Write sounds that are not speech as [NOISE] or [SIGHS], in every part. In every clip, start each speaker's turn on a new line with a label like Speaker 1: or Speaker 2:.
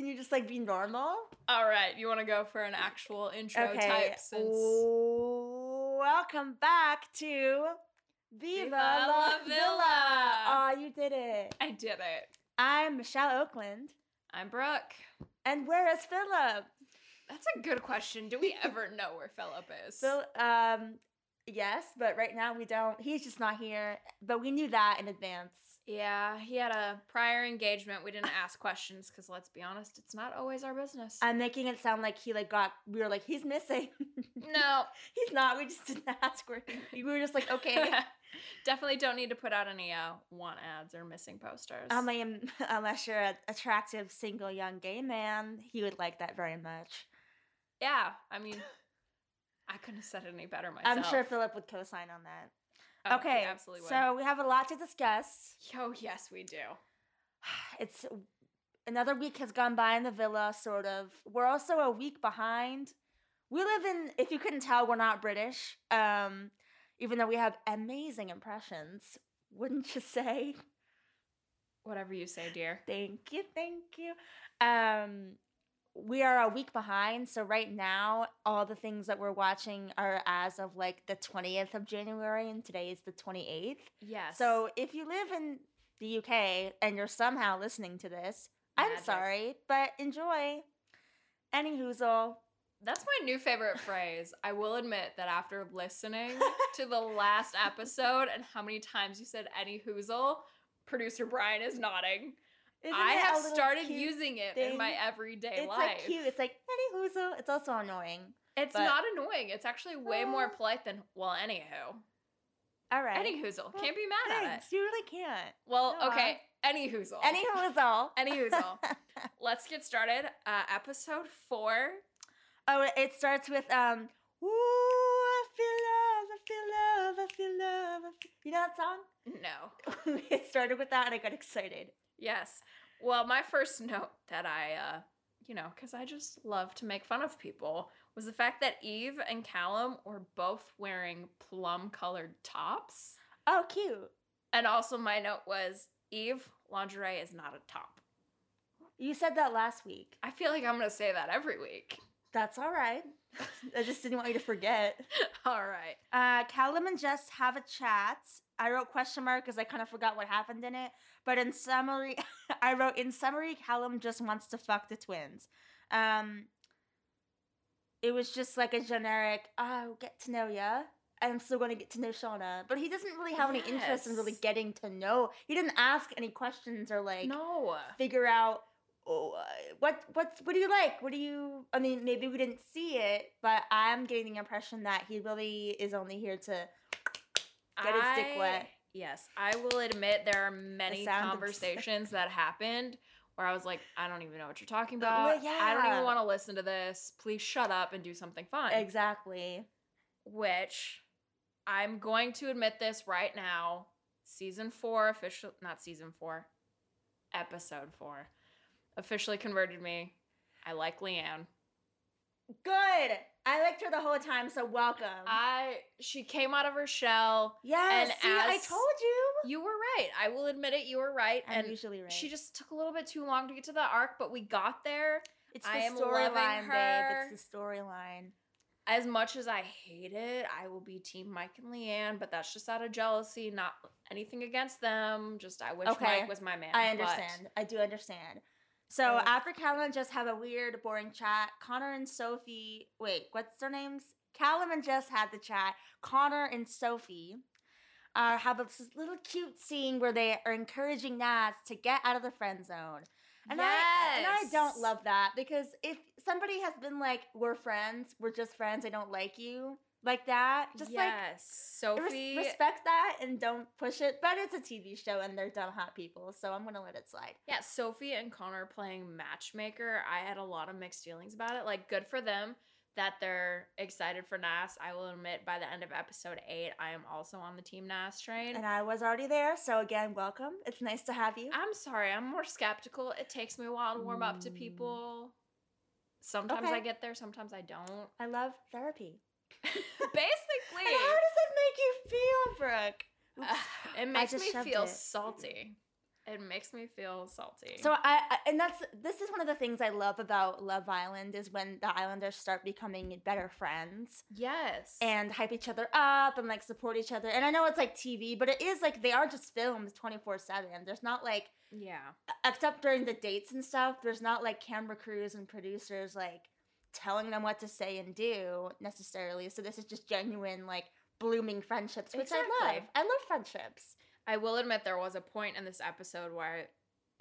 Speaker 1: Can you just like be normal?
Speaker 2: All right, you want to go for an actual intro type since
Speaker 1: Welcome back to Viva,
Speaker 2: Viva
Speaker 1: la
Speaker 2: la
Speaker 1: Villa.
Speaker 2: Villa.
Speaker 1: Oh, you did it.
Speaker 2: I did it.
Speaker 1: I'm Michelle Oakland.
Speaker 2: I'm Brooke.
Speaker 1: And where is Philip?
Speaker 2: That's a good question. Do we ever know where Philip is?
Speaker 1: Phil, um, yes, but right now we don't. He's just not here. But we knew that in advance.
Speaker 2: Yeah, he had a prior engagement. We didn't ask questions because let's be honest, it's not always our business.
Speaker 1: I'm making it sound like he like got. We were like, he's missing.
Speaker 2: no, [LAUGHS]
Speaker 1: he's not. We just didn't ask where. He, we were just like, okay. [LAUGHS]
Speaker 2: definitely don't need to put out any uh, want ads or missing posters.
Speaker 1: I mean, [LAUGHS] unless you're an attractive single young gay man, he would like that very much.
Speaker 2: yeah, I mean, I couldn't have said it any better myself.
Speaker 1: I'm sure Philip would co-sign on that.
Speaker 2: Oh,
Speaker 1: okay,
Speaker 2: absolutely would.
Speaker 1: so we have a lot to discuss.
Speaker 2: Oh, yes, we do. [SIGHS]
Speaker 1: It's another week has gone by in the villa, sort of. We're also a week behind. We live in. If you couldn't tell, we're not British. Um, even though we have amazing impressions, wouldn't you say?
Speaker 2: Whatever you say, dear.
Speaker 1: Thank you, thank you. Um, we are a week behind, so right now all the things that we're watching are as of like the twentieth of January, and today is the twenty eighth.
Speaker 2: Yes.
Speaker 1: So if you live in the UK and you're somehow listening to this, I'm sorry, but enjoy. Any hoozle.
Speaker 2: That's my new favorite phrase. I will admit that after listening [LAUGHS] to the last episode and how many times you said any hoozle, producer Brian is nodding.
Speaker 1: Isn't
Speaker 2: I have started using it
Speaker 1: thing?
Speaker 2: in my everyday
Speaker 1: It's
Speaker 2: life.
Speaker 1: like cute. It's like any hoozle. It's also annoying.
Speaker 2: It's
Speaker 1: but-
Speaker 2: not annoying. It's actually way more
Speaker 1: Uh,
Speaker 2: polite than well, anywho.
Speaker 1: All right.
Speaker 2: Any hoozle. Can't be mad at it.
Speaker 1: You really can't.
Speaker 2: Well,
Speaker 1: No,
Speaker 2: okay. Any hoozle.
Speaker 1: Any hoozle.
Speaker 2: Any hoozle. Let's get started. Uh, episode four.
Speaker 1: Oh, it- it starts with um. Ooh, I feel love, I feel love, I feel love. I feel... You know that song?
Speaker 2: No. [LAUGHS]
Speaker 1: it started with that, and I got excited.
Speaker 2: Yes. Well, my first [LAUGHS] note that I, uh, you know, because I just love to make fun of people, was the fact that Eve and Callum were both wearing plum colored tops.
Speaker 1: Oh, cute.
Speaker 2: And also, my note was Eve, lingerie is not a top.
Speaker 1: You said that last week.
Speaker 2: I feel like I'm going to say that every week.
Speaker 1: That's all right. [LAUGHS] I just didn't want you to forget. [LAUGHS]
Speaker 2: All right.
Speaker 1: Uh, Callum and Jess have a chat. I wrote question mark because I kind of forgot what happened in it. But in summary, [LAUGHS] I wrote in summary, Callum just wants to fuck the twins. Um, it was just like a generic, oh, get to know ya. I'm still going to get to know Shaughna. But he doesn't really have any interest in really getting to know. He didn't ask any questions or like
Speaker 2: No.
Speaker 1: figure out oh, uh, what what's what do you like? What do you? I mean, maybe we didn't see it, but I'm getting the impression that he really is only here to get his dick wet.
Speaker 2: Yes, I will admit there are many
Speaker 1: of-
Speaker 2: conversations that happened where I was like, I don't even know what you're talking
Speaker 1: Well,
Speaker 2: about. I don't even want to listen to this. Please shut up and do something fun.
Speaker 1: Exactly.
Speaker 2: Which I'm going to admit this right now. Season four official, not season four, episode four, officially converted me. I like Leanne.
Speaker 1: Good. I liked her the whole time, so welcome.
Speaker 2: I she came out of her shell.
Speaker 1: yes.
Speaker 2: and
Speaker 1: see, I told you.
Speaker 2: You were right. I will admit it. You were right.
Speaker 1: I'm
Speaker 2: and
Speaker 1: usually right.
Speaker 2: She just took a little bit too long to get to the arc, but we got there.
Speaker 1: it's the storyline, babe. It's the storyline.
Speaker 2: As much as I hate it, I will be team Mike and Leanne, but that's just out of jealousy, not anything against them. Just I wish
Speaker 1: Okay.
Speaker 2: Mike was my man.
Speaker 1: I understand. I do understand. So after Callum and Jess have a weird, boring chat, Connor and Sophie. Wait, what's their names? Callum and Jess had the chat. Connor and Sophie uh, have this little cute scene where they are encouraging Nas to get out of the friend zone. And I and I don't love that because if somebody has been like, "We're friends, we're just friends, I don't like you," like that, just like
Speaker 2: yes,
Speaker 1: Res-
Speaker 2: Sophie.
Speaker 1: respect that and don't push it. But it's a TV show and they're dumb hot people, so I'm gonna let it slide.
Speaker 2: yeah, Sophie and Connor playing matchmaker. I had a lot of mixed feelings about it. Like, good for them that they're excited for Nas. I will admit, by the end of episode eight, I am also on the team Nas train.
Speaker 1: And I was already there, so again, welcome. It's nice to have you.
Speaker 2: I'm sorry, I'm more skeptical. It takes me a while to warm up to mm. people. Sometimes
Speaker 1: Okay.
Speaker 2: I get there, sometimes I don't.
Speaker 1: I love therapy. [LAUGHS]
Speaker 2: Basically,
Speaker 1: And how does that make you feel, Brooke? Oops.
Speaker 2: it [SIGHS] makes me feel
Speaker 1: it.
Speaker 2: salty. It makes me feel salty.
Speaker 1: So I, I and that's this is one of the things I love about Love Island is when the Islanders start becoming better friends
Speaker 2: yes.
Speaker 1: and hype each other up and like support each other. And I know it's like TV, but it is like they are just filmed 24/7. There's not like
Speaker 2: yeah.
Speaker 1: except during the dates and stuff, there's not like camera crews and producers like telling them what to say and do necessarily. So this is just genuine like blooming friendships, which I love. I love friendships.
Speaker 2: I will admit there was a point in this episode where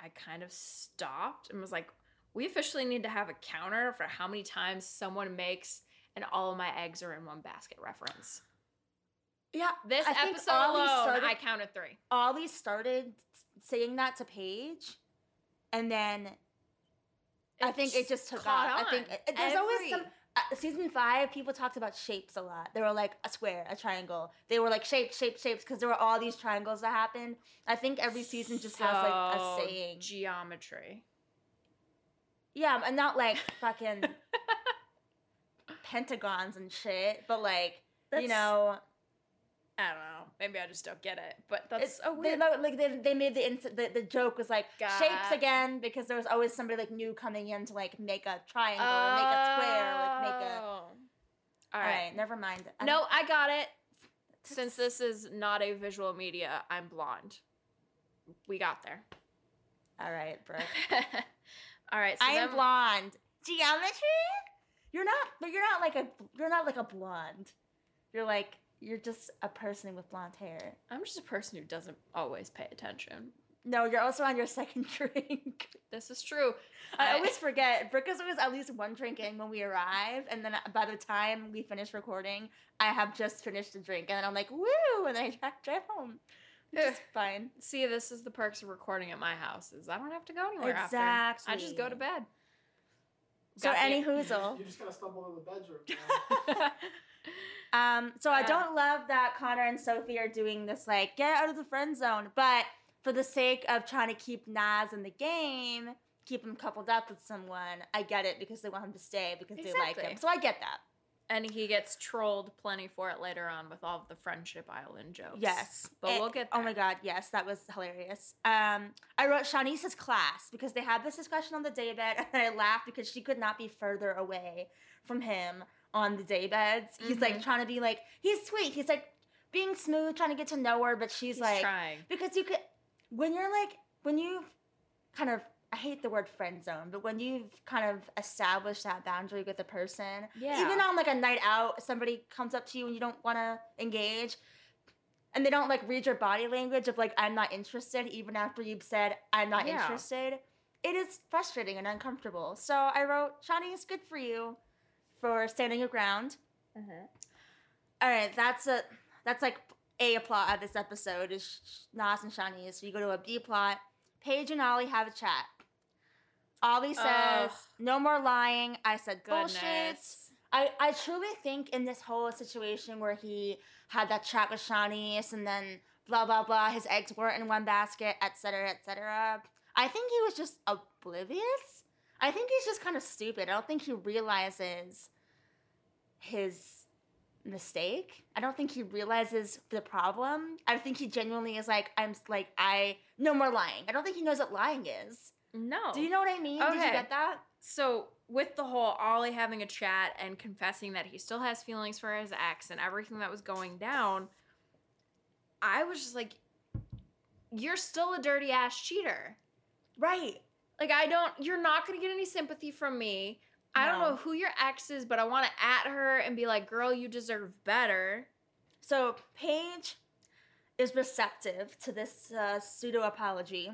Speaker 2: I, I kind of stopped and was like, we officially need to have a counter for how many times someone makes an all of my eggs are in one basket reference.
Speaker 1: Yeah,
Speaker 2: This
Speaker 1: I
Speaker 2: episode alone,
Speaker 1: started-
Speaker 2: I counted three.
Speaker 1: Ollie started saying that to Paige, and then I think it just took off. I think it, there's always some. Uh, season five, people talked about shapes a lot. They were like a square, a triangle. They were like shapes, shapes, shapes, because there were all these triangles that happened. I think every season just has like a saying.
Speaker 2: Geometry.
Speaker 1: Yeah, and not like [LAUGHS] fucking pentagons and shit, but like you know,
Speaker 2: I don't know. Maybe I just don't get it. But that's
Speaker 1: it's
Speaker 2: a
Speaker 1: they
Speaker 2: weird.
Speaker 1: lo- like they, they made the, ins- the the joke was like shapes again because there was always somebody like new coming in to like make a triangle or make a square, like make a.
Speaker 2: Oh.
Speaker 1: All
Speaker 2: All
Speaker 1: right,
Speaker 2: right.
Speaker 1: never mind. I
Speaker 2: No, I got it. Since this is not a visual media, I'm blonde. We got there.
Speaker 1: All right, Brooke. [LAUGHS]
Speaker 2: All right. So
Speaker 1: I am blonde. Geometry? You're not, but you're not like a you're not like a blonde. You're like you're just a person with blonde hair.
Speaker 2: I'm just a person who doesn't always pay attention.
Speaker 1: No, you're also on your second [LAUGHS] drink.
Speaker 2: This is true.
Speaker 1: I always forget. Brooke is always at least one drink in when we arrive, and then by the time we finish recording, I have just finished a drink, and then I'm like, woo, and then I drive, [LAUGHS] drive home.
Speaker 2: Ugh.
Speaker 1: fine.
Speaker 2: see. This is the perks of recording at my house. Is I don't have to go anywhere after.
Speaker 1: Exactly.
Speaker 2: I just go to bed.
Speaker 1: So
Speaker 2: Got the-
Speaker 1: any hoozle.
Speaker 3: You just gotta stumble in the bedroom. [LAUGHS]
Speaker 1: Um, so I don't love that Connor and Sophie are doing this like get out of the friend zone, but for the sake of trying to keep Nas in the game, keep him coupled up with someone, I get it because they want him to stay because they like him. So I get that.
Speaker 2: And he gets trolled plenty for it later on with all of the friendship island jokes.
Speaker 1: Yes,
Speaker 2: but
Speaker 1: And-
Speaker 2: we'll get.
Speaker 1: Oh my god, yes, that was hilarious. Um, I wrote Shanice's class because they had this discussion on the daybed, [LAUGHS] and I laughed because she could not be further away from him on the daybeds. He's like
Speaker 2: Mhm.
Speaker 1: trying to be like he's sweet. He's like being smooth, trying to get to know her, but she's
Speaker 2: He's
Speaker 1: like
Speaker 2: trying.
Speaker 1: because you could when you're like when you've kind of I hate the word friend zone, but when you've kind of established that boundary with a person,
Speaker 2: Yeah.
Speaker 1: even on like a night out, somebody comes up to you and you don't want to engage, and they don't like read your body language of like I'm not interested, even after you've said I'm not
Speaker 2: Yeah.
Speaker 1: interested. It is frustrating and uncomfortable. So I wrote, Shawnee, it's good for you for standing your ground. Mm-hmm. All right, that's a that's like a plot of this episode is Nas and Shani. So you go to a B plot. Paige and Ollie have a chat. Ollie says,
Speaker 2: Ugh.
Speaker 1: "No more lying." I said, "Bullshit." I, I truly think in this whole situation where he had that chat with Shanice and then blah blah blah, his eggs weren't in one basket, etc. etc. I think he was just oblivious. I think he's just kind of stupid. I don't think he realizes his mistake. I don't think he realizes the problem. I think he genuinely is like, I'm like, I no more lying. I don't think he knows what lying is.
Speaker 2: No.
Speaker 1: Do you know what I mean? Did you get that?
Speaker 2: So with the whole Ollie having a chat and confessing that he still has feelings for his ex and everything that was going down, I was just like, "You're still a dirty ass cheater."
Speaker 1: Right.
Speaker 2: Like I don't. You're not gonna get any sympathy from me. I don't know who your ex is, but I want to at her and be like, "Girl, you deserve better."
Speaker 1: So Paige is receptive to this uh, pseudo apology.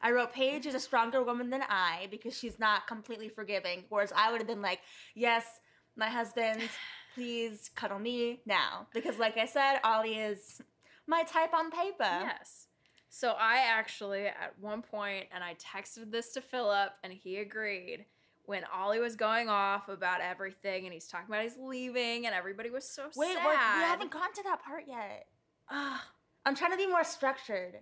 Speaker 1: I wrote Paige is a stronger woman than I because she's not completely forgiving, whereas I would have been like, "Yes, my husband, [SIGHS] please cuddle me now," because, like I said, Ollie is my type on paper.
Speaker 2: Yes. So I actually at one point, and I texted this to Philip, and he agreed. When Ollie was going off about everything, and he's talking about he's leaving, and everybody was so
Speaker 1: Wait,
Speaker 2: sad.
Speaker 1: what, we haven't gotten to that part yet.
Speaker 2: Ah,
Speaker 1: I'm trying to be more structured.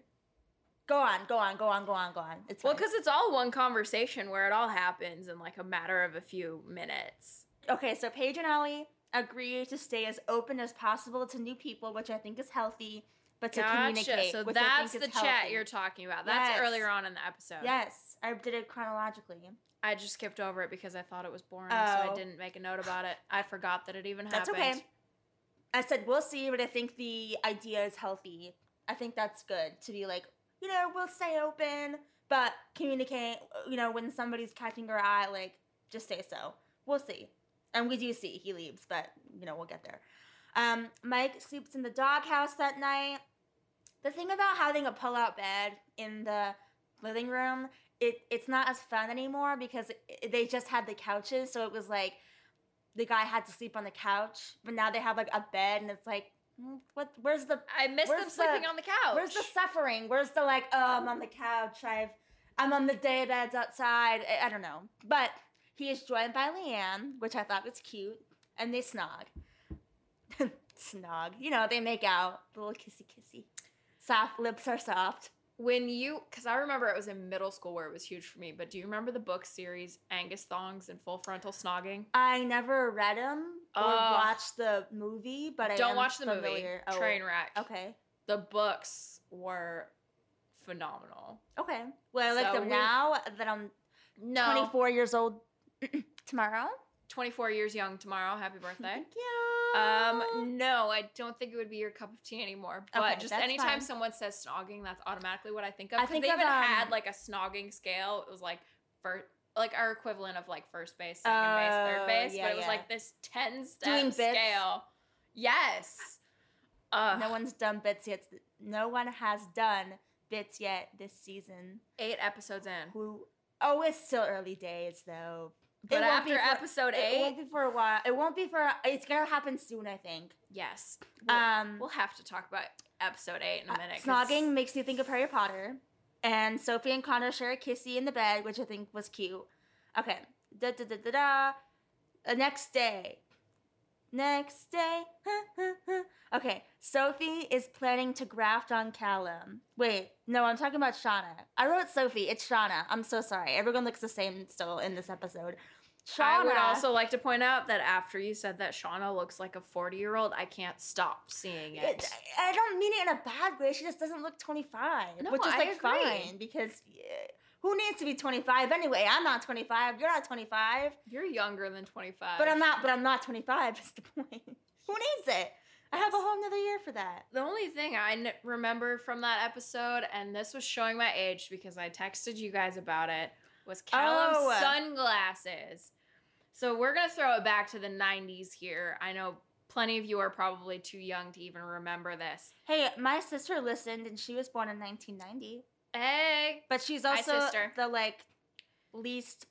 Speaker 1: Go on, go on, go on, go on, go on. It's
Speaker 2: well, because it's all one conversation where it all happens in like a matter of a few minutes.
Speaker 1: Okay, so Paige and Ollie agree to stay as open as possible to new people, which I think is healthy. but to
Speaker 2: Gotcha.
Speaker 1: communicate.
Speaker 2: So
Speaker 1: which I think
Speaker 2: that's the chat you're talking about. That's
Speaker 1: Yes.
Speaker 2: earlier on in the episode.
Speaker 1: Yes, I did it chronologically.
Speaker 2: I just skipped over it because I thought it was boring, so I
Speaker 1: Oh.
Speaker 2: didn't make a note about it. I forgot that it even happened.
Speaker 1: That's okay. I said we'll see, but I think the idea is healthy. I think that's good to be like, you know, we'll stay open, but communicate. You know, when somebody's catching your eye, like just say so. We'll see, and we do see he leaves, but you know we'll get there. Um, Mike sleeps in the doghouse that night. The thing about having a pull-out bed in the living room, it it's not as fun anymore because it, they just had the couches, so it was like the guy had to sleep on the couch, but now they have like a bed, and it's like, what? Where's the
Speaker 2: I missed them sleeping
Speaker 1: the-
Speaker 2: on the couch.
Speaker 1: where's the suffering? Where's the like, oh, I'm on the couch. I've I'm on the day beds outside. I, I don't know, but he is joined by Leanne, which I thought was cute, and they snog. [LAUGHS] snog, you know, they make out, little kissy kissy. Soft lips are soft.
Speaker 2: When you because I remember it was in middle school where it was huge for me. But do you remember the book series Angus Thongs and Full Frontal Snogging?
Speaker 1: I never read them or
Speaker 2: Ugh.
Speaker 1: watched the movie, but I
Speaker 2: Don't watch the
Speaker 1: familiar.
Speaker 2: movie.
Speaker 1: Oh,
Speaker 2: Trainwreck.
Speaker 1: Okay.
Speaker 2: The books were phenomenal.
Speaker 1: Okay. Well, I like
Speaker 2: So
Speaker 1: them now that I'm
Speaker 2: No,
Speaker 1: 24 years old [CLEARS THROAT] tomorrow.
Speaker 2: 24 years young tomorrow. Happy [LAUGHS] birthday.
Speaker 1: Thank you.
Speaker 2: Um, no, I don't think it would be your cup of tea anymore. But
Speaker 1: Okay,
Speaker 2: just anytime
Speaker 1: fine.
Speaker 2: someone says snogging, that's automatically what I think of.
Speaker 1: I
Speaker 2: Because
Speaker 1: think
Speaker 2: they
Speaker 1: of,
Speaker 2: even had
Speaker 1: um,
Speaker 2: like a snogging scale. It was like first, like our equivalent of like first base, second base, third
Speaker 1: Oh,
Speaker 2: base.
Speaker 1: yeah,
Speaker 2: but it was
Speaker 1: yeah.
Speaker 2: like this 10 step scale. Yes. Uh,
Speaker 1: no one's done bits yet. No one has done bits yet this season.
Speaker 2: eight episodes in.
Speaker 1: Who? Oh, it's still early days though.
Speaker 2: But after
Speaker 1: for-
Speaker 2: episode eight,
Speaker 1: It won't be for a while. It won't be for. It's gonna happen soon, I think.
Speaker 2: yes. We'll,
Speaker 1: Um,
Speaker 2: we'll have to talk about episode eight in a
Speaker 1: uh, snogging makes me think of Harry Potter, and Sophie and Connor share a kissy in the bed, which I think was cute. Okay, da da da da da. The next day. Next day. [LAUGHS] okay, Sophie is planning to graft on Callum. Wait, no, I'm talking about Shaughna. I wrote Sophie. It's Shaughna. I'm so sorry. Everyone looks the same still in this episode. Shaughna.
Speaker 2: I would also like to point out that after you said that Shaughna looks like a 40 year old, I can't stop seeing it.
Speaker 1: It, I don't mean it in a bad way. She just doesn't look 25,
Speaker 2: No,
Speaker 1: which is
Speaker 2: I
Speaker 1: like
Speaker 2: agree.
Speaker 1: fine because yeah, who needs to be 25 anyway? I'm not 25. You're not 25,
Speaker 2: You're younger than 25.
Speaker 1: but I'm not. But I'm not 25. [LAUGHS] Is the point? who needs it? I have a whole nother year for that.
Speaker 2: The only thing I n- remember from that episode, and this was showing my age because I texted you guys about it, was Callum's
Speaker 1: Oh.
Speaker 2: sunglasses. So we're going to throw it back to the 90s here. I know plenty of you are probably too young to even remember this.
Speaker 1: Hey, my sister listened, and she was born in 1990,
Speaker 2: Hey!
Speaker 1: but she's also the like least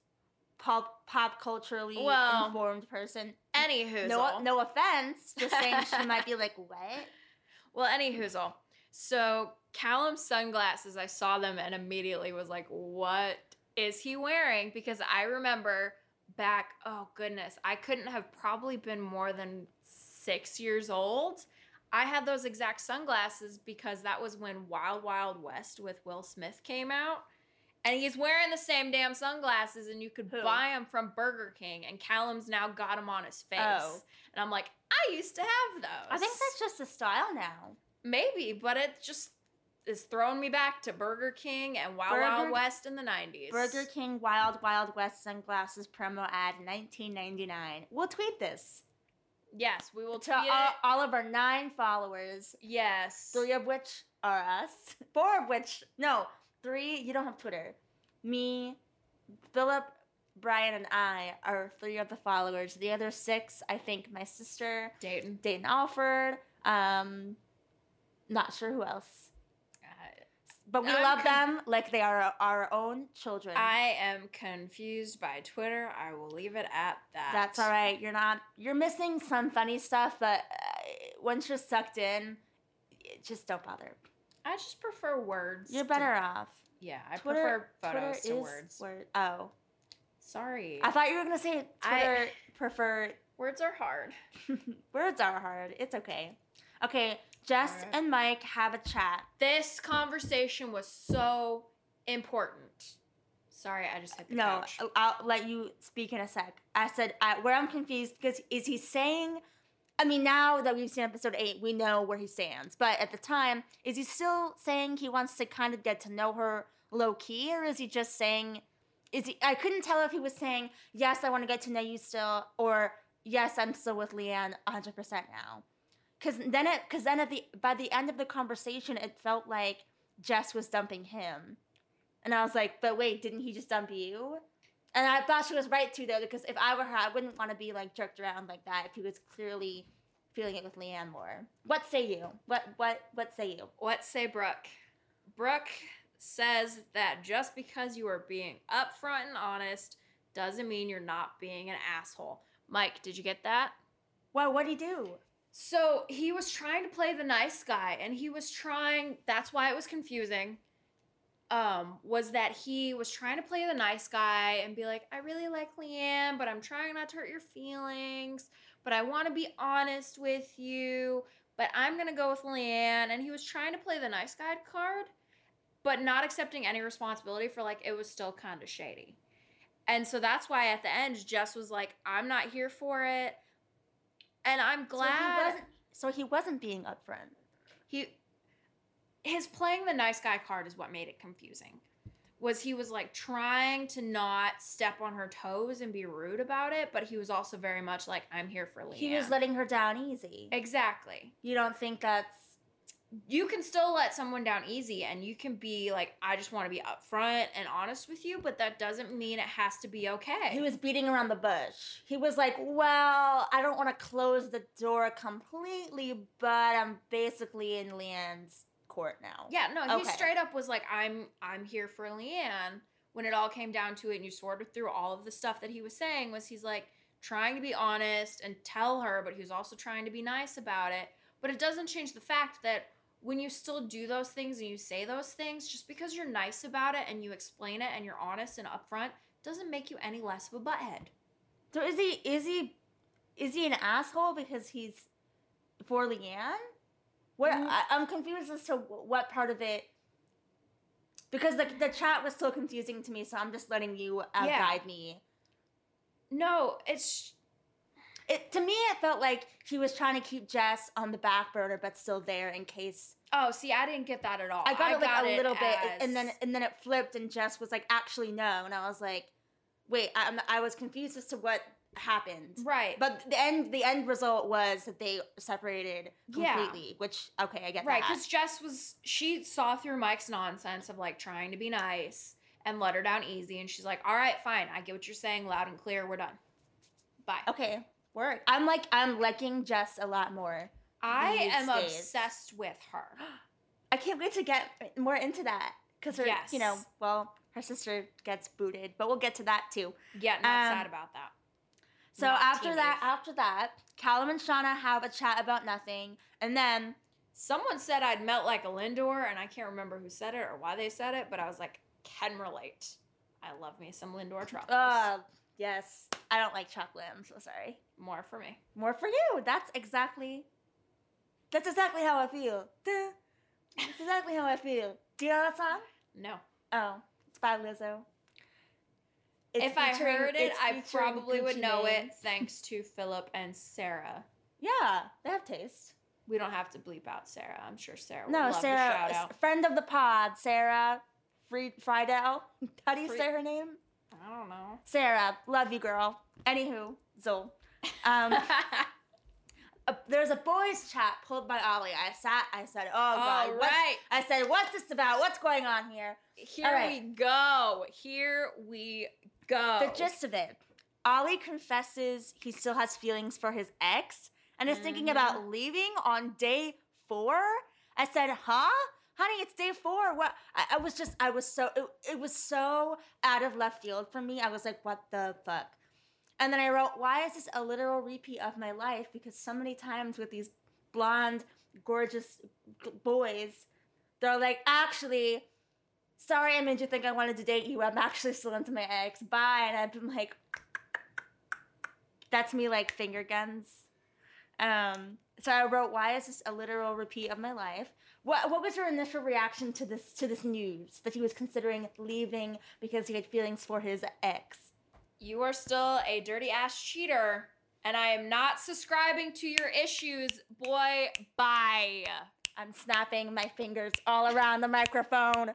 Speaker 1: pop pop culturally
Speaker 2: Well,
Speaker 1: informed person.
Speaker 2: Anywho,
Speaker 1: No, no offense. Just saying, she might be like, [LAUGHS] what?
Speaker 2: Well, any hoozle. So Callum's sunglasses, I saw them and immediately was like, what is he wearing? Because I remember back, oh goodness, I couldn't have probably been more than six years old. I had those exact sunglasses because that was when Wild Wild West with Will Smith came out. And he's wearing the same damn sunglasses, and you could
Speaker 1: Who?
Speaker 2: buy them from Burger King. And Callum's now got them on his face.
Speaker 1: Oh.
Speaker 2: And I'm like, I used to have those.
Speaker 1: I think that's just a style now.
Speaker 2: Maybe, but it just is throwing me back to Burger King and Wild
Speaker 1: Burger-
Speaker 2: Wild West in the 90s.
Speaker 1: Burger King Wild Wild West sunglasses promo ad 1999. We'll tweet this
Speaker 2: Yes, we will
Speaker 1: to all, all of our nine followers,
Speaker 2: Yes.
Speaker 1: three of which are us, [LAUGHS] four of which, no, three, you don't have Twitter. Me, Philip, Brian, and I are three of the followers. The other six, I think my sister,
Speaker 2: Dayton.
Speaker 1: Dayton Alford, um, not sure who else. But we
Speaker 2: I'm
Speaker 1: love
Speaker 2: con-
Speaker 1: them like they are our own children.
Speaker 2: I am confused by Twitter. I will leave it at that.
Speaker 1: That's all right. You're not. You're missing some funny stuff, but uh, once you're sucked in, just don't bother.
Speaker 2: I just prefer words.
Speaker 1: You're
Speaker 2: to-
Speaker 1: better off.
Speaker 2: yeah, I
Speaker 1: Twitter,
Speaker 2: prefer photos
Speaker 1: Twitter
Speaker 2: to words.
Speaker 1: Word. Oh,
Speaker 2: Sorry.
Speaker 1: I thought you were gonna say
Speaker 2: I-
Speaker 1: Twitter prefer. [LAUGHS]
Speaker 2: words are hard. [LAUGHS]
Speaker 1: Words are hard. It's okay. Okay, Jess
Speaker 2: Alright.
Speaker 1: and Mike have a chat.
Speaker 2: This conversation was so important. Sorry, I just hit the
Speaker 1: No,
Speaker 2: couch.
Speaker 1: I'll, I'll let you speak in a sec. I said I, where I'm confused because is he saying I mean, now that we've seen episode eight, we know where he stands. But at the time, is he still saying he wants to kind of get to know her low key, or is he just saying, is he? I couldn't tell if he was saying, yes, I want to get to know you still, or yes, I'm still with Leanne 100% now. Because then it, because then at the by the end of the conversation, it felt like Jess was dumping him, and I was like, but wait, didn't he just dump you? And I thought she was right too, though, because if I were her, I wouldn't want to be like jerked around like that if he was clearly feeling it with Leanne more. What say you? What what what say you?
Speaker 2: What say Brooke? Brooke says that just because you are being upfront and honest doesn't mean you're not being an asshole. Mike, did you get that?
Speaker 1: Well, what would he do?
Speaker 2: So he was trying to play the nice guy, and he was trying. That's why it was confusing. Um, was that he was trying to play the nice guy and be like, I really like Leanne, but I'm trying not to hurt your feelings, but I want to be honest with you, but I'm gonna go with Leanne. And he was trying to play the nice guy card, but not accepting any responsibility for like it was still kind of shady. And so that's why at the end, Jess was like, I'm not here for it. And I'm glad
Speaker 1: So he wasn't, so he wasn't being upfront.
Speaker 2: he his playing the nice guy card is what made it confusing was he was like trying to not step on her toes and be rude about it but he was also very much like i'm here for Leanne.
Speaker 1: He was letting her down easy.
Speaker 2: exactly
Speaker 1: You don't think that's
Speaker 2: you can still let someone down easy and you can be like i just want to be upfront and honest with you but that doesn't mean it has to be okay
Speaker 1: he was beating around the bush. He was like, "Well, I don't want to close the door completely, but I'm basically in Leanne's court now."
Speaker 2: Yeah, no, he
Speaker 1: Okay.
Speaker 2: straight up was like, "I'm I'm here for Leanne." When it all came down to it, and you sorted through all of the stuff that he was saying, was he's like trying to be honest and tell her, but he was also trying to be nice about it. But it doesn't change the fact that when you still do those things and you say those things, just because you're nice about it and you explain it and you're honest and upfront, doesn't make you any less of a butthead.
Speaker 1: So is he is he is he an asshole because he's for Leanne? What
Speaker 2: Mm.
Speaker 1: I, I'm confused as to what part of it because the the chat was so confusing to me. So I'm just letting you uh,
Speaker 2: Yeah.
Speaker 1: guide me.
Speaker 2: No, it's
Speaker 1: It to me it felt like he was trying to keep Jess on the back burner, but still there in case.
Speaker 2: Oh, see, I didn't get that at all.
Speaker 1: I got it like a
Speaker 2: it
Speaker 1: little bit,
Speaker 2: as-
Speaker 1: and then and then it flipped, and Jess was like, "Actually, no," and I was like, "Wait," I'm, I was confused as to what happened.
Speaker 2: right,
Speaker 1: But the end the end result was that they separated
Speaker 2: Yeah.
Speaker 1: completely, which okay, I get that.
Speaker 2: Right, because Jess was she saw through Mike's nonsense of like trying to be nice and let her down easy, and she's like, "All right, fine, I get what you're saying, loud and clear. We're done. Bye."
Speaker 1: Okay, work. I'm like I'm liking Jess a lot more.
Speaker 2: I am
Speaker 1: days.
Speaker 2: obsessed with her. [GASPS]
Speaker 1: I can't wait to get more into that because her, you know, well, her sister gets booted, but we'll get to that too.
Speaker 2: Yeah, not
Speaker 1: Um,
Speaker 2: sad about that.
Speaker 1: So
Speaker 2: Not
Speaker 1: after
Speaker 2: Teen
Speaker 1: that, after that, Callum and Shaughna have a chat about nothing, and then
Speaker 2: Someone said I'd melt like a Lindor, and I can't remember who said it or why they said it, but I was like, can relate. I love me some Lindor truffles.
Speaker 1: uh, yes, I don't like chocolate. I'm so sorry.
Speaker 2: More for me.
Speaker 1: More for you. That's exactly. That's exactly how I feel. Duh. That's exactly how I feel. Do you know that song?
Speaker 2: No.
Speaker 1: Oh, it's by Lizzo. It's
Speaker 2: if I heard it, I probably would know
Speaker 1: Mane.
Speaker 2: it thanks to [LAUGHS] Philip and Sarah.
Speaker 1: Yeah, they have taste.
Speaker 2: We don't have to bleep out Sarah. I'm sure Sarah would
Speaker 1: No,
Speaker 2: love
Speaker 1: Sarah,
Speaker 2: a shout
Speaker 1: s-
Speaker 2: out.
Speaker 1: friend of the pod, Sarah Fried Friedel. [LAUGHS] How do you
Speaker 2: Free-
Speaker 1: say her name?
Speaker 2: I don't know.
Speaker 1: Sarah, love you, girl. Anywho, Zol. Um, [LAUGHS] uh, there's a boys' chat pulled by Ollie. I sat. I said, "Oh God,
Speaker 2: All
Speaker 1: what's-"
Speaker 2: right.
Speaker 1: I said, "What's this about? What's going on here?"
Speaker 2: Here
Speaker 1: right.
Speaker 2: we go. Here we go.
Speaker 1: The gist of it: Ollie confesses he still has feelings for his ex and is thinking
Speaker 2: Mhm.
Speaker 1: about leaving on day four. I said, "Huh, honey? It's day four. What?" I, I was just, I was so, it, it was so out of left field for me. I was like, "What the fuck?" And then I wrote, "Why is this a literal repeat of my life?" Because so many times with these blonde, gorgeous boys, they're like, "Actually." Sorry, I made you think I wanted to date you. I'm actually still into my ex. Bye. And I've been like, that's me like finger guns. Um, so I wrote, "Why is this a literal repeat of my life?" What What was your initial reaction to this to this news that he was considering leaving because he had feelings for his ex?
Speaker 2: You are still a dirty ass cheater, and I am not subscribing to your issues, boy. Bye.
Speaker 1: I'm snapping my fingers all around the microphone.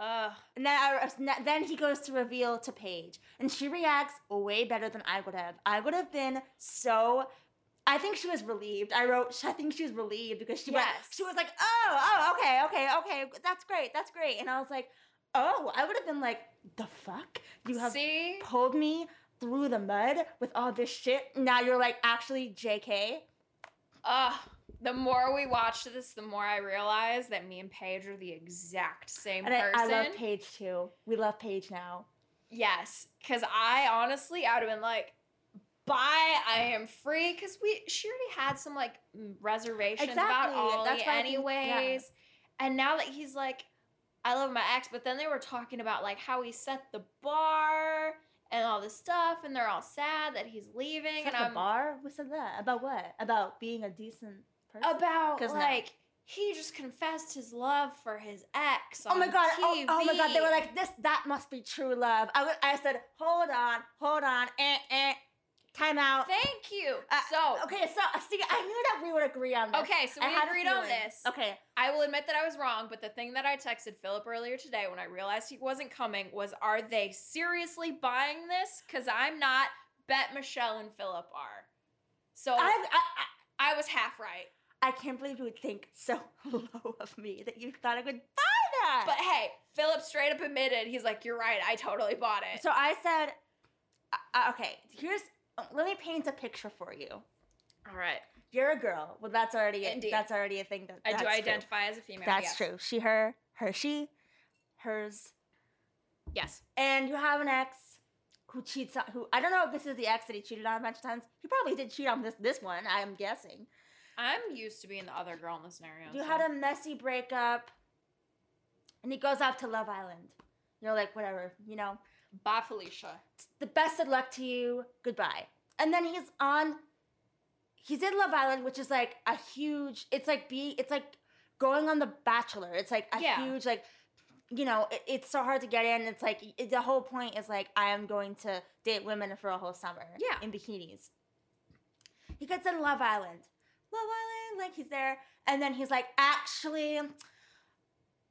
Speaker 2: Ugh.
Speaker 1: And then, I, then he goes to reveal to Paige, and she reacts way better than I would have. I would have been so. I think she was relieved. I wrote. I think she was relieved because she went.
Speaker 2: Yes.
Speaker 1: She was like, "Oh, oh, okay, okay, okay. That's great. That's great." And I was like, "Oh, I would have been like, the fuck? You have
Speaker 2: See?
Speaker 1: pulled me through the mud with all this shit. Now you're like actually JK."
Speaker 2: Ugh. The more we watch this, the more I realize that me and Paige are the exact same
Speaker 1: And
Speaker 2: person.
Speaker 1: I love Paige too. We love Paige now.
Speaker 2: Yes, because I honestly, I would have been like, "Bye, I am free." Because we, she already had some like reservations about
Speaker 1: Exactly,
Speaker 2: Ollie,
Speaker 1: that's why think-
Speaker 2: anyways.
Speaker 1: yeah.
Speaker 2: And now that he's like, "I love my ex," but then they were talking about like how he set the bar and all this stuff, and they're all sad that he's leaving,
Speaker 1: Set
Speaker 2: and
Speaker 1: the
Speaker 2: I'm
Speaker 1: bar? What's that? About what? About being a decent person?
Speaker 2: about
Speaker 1: 'Cause no.
Speaker 2: like. He just confessed his love for his ex.
Speaker 1: Oh my god! Oh, oh my god! They were like, "This, that must be true love." I, I said, "Hold on, hold on, eh, eh, time out."
Speaker 2: "Thank you."
Speaker 1: Uh,
Speaker 2: so
Speaker 1: Okay, so see, I knew that we would agree on this.
Speaker 2: Okay, so we
Speaker 1: a
Speaker 2: agreed on this.
Speaker 1: Okay,
Speaker 2: I will admit that I was wrong, but the thing that I texted Philip earlier today when I realized he wasn't coming was Are they seriously buying this? Because I'm not. Bet Michelle and Philip are. So
Speaker 1: I,
Speaker 2: I,
Speaker 1: I,
Speaker 2: was half right.
Speaker 1: I, I can't believe you would think so [LAUGHS] low of me that you thought I would buy that.
Speaker 2: But hey, Philip straight up admitted, he's like, You're right, I totally bought it.
Speaker 1: so I said, uh, okay, here's. Oh, let me paint a picture for you.
Speaker 2: All right.
Speaker 1: You're a girl. Well, that's already a, that's already a thing. That
Speaker 2: I do
Speaker 1: true.
Speaker 2: identify as a female.
Speaker 1: That's
Speaker 2: yes.
Speaker 1: true. She, her, her, she, hers.
Speaker 2: Yes.
Speaker 1: and you have an ex who cheats on who I don't know if this is the ex that he cheated on a bunch of times. He probably did cheat on this this one, I'm guessing.
Speaker 2: I'm used to being the other girl in the scenario.
Speaker 1: You
Speaker 2: so-
Speaker 1: had a messy breakup and he goes off to Love Island. You're like, whatever, you know.
Speaker 2: Bye, Felicia.
Speaker 1: The best of luck to you. Goodbye. And then he's on he's in Love Island, which is like a huge it's like being it's like going on the Bachelor. It's like a
Speaker 2: Yeah.
Speaker 1: huge like you know, it, it's so hard to get in. It's like it, the whole point is like I am going to date women for a whole summer.
Speaker 2: Yeah.
Speaker 1: in bikinis. He gets in Love Island, Love Island, like he's there, and then he's like, actually,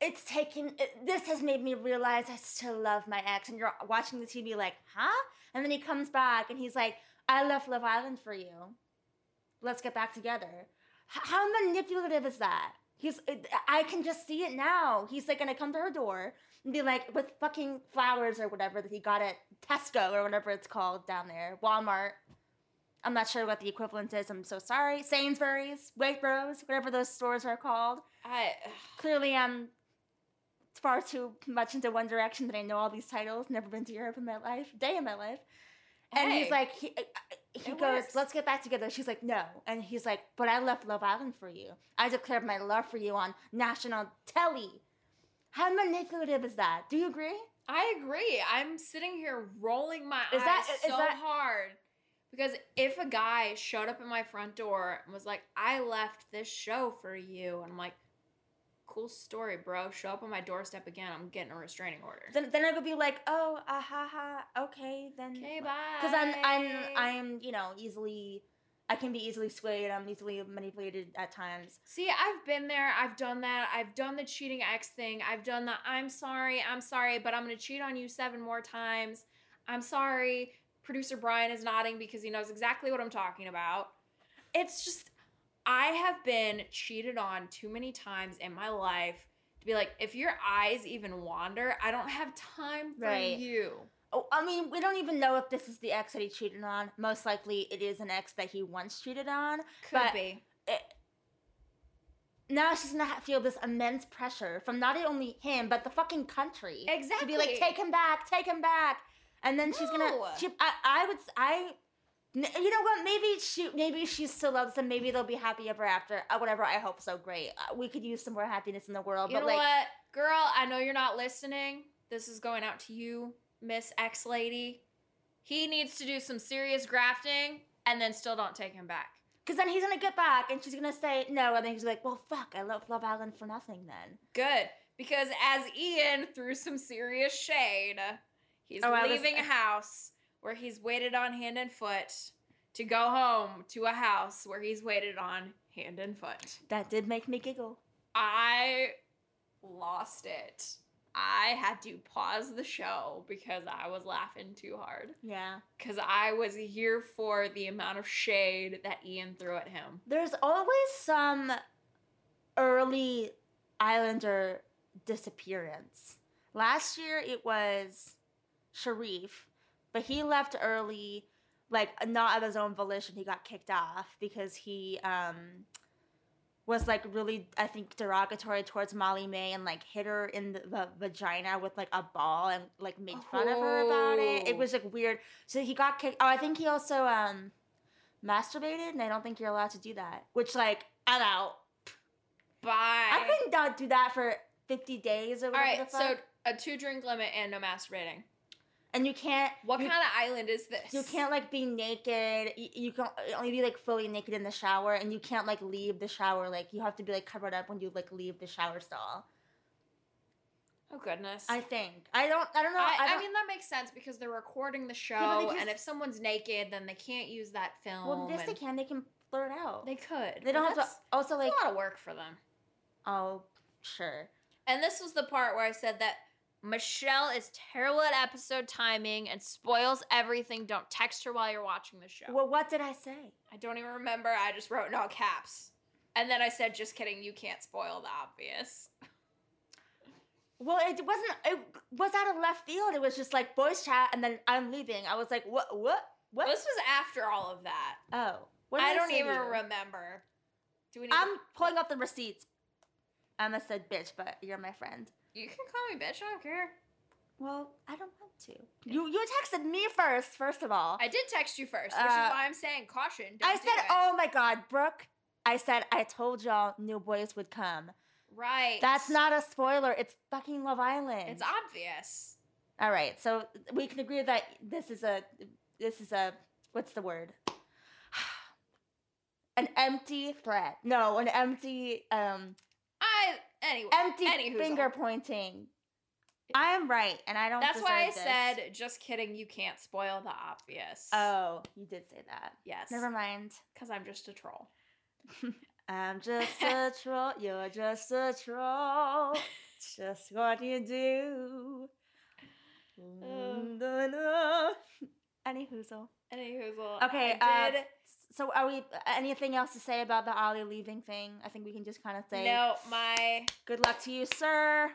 Speaker 1: it's taken. It, this has made me realize I still love my ex. And you're watching the TV like, huh? And then he comes back and he's like, I left Love Island for you. Let's get back together. H- how manipulative is that? He's. Uh, I can just see it now. He's like gonna come to her door and be like, with fucking flowers or whatever that he got at Tesco or whatever it's called down there, Walmart. I'm not sure what the equivalent is. I'm so sorry. Sainsbury's, Waitrose, whatever those stores are called.
Speaker 2: I.
Speaker 1: Clearly, I'm far too much into One Direction that I know all these titles. Never been to Europe in my life, day in my life. And he's like, he, uh, he goes,
Speaker 2: works.
Speaker 1: let's get back together. She's like, no. And he's like, but I left Love Island for you. I declared my love for you on national telly. How manipulative is that? Do you agree?
Speaker 2: I agree. I'm sitting here rolling my
Speaker 1: Is
Speaker 2: eyes
Speaker 1: that- is
Speaker 2: so
Speaker 1: that-
Speaker 2: hard. Because if a guy showed up at my front door and was like, I left this show for you, and I'm like, cool story, bro. Show up on my doorstep again, I'm getting a restraining order.
Speaker 1: Then, then I would be like, oh, ah, ha, ha, okay, then.
Speaker 2: Okay, bye.
Speaker 1: Because I'm, I'm, I'm, you know, easily, I can be easily swayed. I'm easily manipulated at times.
Speaker 2: See, I've been there. I've done that. I've done the cheating ex thing. I've done the I'm sorry, I'm sorry, but I'm going to cheat on you seven more times. I'm sorry. Producer Brian is nodding because he knows exactly what I'm talking about. It's just, I have been cheated on too many times in my life to be like, if your eyes even wander, I don't have time for
Speaker 1: Right.
Speaker 2: you.
Speaker 1: Oh, I mean, we don't even know if this is the ex that he cheated on. Most likely, it is an ex that he once cheated on.
Speaker 2: Could
Speaker 1: But-
Speaker 2: be.
Speaker 1: It, now she's gonna feel this immense pressure from not only him but the fucking country Exactly. To be like, take him back, take him back, and then she's gonna.
Speaker 2: No.
Speaker 1: She, I, I would, I. You know what? Maybe she, maybe she still loves him. Maybe they'll be happy ever after. Uh, whatever. I hope so. Great. Uh, we could use some more happiness in the world.
Speaker 2: You
Speaker 1: but
Speaker 2: know
Speaker 1: like,
Speaker 2: what, girl? I know you're not listening. This is going out to you, Miss X Lady. He needs to do some serious grafting, and then still don't take him back.
Speaker 1: Because then he's gonna get back and she's gonna say no, and then he's like, well, fuck, I love Love Island for nothing then.
Speaker 2: Good, because as Ian threw some serious shade, he's
Speaker 1: Oh, I was-
Speaker 2: leaving a house where he's waited on hand and foot to go home to a house where he's waited on hand and foot.
Speaker 1: That did make me giggle.
Speaker 2: I lost it. I had to pause the show because I was laughing too hard.
Speaker 1: Yeah.
Speaker 2: Because I was here for the amount of shade that Ian threw at him.
Speaker 1: There's always some early Islander disappearance. Last year it was Sharif, but he left early, like not of his own volition. He got kicked off because he um was like really I think derogatory towards Molly-Mae and like hit her in the, the vagina with like a ball and like made fun of her about it. It
Speaker 2: Oh.
Speaker 1: was like weird. So he got kicked. Oh, I think he also um masturbated, and I don't think you're allowed to do that. Which like I'm out.
Speaker 2: Bye.
Speaker 1: I couldn't not do that for 50 days or whatever.
Speaker 2: right,
Speaker 1: the
Speaker 2: so a two drink limit and no masturbating.
Speaker 1: And you can't.
Speaker 2: What
Speaker 1: you,
Speaker 2: kind of island is this?
Speaker 1: You can't like be naked. You, you can uh, only be like fully naked in the shower, and you can't like leave the shower. Like you have to be like covered up when you like leave the shower stall.
Speaker 2: Oh goodness.
Speaker 1: I think. I don't. I don't know.
Speaker 2: I,
Speaker 1: I,
Speaker 2: I,
Speaker 1: don't,
Speaker 2: mean that makes sense because they're recording the show,
Speaker 1: but they
Speaker 2: and if someone's naked, then they can't use that film.
Speaker 1: well, yes, they can. They can blur it out.
Speaker 2: They could.
Speaker 1: They don't have to. Also, like,
Speaker 2: a lot of work for them.
Speaker 1: oh, sure.
Speaker 2: And this was the part where I said that Michelle is terrible at episode timing and spoils everything. Don't text her while you're watching the show.
Speaker 1: Well, what did I say?
Speaker 2: I don't even remember. I just wrote in all caps. And then I said, just kidding, you can't spoil the obvious.
Speaker 1: Well, it wasn't. It was out of left field. It was just like boys chat, and then I'm leaving. I was like, what? What? What?
Speaker 2: This was after all of that.
Speaker 1: oh, what did
Speaker 2: I don't even
Speaker 1: you?
Speaker 2: remember. Do we need
Speaker 1: I'm
Speaker 2: to-
Speaker 1: pulling up the receipts. Emma said, "Bitch," but you're my friend.
Speaker 2: You can call me bitch, I don't care.
Speaker 1: Well, I don't want to. You you texted me first. First of all,
Speaker 2: I did text you first, which
Speaker 1: Uh,
Speaker 2: is why I'm saying caution. Don't
Speaker 1: I
Speaker 2: do
Speaker 1: said,
Speaker 2: it.
Speaker 1: "Oh my God, Brooke." I said, "I told y'all new boys would come."
Speaker 2: right.
Speaker 1: That's not a spoiler. It's fucking Love Island.
Speaker 2: It's obvious.
Speaker 1: all right. So we can agree that this is a this is a what's the word? [SIGHS] An empty threat. No, an empty um
Speaker 2: anyway.
Speaker 1: empty finger pointing. I am right, and I don't.
Speaker 2: That's why I
Speaker 1: this.
Speaker 2: said, just kidding. You can't spoil the obvious.
Speaker 1: Oh, you did say that.
Speaker 2: yes.
Speaker 1: Never mind.
Speaker 2: Because I'm just a troll. [LAUGHS]
Speaker 1: I'm just a [LAUGHS] troll. You're just a troll. [LAUGHS] just what you do.
Speaker 2: Oh.
Speaker 1: Any hoozle.
Speaker 2: Anywho,
Speaker 1: Okay,
Speaker 2: I
Speaker 1: uh,
Speaker 2: did.
Speaker 1: So, are we? Anything else to say about the Ollie leaving thing? I think we can just kind of say,
Speaker 2: no, my
Speaker 1: "Good luck to you, sir."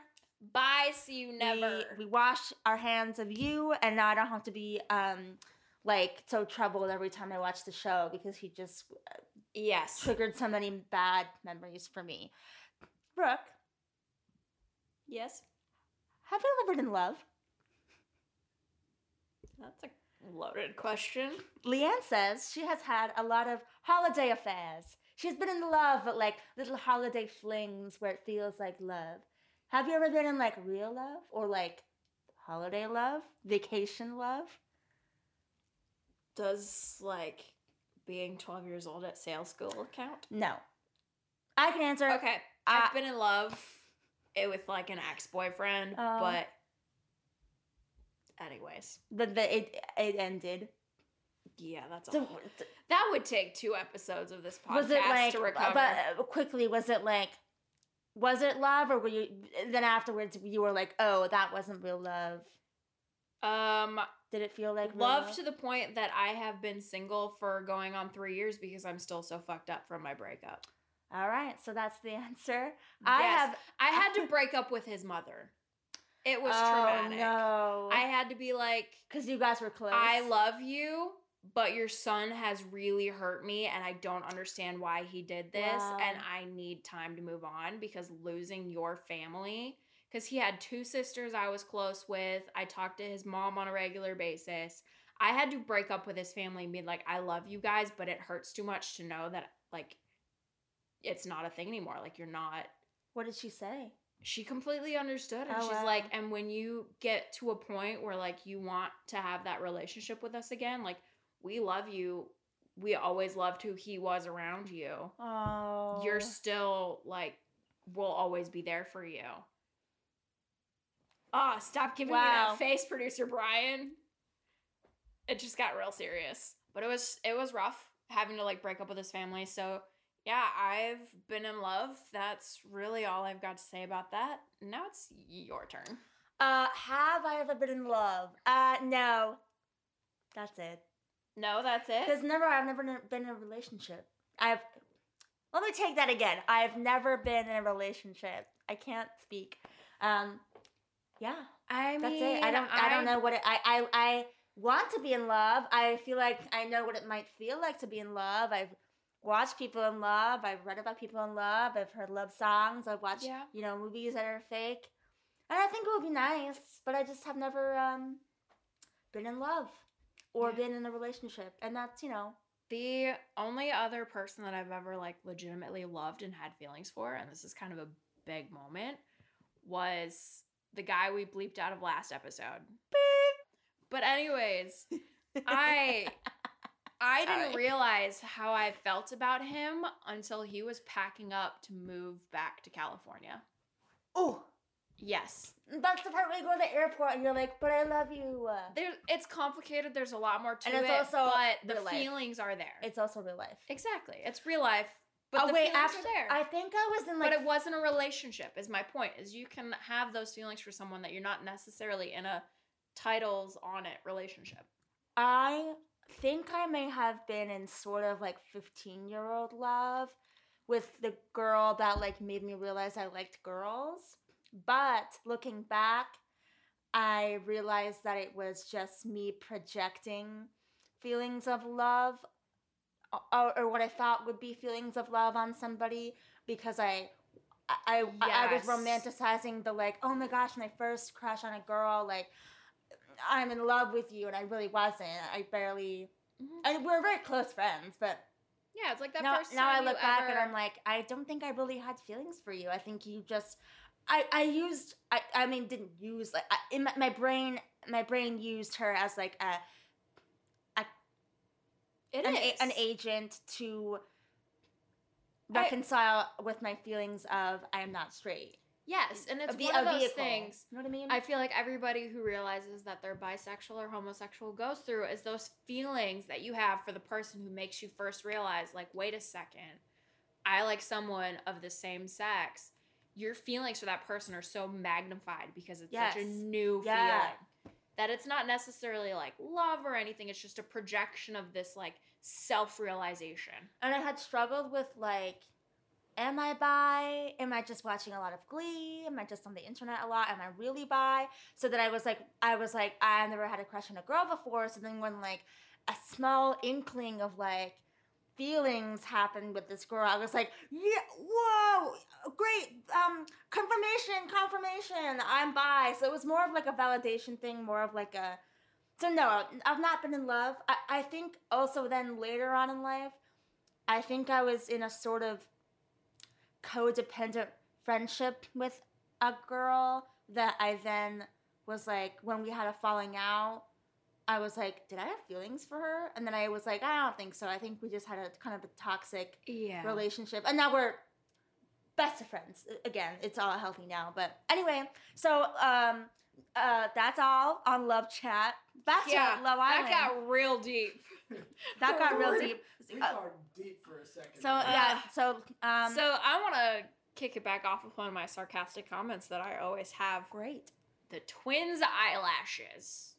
Speaker 2: bye. See you never.
Speaker 1: We, we wash our hands of you, and now I don't have to be um like so troubled every time I watch the show because he just uh,
Speaker 2: yes.
Speaker 1: triggered so many bad memories for me. Brooke,
Speaker 2: Yes.
Speaker 1: have you ever been in love?
Speaker 2: That's a loaded question.
Speaker 1: Leanne says she has had a lot of holiday affairs. She's been in love, but like little holiday flings where it feels like love. Have you ever been in like real love or like holiday love, vacation love?
Speaker 2: Does like being 12 years old at sales school count?
Speaker 1: No. I can answer.
Speaker 2: Okay. I've been in love eh, with like an ex boyfriend,
Speaker 1: Oh.
Speaker 2: but anyways,
Speaker 1: The, the it it ended.
Speaker 2: yeah, that's a
Speaker 1: So,
Speaker 2: whole- that would take two episodes of this podcast
Speaker 1: was it like
Speaker 2: to recover.
Speaker 1: but uh, quickly was it like was it love or were you then afterwards you were like oh that wasn't real love
Speaker 2: um,
Speaker 1: did it feel like real
Speaker 2: love to the point that I have been single for going on three years because I'm still so fucked up from my breakup.
Speaker 1: all right so that's the [LAUGHS] answer i have
Speaker 2: I had to break up with his mother. It was
Speaker 1: oh,
Speaker 2: traumatic.
Speaker 1: no
Speaker 2: I had to be like,
Speaker 1: because you guys were close
Speaker 2: I love you, but your son has really hurt me, and I don't understand why he did this,
Speaker 1: Wow.
Speaker 2: and I need time to move on because losing your family. Because he had two sisters I was close with. I talked to his mom on a regular basis. I had to break up with his family and be like, I love you guys, but it hurts too much to know that, like, it's not a thing anymore. Like, you're not
Speaker 1: what did she say
Speaker 2: she completely understood and
Speaker 1: Oh,
Speaker 2: she's
Speaker 1: wow.
Speaker 2: like and when you get to a point where like you want to have that relationship with us again like we love you. We always loved who he was around you.
Speaker 1: Oh.
Speaker 2: you're still like we'll always be there for you. Ah stop giving me that face producer brian. It just got real serious. But it was it was rough having to like break up with his family. So yeah, I've been in love. That's really all I've got to say about that. Now it's your turn.
Speaker 1: Uh, have I ever been in love? Uh, no. That's it.
Speaker 2: No, that's it.
Speaker 1: Because never, I've never been in a relationship. I've. Let me take that again. I've never been in a relationship. I can't speak. Um, yeah,
Speaker 2: I
Speaker 1: that's it. I don't. I, don't know what it. I. I. I want to be in love. I feel like I know what it might feel like to be in love. I've watched people in love. I've read about people in love. I've heard love songs. I've watched
Speaker 2: Yeah.
Speaker 1: you know movies that are fake, and I think it would be nice. But I just have never um been in love or
Speaker 2: Yeah.
Speaker 1: been in a relationship, and that's you know
Speaker 2: The only other person that I've ever like legitimately loved and had feelings for, and this is kind of a big moment, was the guy we bleeped out of last episode. But anyways, I [LAUGHS] I didn't realize how I felt about him until he was packing up to move back to California.
Speaker 1: oh.
Speaker 2: Yes.
Speaker 1: That's the part where you go to the airport and you're like, but I love you.
Speaker 2: There it's complicated, there's a lot more to
Speaker 1: And it's
Speaker 2: it,
Speaker 1: also
Speaker 2: but the
Speaker 1: life.
Speaker 2: feelings are there.
Speaker 1: It's also real life.
Speaker 2: exactly. It's real life. But
Speaker 1: oh
Speaker 2: the
Speaker 1: wait,
Speaker 2: feelings
Speaker 1: actually,
Speaker 2: are there.
Speaker 1: I think I was in like
Speaker 2: but it wasn't a relationship is my point is you can have those feelings for someone that you're not necessarily in a titles on it relationship
Speaker 1: I think I may have been in sort of like 15 year old love with the girl that like made me realize I liked girls. But looking back, I realized that it was just me projecting feelings of love or, or what I thought would be feelings of love on somebody because I I, I, I was romanticizing the like, oh my gosh, my first crush on a girl, like I'm in love with you, and I really wasn't. I barely.
Speaker 2: Mhm.
Speaker 1: And we're very close friends, but
Speaker 2: yeah it's like that
Speaker 1: now,
Speaker 2: first
Speaker 1: now I look back
Speaker 2: ever,
Speaker 1: and I'm like, I don't think I really had feelings for you. I think you just, I, I used, I, I mean, didn't use like I, in my, my brain, my brain used her as like a
Speaker 2: It
Speaker 1: an,
Speaker 2: is.
Speaker 1: a, an agent to
Speaker 2: I-
Speaker 1: reconcile with my feelings of I am not straight.
Speaker 2: Yes and it's
Speaker 1: A
Speaker 2: one of those
Speaker 1: vehicle.
Speaker 2: things
Speaker 1: You know what I mean?
Speaker 2: I feel like everybody who realizes that they're bisexual or homosexual goes through is those feelings that you have for the person who makes you first realize, like, wait a second, I like someone of the same sex. Your feelings for that person are so magnified because it's such a new
Speaker 1: Yeah.
Speaker 2: feeling that it's not necessarily like love or anything. It's just a projection of this like self realization.
Speaker 1: and I had struggled with like, am I bi? Am I just watching a lot of Glee? Am I just on the internet a lot? Am I really bi? So that I was like, I was like, I never had a crush on a girl before. So then when like a small inkling of like feelings happened with this girl, I was like, yeah, whoa, great, um, confirmation, confirmation, I'm bi. So it was more of like a validation thing, more of like a. So no, I've not been in love. I, I think also then later on in life, I think I was in a sort of codependent friendship with a girl that I then was like, when we had a falling out, I was like, did I have feelings for her? And then I was like, I don't think so. I think we just had a kind of a toxic
Speaker 2: Yeah.
Speaker 1: relationship. And now we're best of friends. Again, it's all healthy now. But anyway, so um uh that's all on Love Chat. Back
Speaker 2: Yeah,
Speaker 1: to Love Island. [LAUGHS]
Speaker 2: That got real deep.
Speaker 1: That got real deep.
Speaker 3: We
Speaker 1: Uh,
Speaker 3: got deep for a second.
Speaker 1: So yeah, so um
Speaker 2: so I want to kick it back off with one of my sarcastic comments that I always have.
Speaker 1: great.
Speaker 2: The twins' eyelashes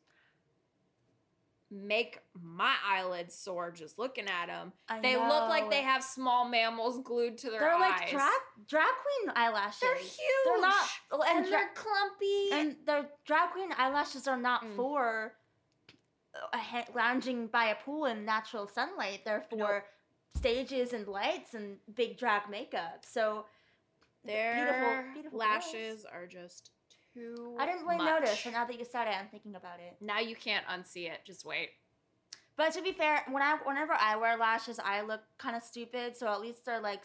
Speaker 2: make my eyelids sore just looking at them.
Speaker 1: I
Speaker 2: They look like they have small mammals glued to their
Speaker 1: They're
Speaker 2: eyes.
Speaker 1: like drag drag queen eyelashes.
Speaker 2: They're huge.
Speaker 1: They're not and,
Speaker 2: and
Speaker 1: dra-
Speaker 2: they're clumpy.
Speaker 1: and the drag queen eyelashes are not
Speaker 2: Mm.
Speaker 1: for ha- lounging by a pool in natural sunlight. They're for
Speaker 2: Nope.
Speaker 1: stages and lights and big drag makeup. So
Speaker 2: their
Speaker 1: beautiful- beautiful girls.
Speaker 2: lashes are just too.
Speaker 1: I didn't really
Speaker 2: much.
Speaker 1: notice, but now that you said it, I'm thinking about it.
Speaker 2: Now you can't unsee it. Just wait.
Speaker 1: But to be fair, when I whenever I wear lashes, I look kind of stupid. So at least they're like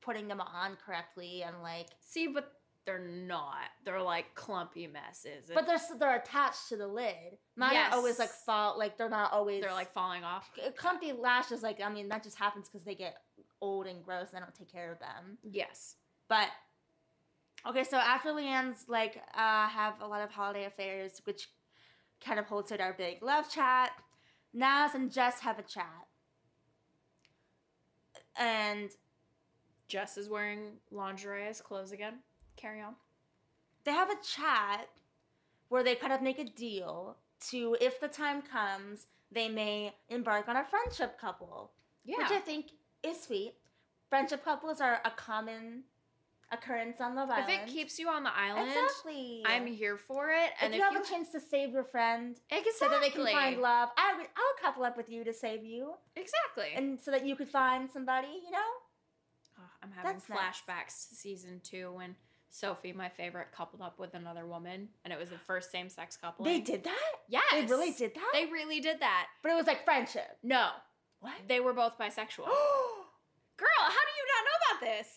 Speaker 1: putting them on correctly and like.
Speaker 2: See, but they're not. They're like clumpy messes.
Speaker 1: But they're they're attached to the lid. Mine are always like fall like they're not always.
Speaker 2: they're like falling off.
Speaker 1: clumpy lashes. Like I mean, that just happens because they get old and gross, and I don't take care of them.
Speaker 2: Yes.
Speaker 1: But okay, so after Leanne's like uh, have a lot of holiday affairs, which catapulted our big love chat. Nas and Jess have a chat. And
Speaker 2: Jess is wearing lingerie as clothes again. Carry on.
Speaker 1: they have a chat where they kind of make a deal to, if the time comes, they may embark on a friendship couple,
Speaker 2: Yeah.
Speaker 1: which I think is sweet. Friendship couples are a common occurrence on Love Island.
Speaker 2: if it keeps you on the island,
Speaker 1: exactly,
Speaker 2: I'm here for it. And
Speaker 1: if you have a chance to save your friend
Speaker 2: exactly.
Speaker 1: so that they can find love, I would I'll couple up with you to save you,
Speaker 2: Exactly.
Speaker 1: and so that you could find somebody. You know,
Speaker 2: Oh, I'm having
Speaker 1: That's nice.
Speaker 2: flashbacks to season two when Sophie, my favorite, coupled up with another woman, and it was the first same-sex couple.
Speaker 1: they did that.
Speaker 2: Yes.
Speaker 1: They really did that.
Speaker 2: They really did that.
Speaker 1: but it was like friendship.
Speaker 2: No,
Speaker 1: What?
Speaker 2: they were both bisexual. [GASPS] Girl, how do you not know about this?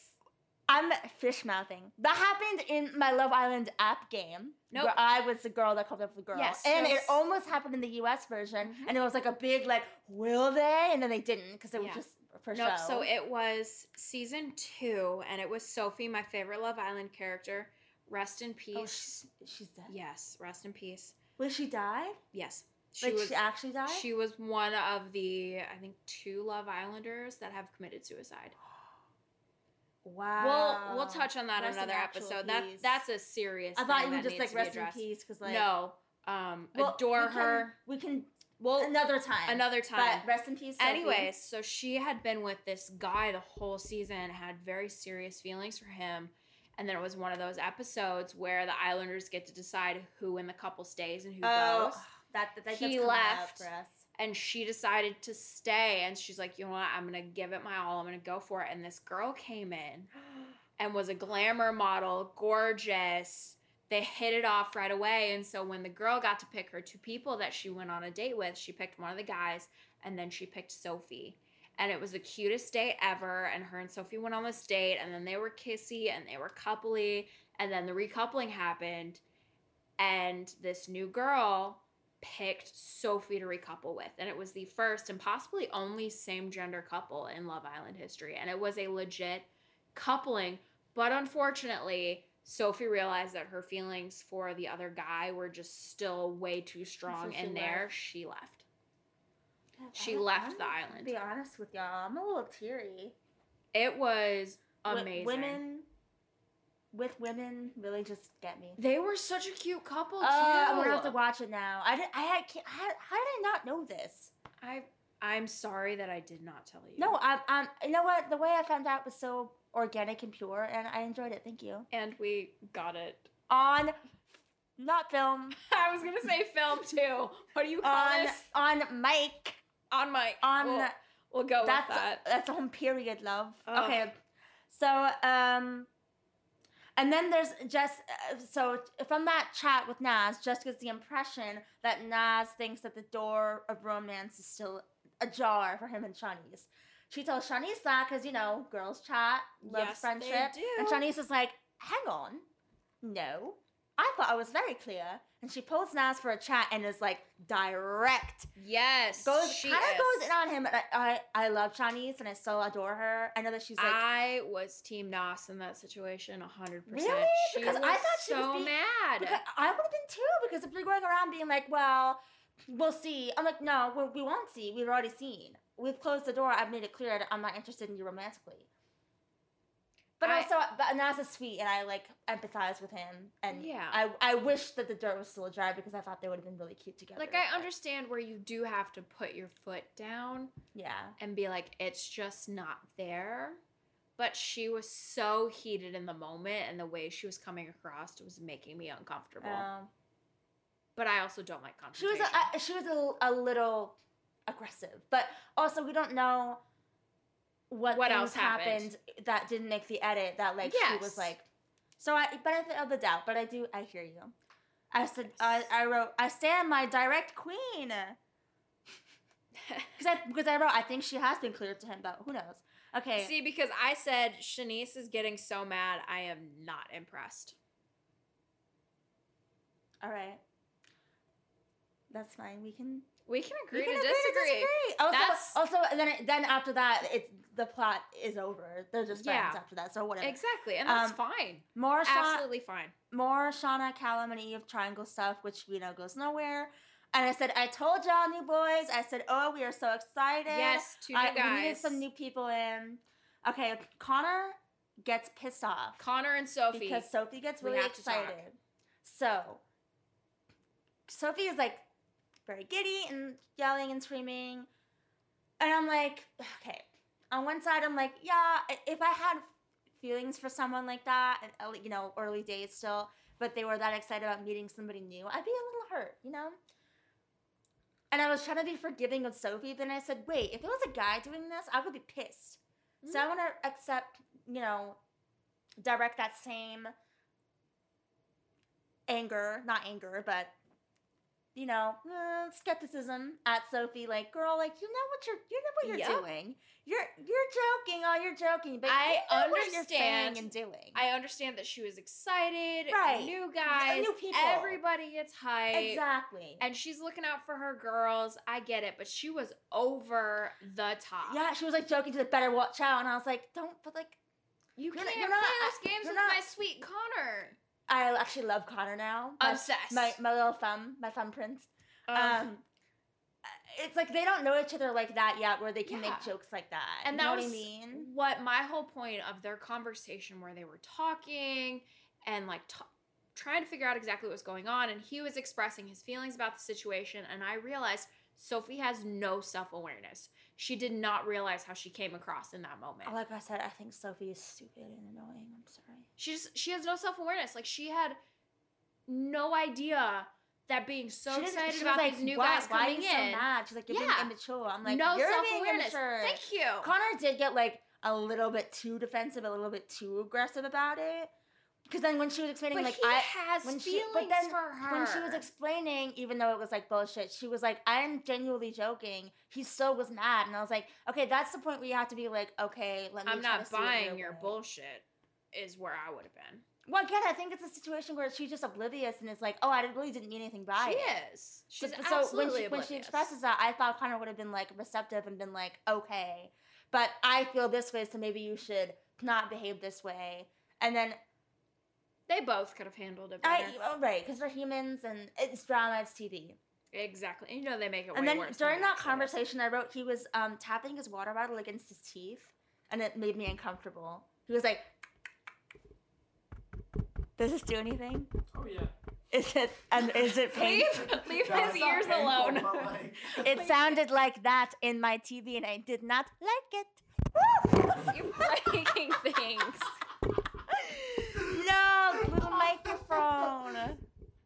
Speaker 1: I'm fish mouthing. That happened in my Love Island app game.
Speaker 2: Nope.
Speaker 1: Where I was the girl that called up the girl.
Speaker 2: Yes,
Speaker 1: and
Speaker 2: so
Speaker 1: it almost happened in the US version.
Speaker 2: Mhm.
Speaker 1: And it was like a big, like, will they? And then they didn't because it was just for
Speaker 2: Nope.
Speaker 1: show.
Speaker 2: So it was season two, and it was Sophie, my favorite Love Island character. Rest in
Speaker 1: Oh,
Speaker 2: peace.
Speaker 1: sh- she's dead.
Speaker 2: yes, rest in peace.
Speaker 1: Was she died?
Speaker 2: Yes, she
Speaker 1: like,
Speaker 2: was.
Speaker 1: she actually died?
Speaker 2: She was one of the, I think, two Love Islanders that have committed suicide.
Speaker 1: Wow.
Speaker 2: We'll we'll touch on that in
Speaker 1: Rest
Speaker 2: another episode. That that's a serious.
Speaker 1: I thought you were
Speaker 2: that
Speaker 1: just like rest in peace because like
Speaker 2: no, um,
Speaker 1: Well,
Speaker 2: adore
Speaker 1: we can-
Speaker 2: her.
Speaker 1: we can
Speaker 2: Well,
Speaker 1: another time.
Speaker 2: another time.
Speaker 1: But rest in peace. Sophie.
Speaker 2: Anyways, so she had been with this guy the whole season, had very serious feelings for him. And then it was one of those episodes where the Islanders get to decide who in the couple stays and who
Speaker 1: Oh,
Speaker 2: goes.
Speaker 1: that, that, that's
Speaker 2: He left. And she decided to stay. And she's like, you know what? I'm going to give it my all. I'm going to go for it. And this girl came in [GASPS] and was a glamour model, gorgeous. They hit it off right away. And so when the girl got to pick her two people that she went on a date with, she picked one of the guys and then she picked Sophie. And it was the cutest date ever. And her and Sophie went on this date and then they were kissy and they were coupley. And then the recoupling happened. And this new girl picked Sophie to recouple with. And it was the first and possibly only same gender couple in Love Island history. And it was a legit coupling. But unfortunately, Sophie realized that her feelings for the other guy were just still way too strong.
Speaker 1: she
Speaker 2: and there
Speaker 1: left.
Speaker 2: she left. She
Speaker 1: I-
Speaker 2: left
Speaker 1: I'm
Speaker 2: the island.
Speaker 1: Be honest with y'all, I'm a little teary.
Speaker 2: It was amazing.
Speaker 1: women with women really just get me.
Speaker 2: They were such a cute couple too.
Speaker 1: Uh, I'm gonna have to watch it now. I did, I had, can't- how, how did I not know this?
Speaker 2: I I'm sorry that I did not tell you.
Speaker 1: No, I'm, I'm. You know what? The way I found out was so organic and pure, and I enjoyed it. Thank you.
Speaker 2: and we got it.
Speaker 1: On, not film. [LAUGHS]
Speaker 2: I was gonna say film too. What do you call
Speaker 1: On
Speaker 2: this?
Speaker 1: on mic.
Speaker 2: On mic.
Speaker 1: On
Speaker 2: We'll, we'll go
Speaker 1: that's
Speaker 2: with that.
Speaker 1: that's a whole period, love.
Speaker 2: Ugh.
Speaker 1: Okay, so um, and then there's just uh, so from that chat with Nas, just gets the impression that Nas thinks that the door of romance is still ajar for him and Siannise. She tells Siannise that because you know girls chat, love
Speaker 2: Yes,
Speaker 1: friendship, and Siannise is like, "Hang on, no." I thought I was very clear, and she pulls Nas for a chat and is like direct
Speaker 2: Yes.
Speaker 1: goes
Speaker 2: she
Speaker 1: kind of goes in on him. And I, I I love Siannise and I still adore her. I know that she's like
Speaker 2: I was Team Nas in that situation, hundred percent.
Speaker 1: Really?
Speaker 2: She
Speaker 1: Because
Speaker 2: was
Speaker 1: I thought she was
Speaker 2: so
Speaker 1: being-
Speaker 2: mad.
Speaker 1: I would have been too. Because if you're going around being like, well, we'll see. I'm like, no, we, we won't see. We've already seen. We've closed the door. I've made it clear that I'm not interested in you romantically. But
Speaker 2: I-
Speaker 1: also, but Nas sweet, and I like empathize with him. And
Speaker 2: Yeah.
Speaker 1: I I wish that the dirt was still dry because I thought they would have been really cute together.
Speaker 2: like I understand where you do have to put your foot down
Speaker 1: Yeah.
Speaker 2: and be like, it's just not there. But she was so heated in the moment, and the way she was coming across was making me uncomfortable.
Speaker 1: Um,
Speaker 2: but I also don't like
Speaker 1: She was
Speaker 2: confrontation.
Speaker 1: a, she was a, a little aggressive, but also we don't know what,
Speaker 2: What else happened.
Speaker 1: that didn't make the edit. That like she was like, so I benefit of the doubt, but I do I hear you. I said I, I wrote I stand my direct queen [LAUGHS] because I because I wrote I think she has been cleared to him, but who knows? Okay,
Speaker 2: See, because I said Siannise is getting so mad, I am not impressed.
Speaker 1: all right, that's fine. We can
Speaker 2: We can agree,
Speaker 1: we can
Speaker 2: to,
Speaker 1: agree
Speaker 2: disagree.
Speaker 1: to disagree. Also,
Speaker 2: That's-
Speaker 1: also then it, then after that, it's the plot is over. They're just friends
Speaker 2: Yeah.
Speaker 1: after that. So whatever.
Speaker 2: Exactly, and that's
Speaker 1: Um,
Speaker 2: fine.
Speaker 1: More Sha-
Speaker 2: Absolutely fine.
Speaker 1: more Shaughna, Callum, and Eve triangle stuff, which we know goes nowhere. And I said, I told y'all new boys. I said, oh, we are so excited.
Speaker 2: Yes, two new
Speaker 1: I,
Speaker 2: guys.
Speaker 1: We needed some new people in. Okay, Connor gets pissed off
Speaker 2: Connor and Sophie.
Speaker 1: because Sophie gets really
Speaker 2: have to talk.
Speaker 1: excited. So Sophie is like very giddy and yelling and screaming. And I'm like, okay. On one side, I'm like, yeah, if I had feelings for someone like that, uh, you know, early days still, but they were that excited about meeting somebody new, I'd be a little hurt, you know? And I was trying to be forgiving of Sophie, then I said, wait, if it was a guy doing this, I would be pissed. So I want to accept, you know, direct that same anger, not anger, but you know, uh, skepticism at Sophie. Like, girl, like you know what you're, you know what you're
Speaker 2: Yep.
Speaker 1: doing. You're you're joking. Oh, you're joking. But
Speaker 2: I
Speaker 1: you know
Speaker 2: understand.
Speaker 1: and doing.
Speaker 2: I understand that she was excited.
Speaker 1: Right.
Speaker 2: New guys.
Speaker 1: new people.
Speaker 2: Everybody gets hyped.
Speaker 1: exactly.
Speaker 2: And she's looking out for her girls. I get it, but she was over the top.
Speaker 1: yeah, she was like joking to the better watch out, and I was like, don't. But like,
Speaker 2: You can't
Speaker 1: you're
Speaker 2: play
Speaker 1: not-
Speaker 2: those games with
Speaker 1: not-
Speaker 2: my sweet Connor.
Speaker 1: I actually love Connor now. My-
Speaker 2: Obsessed.
Speaker 1: My my little thumb, my thumb prince.
Speaker 2: Um,
Speaker 1: um it's like they don't know each other like that yet where they can
Speaker 2: Yeah.
Speaker 1: make jokes like that
Speaker 2: and
Speaker 1: you
Speaker 2: that
Speaker 1: know
Speaker 2: was
Speaker 1: what i mean
Speaker 2: what my whole point of their conversation where they were talking and like t- trying to figure out exactly what was going on and he was expressing his feelings about the situation and i realized sophie has no self-awareness she did not realize how she came across in that moment.
Speaker 1: Like i said i think sophie is stupid and annoying i'm sorry.
Speaker 2: She just she has no self-awareness like she had no idea that being so excited about
Speaker 1: like,
Speaker 2: these new
Speaker 1: why,
Speaker 2: guys
Speaker 1: why are
Speaker 2: coming
Speaker 1: you
Speaker 2: in
Speaker 1: so mad? She's like you're
Speaker 2: Yeah.
Speaker 1: being immature. I'm like
Speaker 2: no
Speaker 1: you're being
Speaker 2: self-awareness.
Speaker 1: immature.
Speaker 2: Thank you.
Speaker 1: Connor did get like a little bit too defensive a little bit too aggressive about it because then when she was explaining
Speaker 2: but
Speaker 1: like
Speaker 2: he
Speaker 1: i
Speaker 2: has
Speaker 1: when she- but then
Speaker 2: for her
Speaker 1: when she was explaining, even though it was like bullshit, she was like, I'm genuinely joking. He still was mad. And I was like, okay, that's the point where you have to be like, okay, let me
Speaker 2: I'm
Speaker 1: try to
Speaker 2: not
Speaker 1: see
Speaker 2: buying your
Speaker 1: way.
Speaker 2: bullshit is where I would have been.
Speaker 1: Well, again, I think it's a situation where she's just oblivious and it's like, oh, I really didn't mean anything by it.
Speaker 2: she
Speaker 1: it.
Speaker 2: is.
Speaker 1: So-
Speaker 2: She's
Speaker 1: so,
Speaker 2: absolutely
Speaker 1: when she, when she expresses that, I thought Connor would have been like receptive and been like, okay, but I feel this way, so maybe you should not behave this way. And then
Speaker 2: they both could have handled it
Speaker 1: I,
Speaker 2: better.
Speaker 1: oh, right, because they're humans and it's drama, it's TV.
Speaker 2: exactly. You know they make it
Speaker 1: And then
Speaker 2: worse.
Speaker 1: during
Speaker 2: it
Speaker 1: that conversation, I wrote he was um, tapping his water bottle against his teeth, and it made me uncomfortable. He was like, "Does this do anything?
Speaker 3: Oh yeah.
Speaker 1: Is it and is it [LAUGHS] painful?" [LAUGHS]
Speaker 2: leave leave
Speaker 3: No,
Speaker 2: his ears
Speaker 3: painful,
Speaker 2: alone. [LAUGHS]
Speaker 3: like-
Speaker 1: It sounded like that in my TV, and I did not like it.
Speaker 2: You're breaking things.
Speaker 1: No, little microphone.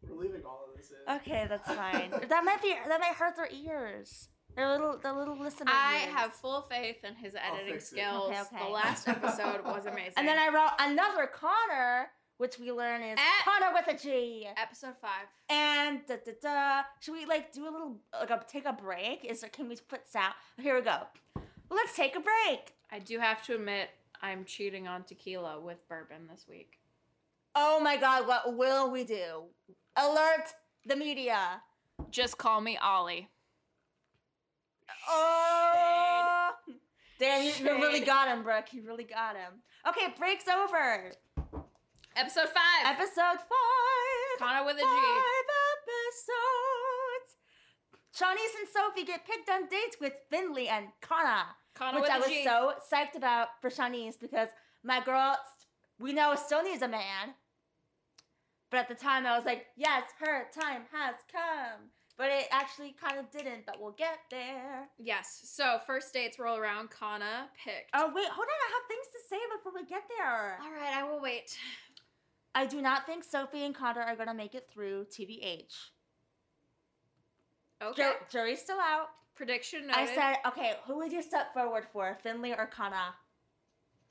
Speaker 3: We're leaving all of this in.
Speaker 1: Okay, that's [LAUGHS] fine. that might be that might hurt their ears. Their little the little listener.
Speaker 2: I
Speaker 1: ears.
Speaker 2: have full faith in his editing skills.
Speaker 1: Okay, okay.
Speaker 2: The last [LAUGHS] episode was amazing.
Speaker 1: And then I wrote another Connor, which we learn is
Speaker 2: At-
Speaker 1: Connor with a G.
Speaker 2: episode five.
Speaker 1: And da da da. Should we like do a little like a take a break? Is there can we put sound? Here we go. Let's take a break.
Speaker 2: I do have to admit, I'm cheating on tequila with bourbon this week.
Speaker 1: Oh my God! What will we do? Alert the media.
Speaker 2: Just call me Ollie.
Speaker 1: Oh. Damn, you, you really got him, Brooke. You really got him. Okay, break's over.
Speaker 2: Episode five.
Speaker 1: Episode five.
Speaker 2: Connor with a G.
Speaker 1: Five episodes. Siannise and Sophie get picked on dates with Finley and Connor.
Speaker 2: Connor
Speaker 1: which I was
Speaker 2: G.
Speaker 1: so psyched about for Siannise because my girl, we know, still needs a man. But at the time, I was like, yes, her time has come. But it actually kind of didn't, but we'll get there.
Speaker 2: Yes. So first dates roll around. Connor picked.
Speaker 1: Oh, wait, hold on. I have things to say before we get there.
Speaker 2: All right, I will wait.
Speaker 1: I do not think Sophie and Connor are going to make it through TBH.
Speaker 2: Okay.
Speaker 1: Ju- jury's still out.
Speaker 2: Prediction noted.
Speaker 1: I said, okay, who would you step forward for, Finley or Connagh?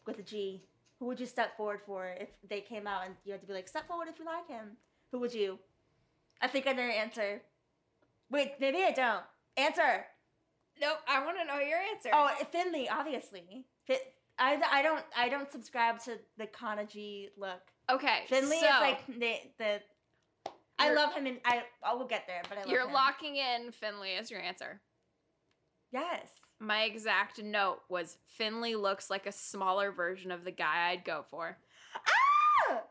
Speaker 1: With a G. Who would you step forward for if they came out and you had to be like, step forward if you like him? Who would you? I think I know your answer. Wait, maybe I don't. Answer.
Speaker 2: nope. I want to know your answer.
Speaker 1: Oh, Finley, obviously. I, I don't I don't subscribe to the Connagh G look.
Speaker 2: okay.
Speaker 1: Finley
Speaker 2: so
Speaker 1: is like the the. I love him and I I will get there, but I love
Speaker 2: you're
Speaker 1: him.
Speaker 2: locking in Finley as your answer.
Speaker 1: Yes.
Speaker 2: My exact note was Finley looks like a smaller version of the guy I'd go for.
Speaker 1: Ah!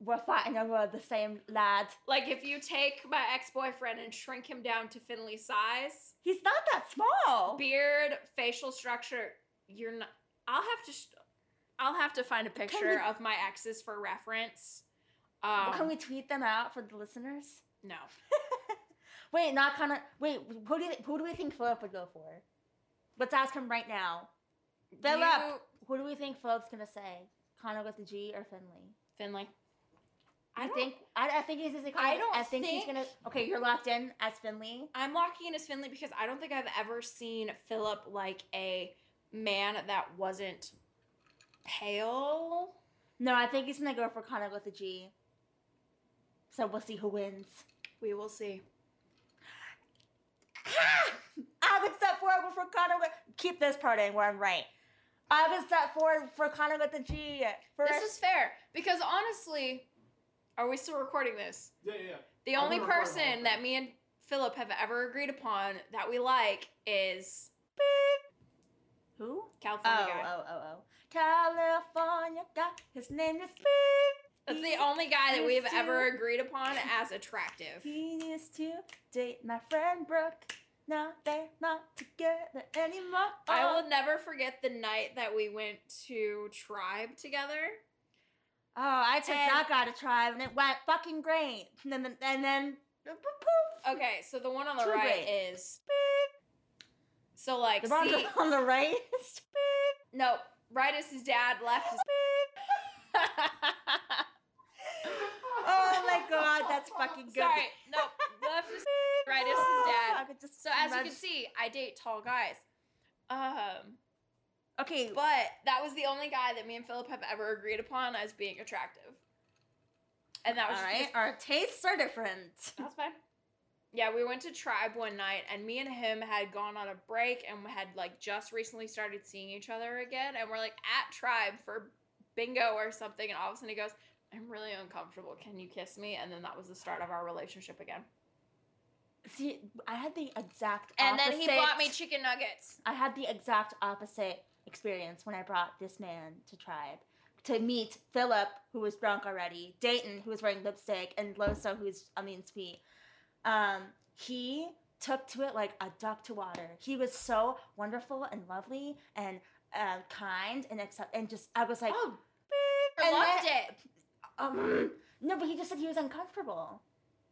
Speaker 1: we're fighting over the same lad.
Speaker 2: Like if you take my ex-boyfriend and shrink him down to Finley's size,
Speaker 1: He's not that small.
Speaker 2: beard, facial structure, you're not. I'll have to. Sh- I'll have to find a picture
Speaker 1: we-
Speaker 2: of my exes for reference. Um,
Speaker 1: Can we tweet them out for the listeners?
Speaker 2: no. [LAUGHS]
Speaker 1: Wait, not kind of. Wait, who do you, who do we think Philip would go for? Let's ask him right now. Philip,
Speaker 2: You-
Speaker 1: who do we think Philip's gonna say? Connor with the G or Finley?
Speaker 2: Finley. I
Speaker 1: I think I, I think he's gonna.
Speaker 2: I don't
Speaker 1: I think, he's gonna. Okay, you're locked in as Finley.
Speaker 2: I'm locking in as Finley because I don't think I've ever seen Philip like a man that wasn't pale.
Speaker 1: No, I think he's gonna go for Connor with the G. So we'll see who wins.
Speaker 2: We will see.
Speaker 1: I would step forward for Connor with. Keep this part in where I'm right. I would step forward for Connor with the G. For
Speaker 2: This is fair because honestly, are we still recording this?
Speaker 3: Yeah, yeah, yeah.
Speaker 2: The
Speaker 3: I'm
Speaker 2: only
Speaker 3: gonna record the whole
Speaker 2: person
Speaker 3: thing.
Speaker 2: that me and Philip have ever agreed upon that we like is
Speaker 1: who?
Speaker 2: California
Speaker 1: Oh,
Speaker 2: guy.
Speaker 1: oh, oh, oh. California guy. His name is Beep.
Speaker 2: That's the only guy that we've ever agreed upon as attractive.
Speaker 1: He used to date my friend Brooke. Now they're not together anymore.
Speaker 2: I oh. will never forget the night that we went to Tribe together.
Speaker 1: Oh, I took
Speaker 2: And-
Speaker 1: that guy to tribe and it went fucking great. And then, and then, poof.
Speaker 2: Okay, so the one on the
Speaker 1: Too
Speaker 2: right
Speaker 1: great.
Speaker 2: is so like
Speaker 1: The one
Speaker 2: see, [LAUGHS]
Speaker 1: on the right. is
Speaker 2: no right is his dad, left is [LAUGHS]
Speaker 1: oh my god, that's fucking good.
Speaker 2: sorry no left is right is his [GASPS] dad. So as you can see, I date tall guys. Um,
Speaker 1: okay,
Speaker 2: but that was the only guy that me and Philip have ever agreed upon as being attractive, and that was
Speaker 1: right,
Speaker 2: just-
Speaker 1: our tastes are different.
Speaker 2: That's fine. Yeah, we went to Tribe one night, and me and him had gone on a break and had like just recently started seeing each other again, and we're like at Tribe for bingo or something, and all of a sudden he goes, "I'm really uncomfortable. Can you kiss me?" And then that was the start of our relationship again.
Speaker 1: See, I had the exact
Speaker 2: And then he bought me
Speaker 1: opposite-
Speaker 2: chicken nuggets.
Speaker 1: I had the exact opposite experience when I brought this man to Tribe to meet Philip, who was drunk already, Dayton, who was wearing lipstick, and Loso, who's I mean sweet. Um, he took to it like a duck to water. He was so wonderful and lovely and uh, kind and accept and just I was like,
Speaker 2: oh, I
Speaker 1: and
Speaker 2: loved
Speaker 1: then-
Speaker 2: it
Speaker 1: Um, no, but he just said he was uncomfortable.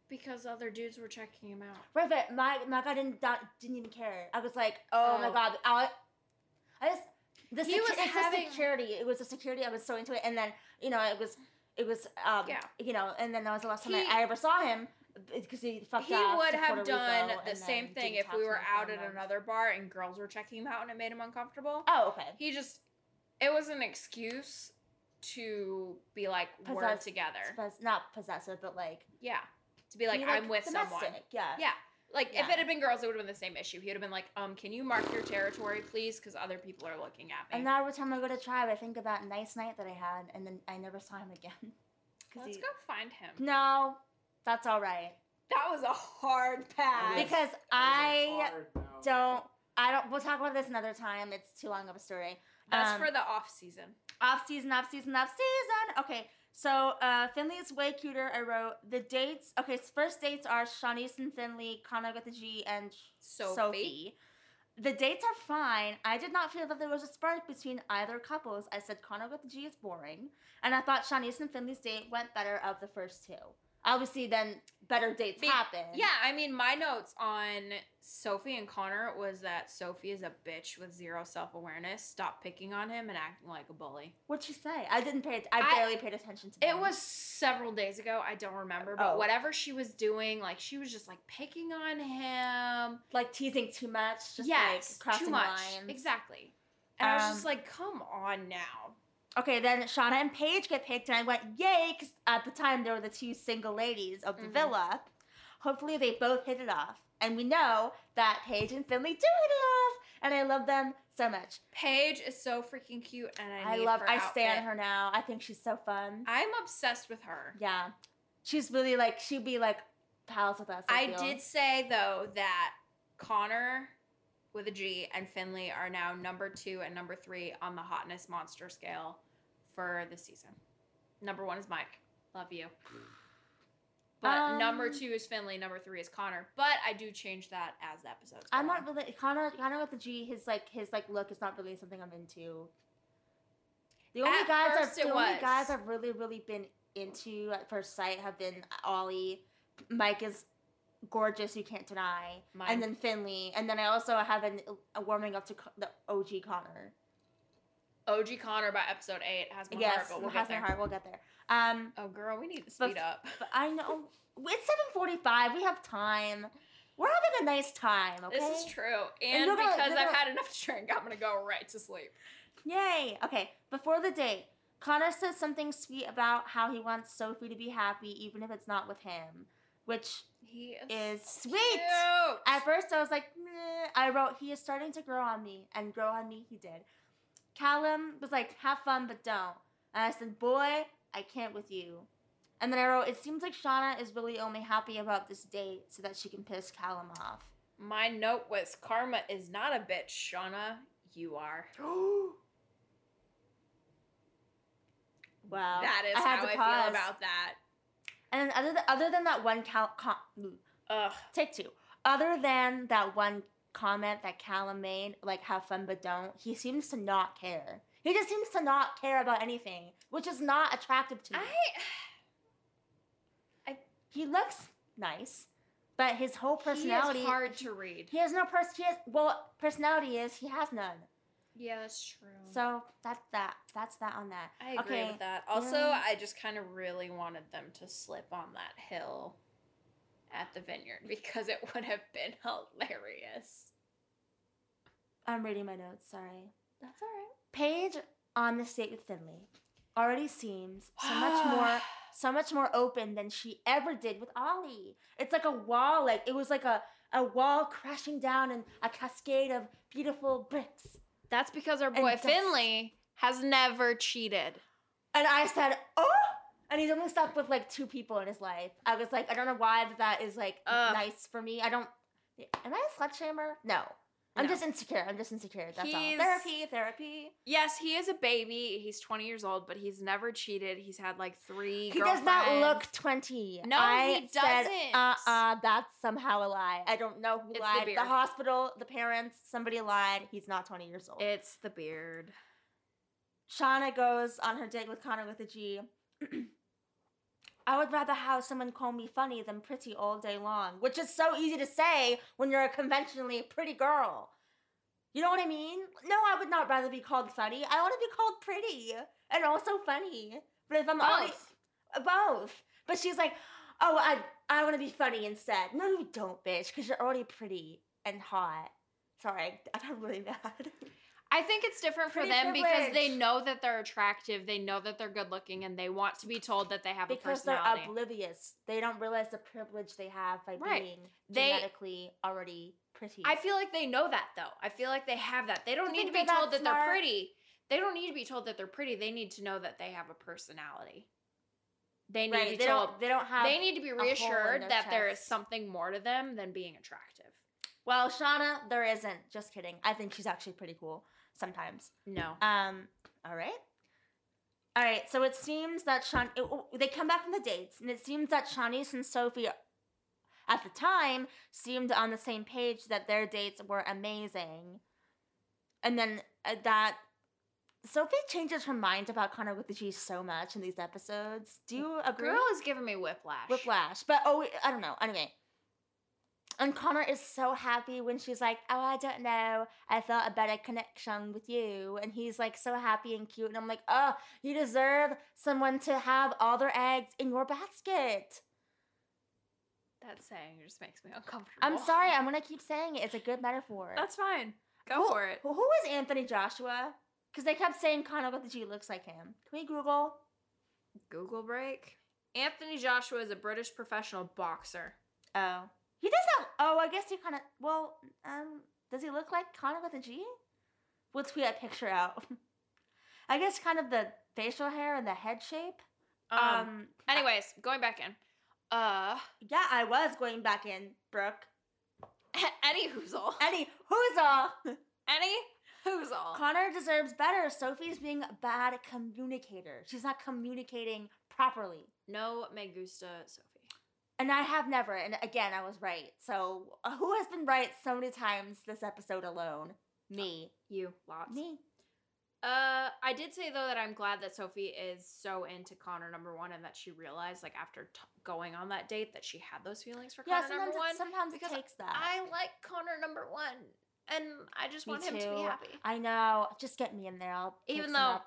Speaker 2: Because other dudes were checking him out.
Speaker 1: Right, but my my guy didn't not, didn't even care. I was like, oh, my
Speaker 2: Oh.
Speaker 1: god, I, I just the
Speaker 2: He
Speaker 1: secu-
Speaker 2: was having-
Speaker 1: the security. It was the security. I was so into it, and then you know it was it was um
Speaker 2: Yeah.
Speaker 1: you know, and then that was the last time I, I ever saw him because he fucked
Speaker 2: He would have
Speaker 1: Puerto
Speaker 2: done
Speaker 1: Rico
Speaker 2: the same thing if we were
Speaker 1: me for a
Speaker 2: out at another bar and girls were checking him out and it made him uncomfortable.
Speaker 1: Oh, okay.
Speaker 2: he just it was an excuse to be like we're
Speaker 1: Possess-
Speaker 2: together
Speaker 1: Pos- not possessive, but like
Speaker 2: yeah to be like
Speaker 1: be,
Speaker 2: i'm with someone
Speaker 1: Yeah.
Speaker 2: yeah like if it had been girls it would have been the same issue he would have been like um can you mark your territory please because other people are looking at me
Speaker 1: And now every time I go to Tribe, I think of that nice night that I had, and then I never saw him again. [LAUGHS] 'Cause
Speaker 2: let's
Speaker 1: he-
Speaker 2: go find him
Speaker 1: No, that's all right.
Speaker 2: that was a hard pass
Speaker 1: Because I
Speaker 3: hard
Speaker 1: don't I don't we'll talk about this another time. It's too long of a story.
Speaker 2: that's
Speaker 1: Um,
Speaker 2: for the off season
Speaker 1: off season, off season, off season. Okay. So uh Finley is way cuter. I wrote the dates. Okay, first dates are Siannise and Finley, Connor with the G, and
Speaker 2: Sophie.
Speaker 1: Sophie. The dates are fine. I did not feel that there was a spark between either couples. I said Connor with the G is boring, and I thought Siannise and Finley's date went better of the first two. Obviously, then better dates
Speaker 2: Be-
Speaker 1: happen.
Speaker 2: yeah i mean my notes on sophie and connor was that sophie is a bitch with zero self-awareness stop picking on him and acting like a bully
Speaker 1: What'd she say? I didn't pay. I
Speaker 2: I-
Speaker 1: barely paid attention to.
Speaker 2: It
Speaker 1: them.
Speaker 2: was several days ago. I don't remember, but
Speaker 1: Oh.
Speaker 2: whatever she was doing, like she was just like picking on him.
Speaker 1: like teasing too much. Just
Speaker 2: yes,
Speaker 1: like
Speaker 2: too much.
Speaker 1: lines.
Speaker 2: Exactly. And I was just
Speaker 1: Um,
Speaker 2: like, "Come on now."
Speaker 1: Okay, then Shaughna and Paige get picked, and I went, yay, because at the time they were the two single ladies of the
Speaker 2: Mhm.
Speaker 1: villa. Hopefully they both hit it off. And we know that Paige and Finley do hit it off, and I love them so much.
Speaker 2: Paige is so freaking cute, and I,
Speaker 1: I love,
Speaker 2: her
Speaker 1: I
Speaker 2: outfit.
Speaker 1: stand her now. I think she's so fun.
Speaker 2: I'm obsessed with her.
Speaker 1: yeah. She's really like, she'd be like pals with us. I,
Speaker 2: I did say though that Connor with a G and Finley are now number two and number three on the hotness monster scale for this season. Number one is Mike. Love you. [SIGHS] But number
Speaker 1: Um,
Speaker 2: two is Finley. Number three is Connor. But I do change that as the episodes.
Speaker 1: I'm not really Connor. Connor with the G. His like his like look is not really something I'm into. The only
Speaker 2: At
Speaker 1: guys I've the only guys I've really really been into at first sight have been Ollie. Mike is gorgeous. You can't deny.
Speaker 2: Mine.
Speaker 1: And then Finley. And then I also have an, a warming up to the OG Connor.
Speaker 2: OG Connor by episode eight has my
Speaker 1: yes,
Speaker 2: heart, but we'll
Speaker 1: has
Speaker 2: get there.
Speaker 1: heart. We'll get there. Um,
Speaker 2: Oh, girl, we need to
Speaker 1: But-
Speaker 2: speed up.
Speaker 1: but I know it's seven forty-five. We have time. We're having a nice time. Okay.
Speaker 2: This is true.
Speaker 1: And
Speaker 2: And,
Speaker 1: you're gonna-
Speaker 2: because I've
Speaker 1: gonna-
Speaker 2: had enough to drink, I'm going to go right to sleep.
Speaker 1: Yay! Okay, before the date, Connor says something sweet about how he wants Sophie to be happy even if it's not with him, which
Speaker 2: He
Speaker 1: is sweet.
Speaker 2: Cute.
Speaker 1: At first, I was like, Meh. I wrote, he is starting to grow on me, and grow on me he did. Callum was like, have fun, but don't. And I said, boy, I can't with you. And then I wrote, it seems like Shaughna is really only happy about this date so that she can piss Callum off.
Speaker 2: My note was Karma is not a bitch, Shaughna. You are. [GASPS]
Speaker 1: wow.
Speaker 2: That is
Speaker 1: I
Speaker 2: how I
Speaker 1: pause.
Speaker 2: feel about that.
Speaker 1: And then other than, other than that one Cal, com,
Speaker 2: Ugh.
Speaker 1: take two. Other than that one comment that Callum made, like have fun but don't, he seems to not care. He just seems to not care about anything, which is not attractive to me.
Speaker 2: I.
Speaker 1: He looks nice, but his whole personality
Speaker 2: hard to read.
Speaker 1: He has no person. He has well, personality is he has none.
Speaker 2: Yeah, that's true.
Speaker 1: So that's that. That's that on that.
Speaker 2: I agree
Speaker 1: okay,
Speaker 2: with that. Also,
Speaker 1: yeah.
Speaker 2: I just kind of really wanted them to slip on that hill at the vineyard because it [LAUGHS] would have been hilarious.
Speaker 1: I'm reading my notes. Sorry.
Speaker 2: That's all right.
Speaker 1: Paige on the date with Finley already seems so much [SIGHS] more so much more open than she ever did with Ollie. It's like a wall, like it was like a, a wall crashing down and a cascade of beautiful bricks.
Speaker 2: That's because our boy. Finley has never cheated.
Speaker 1: And I said, oh! And he's only stuck with like two people in his life. I was like, I don't know why that is like
Speaker 2: Ugh.
Speaker 1: nice for me. I don't. Am I a slut shamer? No. I'm
Speaker 2: No.
Speaker 1: just insecure. I'm just insecure. That's all. Therapy, therapy.
Speaker 2: Yes, he is a baby. He's 20 years old, but he's never cheated. He's had like three.
Speaker 1: He does not look 20.
Speaker 2: No,
Speaker 1: I
Speaker 2: he doesn't.
Speaker 1: uh uh, that's somehow a lie. I don't know who
Speaker 2: It's
Speaker 1: lied. The,
Speaker 2: beard.
Speaker 1: hospital, the parents, somebody lied. He's not 20 years old.
Speaker 2: It's the beard.
Speaker 1: Shaughna goes on her date with Connor with a G. [CLEARS THROAT] I would rather have someone call me funny than pretty all day long, which is so easy to say when you're a conventionally pretty girl. You know what I mean? No, I would not rather be called funny. I want to be called pretty and also funny. But if I'm
Speaker 2: Both.
Speaker 1: Uh, both, but she's like, oh, I I want to be funny instead. No, you don't, bitch, because you're already pretty and hot. Sorry, [LAUGHS] I got really mad.
Speaker 2: I think it's different for them because they know that they're attractive, they know that they're good looking, and they want to be told that they have
Speaker 1: because
Speaker 2: a personality.
Speaker 1: Because they're oblivious. They don't realize the privilege they have by
Speaker 2: Right.
Speaker 1: being
Speaker 2: They-
Speaker 1: genetically already pretty.
Speaker 2: I feel like they know that though. I feel like they have that. They don't
Speaker 1: You
Speaker 2: need to be told
Speaker 1: that
Speaker 2: that they're pretty. They don't need to be told that they're pretty. They need to know that they have a personality. They need
Speaker 1: right.
Speaker 2: to be
Speaker 1: They
Speaker 2: told.
Speaker 1: don't. They don't have.
Speaker 2: They need to be reassured that there is something more to them than being attractive.
Speaker 1: well, Shaughna, there isn't. Just kidding. I think she's actually pretty cool sometimes.
Speaker 2: No.
Speaker 1: Um. All right. All right. So it seems that Sean. It, they come back from the dates, and it seems that Siannise and Sophie, at the time, seemed on the same page that their dates were amazing, and then uh, that. Sophie changes her mind about Connor with the G so much in these episodes. Do you agree?
Speaker 2: Girl is giving me whiplash.
Speaker 1: Whiplash. But oh, I don't know. Anyway. And Connor is so happy when she's like, "Oh, I don't know. I felt a better connection with you." And he's like so happy and cute, and I'm like, "Oh, you deserve someone to have all their eggs in your basket."
Speaker 2: That saying just makes me uncomfortable.
Speaker 1: I'm sorry. I'm gonna keep saying it. It's a good metaphor.
Speaker 2: That's fine. Go
Speaker 1: Who-
Speaker 2: for it.
Speaker 1: Who who is Anthony Joshua? Because they kept saying Connor with the G looks like him. Can we Google?
Speaker 2: Google break. Anthony Joshua is a British professional boxer.
Speaker 1: Oh, he does not. Oh, I guess he kind of. Well, um, does he look like Connor with a G? We'll tweet that picture out. [LAUGHS] I guess kind of the facial hair and the head shape.
Speaker 2: Um.
Speaker 1: Um.
Speaker 2: anyways, going back in. Uh.
Speaker 1: Yeah, I was going back in, Brooke. [LAUGHS]
Speaker 2: Any whoozle. [LAUGHS]
Speaker 1: Any all?
Speaker 2: Any whoozle.
Speaker 1: Connor deserves better. Sophie's being a bad communicator. She's not communicating properly.
Speaker 2: No me gusta Sophie.
Speaker 1: And I have never. And again, I was right. So uh, [LAUGHS] who has been right so many times this episode alone? Me.
Speaker 2: You lots.
Speaker 1: Me.
Speaker 2: Uh, I did say though that I'm glad that Sophie is so into Connor number one, and that she realized, like after t- going on that date, that she had those feelings for
Speaker 1: Yeah,
Speaker 2: Connor number one.
Speaker 1: it, sometimes it takes that.
Speaker 2: I like Connor number one, and I just
Speaker 1: Me
Speaker 2: want him to be happy.
Speaker 1: I know. Just get me in there. I'll
Speaker 2: Even though-.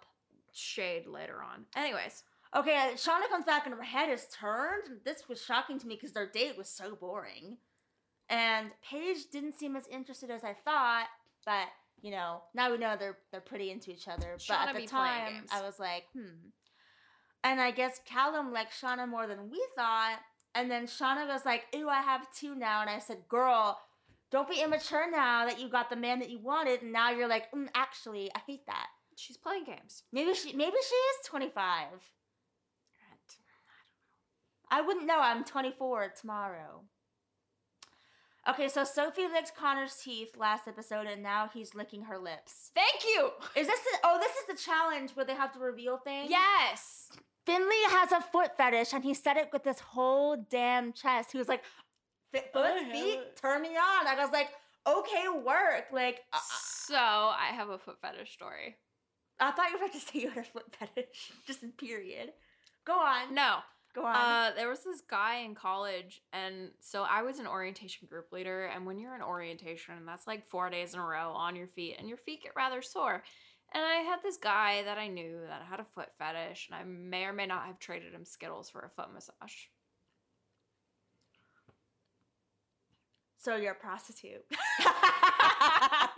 Speaker 2: Shade later on. Anyways,
Speaker 1: Okay, uh, Shaughna comes back and her head is turned. This was shocking to me because their date was so boring. And Paige didn't seem as interested as I thought, but you know, now we know they're they're pretty into each other. But
Speaker 2: Shaughna
Speaker 1: at the time,
Speaker 2: games.
Speaker 1: I was like, hmm. And I guess Callum liked Shaughna more than we thought. And then Shaughna was like, "Ooh, I have two now." And I said, "Girl, don't be immature now that you got the man that you wanted, and now you're like, mm, actually, I hate that."
Speaker 2: she's playing games.
Speaker 1: Maybe she maybe she is 25. I wouldn't know. I'm 24 tomorrow. Okay, so Sophie licked Connor's teeth last episode, and now he's licking her lips.
Speaker 2: Thank you.
Speaker 1: Is this the, oh, this is the challenge where they have to reveal things?
Speaker 2: Yes.
Speaker 1: Finley has a foot fetish, and he said it with this whole damn chest. He was like, foot, feet,
Speaker 3: it."
Speaker 1: turn me on. And I was like, okay, work. Like, I,
Speaker 2: So I have a foot fetish story.
Speaker 1: I thought you were about to say you had a foot fetish, [LAUGHS] just in period. Go on.
Speaker 2: No,
Speaker 1: Go on.
Speaker 2: Uh, there was this guy in college, and so I was an orientation group leader. And when you're in orientation, that's like four days in a row on your feet, and your feet get rather sore. And I had this guy that I knew that had a foot fetish, and I may or may not have traded him Skittles for a foot massage.
Speaker 1: So you're a prostitute. [LAUGHS] [LAUGHS]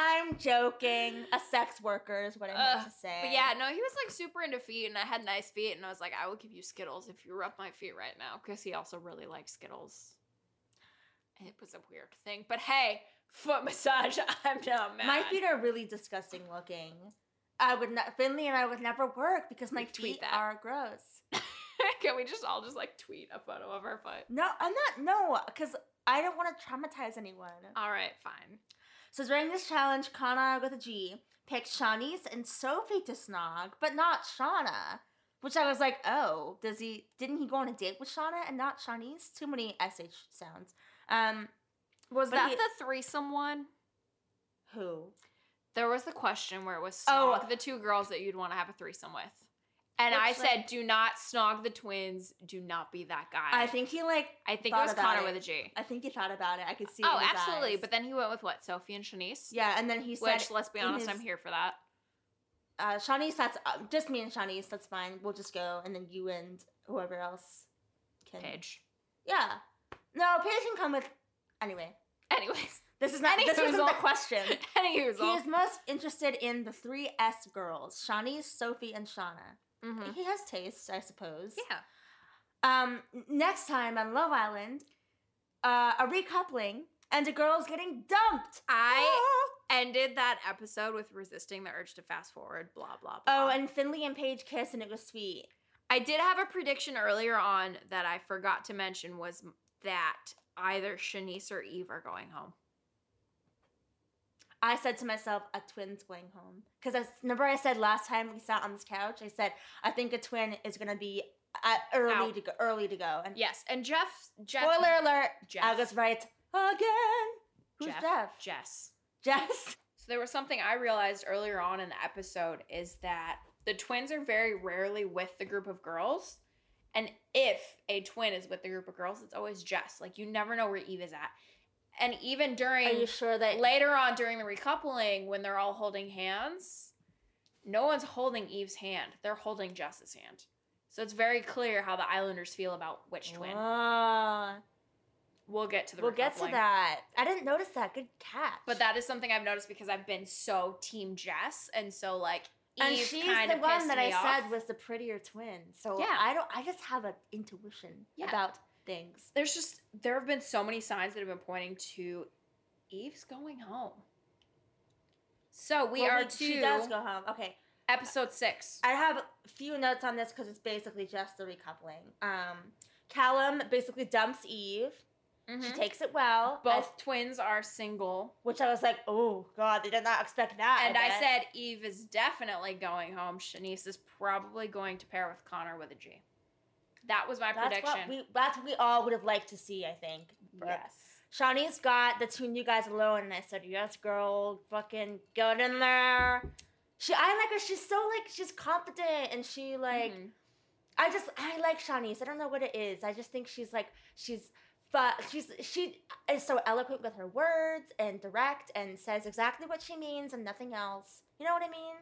Speaker 1: I'm joking. A sex worker is what I meant
Speaker 2: Ugh,
Speaker 1: to say.
Speaker 2: But yeah, no, he was like super into feet, and I had nice feet, and I was like, I will give you Skittles if you rub my feet right now, because he also really likes Skittles. It was a weird thing, but hey, foot [LAUGHS] massage, I'm not mad.
Speaker 1: my feet are really disgusting looking. I would not. Finley and I would never work because my
Speaker 2: tweet
Speaker 1: feet
Speaker 2: that.
Speaker 1: are gross. [LAUGHS]
Speaker 2: Can we just all just like tweet a photo of our foot?
Speaker 1: No, I'm not. No, because I don't want to traumatize anyone.
Speaker 2: All right, fine.
Speaker 1: So during this challenge, Connagh with a G picked Siannise and Sophie to snog, but not Shaughna. Which I was like, oh, does he? Didn't he go on a date with Shaughna and not Siannise? Too many sh sounds. Um,
Speaker 2: Was
Speaker 1: But
Speaker 2: that
Speaker 1: he-
Speaker 2: the threesome one?
Speaker 1: who?
Speaker 2: There was the question where it was
Speaker 1: Oh.
Speaker 2: the two girls that you'd want to have a threesome with. And I said,
Speaker 1: like-
Speaker 2: do not snog the twins. Do not be that guy.
Speaker 1: I think he like.
Speaker 2: I think it was Connor
Speaker 1: it.
Speaker 2: with a G.
Speaker 1: I think he thought about it. I could see. it
Speaker 2: Oh, absolutely.
Speaker 1: eyes.
Speaker 2: But then he went with what? Sophie and Siannise?
Speaker 1: yeah, and then he said,
Speaker 2: Which, let's be honest,
Speaker 1: his-
Speaker 2: I'm here for that.
Speaker 1: uh, Siannise, that's uh, just me and Siannise. That's fine. We'll just go, and then you and whoever else can.
Speaker 2: Paige.
Speaker 1: Yeah. No, Paige can come with. Anyway,
Speaker 2: Anyways.
Speaker 1: this is not.
Speaker 2: Any
Speaker 1: this wasn't the question. [LAUGHS]
Speaker 2: Any
Speaker 1: He is most interested in the three S girls: Siannise, Sophie, and Shaughna.
Speaker 2: Mhm.
Speaker 1: He has taste, I suppose.
Speaker 2: Yeah.
Speaker 1: Um, next time on Love Island, uh, a recoupling and a girl's getting dumped.
Speaker 2: I ended that episode with resisting the urge to fast forward, blah, blah, blah.
Speaker 1: Oh, and Finley and Paige kiss, and it was sweet.
Speaker 2: I did have a prediction earlier on that I forgot to mention was that either Siannise or Eve are going home.
Speaker 1: I said to myself, a twin's going home. Because I remember I said last time we sat on this couch, I said I think a twin is gonna be uh, early
Speaker 2: Out.
Speaker 1: to go. Early to go. And
Speaker 2: Yes, and Jeff. Jeff
Speaker 1: spoiler alert,
Speaker 2: Jeff.
Speaker 1: I was right again. Who's
Speaker 2: Jeff.
Speaker 1: Jeff?
Speaker 2: Jess.
Speaker 1: Jess. [LAUGHS]
Speaker 2: So there was something I realized earlier on in the episode is that the twins are very rarely with the group of girls. And if a twin is with the group of girls, it's always Jess. Like you never know where Eve is at. And even during
Speaker 1: Are you sure that?
Speaker 2: later on during the recoupling when they're all holding hands no one's holding eve's hand they're holding jess's hand so it's very clear how the islanders feel about which twin
Speaker 1: Ah,
Speaker 2: we'll get to the
Speaker 1: we'll get to that. I didn't notice that. Good catch.
Speaker 2: but that is something i've noticed because i've been so team jess and so like Eve
Speaker 1: and
Speaker 2: she's
Speaker 1: the one that I
Speaker 2: off.
Speaker 1: said was the prettier twin. So
Speaker 2: Yeah.
Speaker 1: I don't. I just have an intuition
Speaker 2: Yeah.
Speaker 1: about things.
Speaker 2: there's just there have been so many signs that have been pointing to eve's going home so we
Speaker 1: Well,
Speaker 2: are
Speaker 1: we-
Speaker 2: to
Speaker 1: She does go home. Okay.
Speaker 2: episode six
Speaker 1: I have a few notes on this because it's basically just the recoupling. Um, Callum basically dumps Eve. She
Speaker 2: Mhm.
Speaker 1: takes it well.
Speaker 2: Both twins are single.
Speaker 1: Which I was like, oh god, they did not expect that.
Speaker 2: And I
Speaker 1: bet.
Speaker 2: said Eve is definitely going home. Siannise is probably going to pair with Connor with a G. That was my
Speaker 1: that's
Speaker 2: prediction.
Speaker 1: what we that's what we all would have liked to see. I think.
Speaker 2: Yes.
Speaker 1: Siannise got the two new guys alone, and I said, "Yes, girl, fucking get in there." She, I like her. She's so like she's confident, and she like
Speaker 2: Mhm.
Speaker 1: I just I like Siannise. I don't know what it is. I just think she's like she's but she's she is so eloquent with her words and direct and says exactly what she means and nothing else. You know what I mean?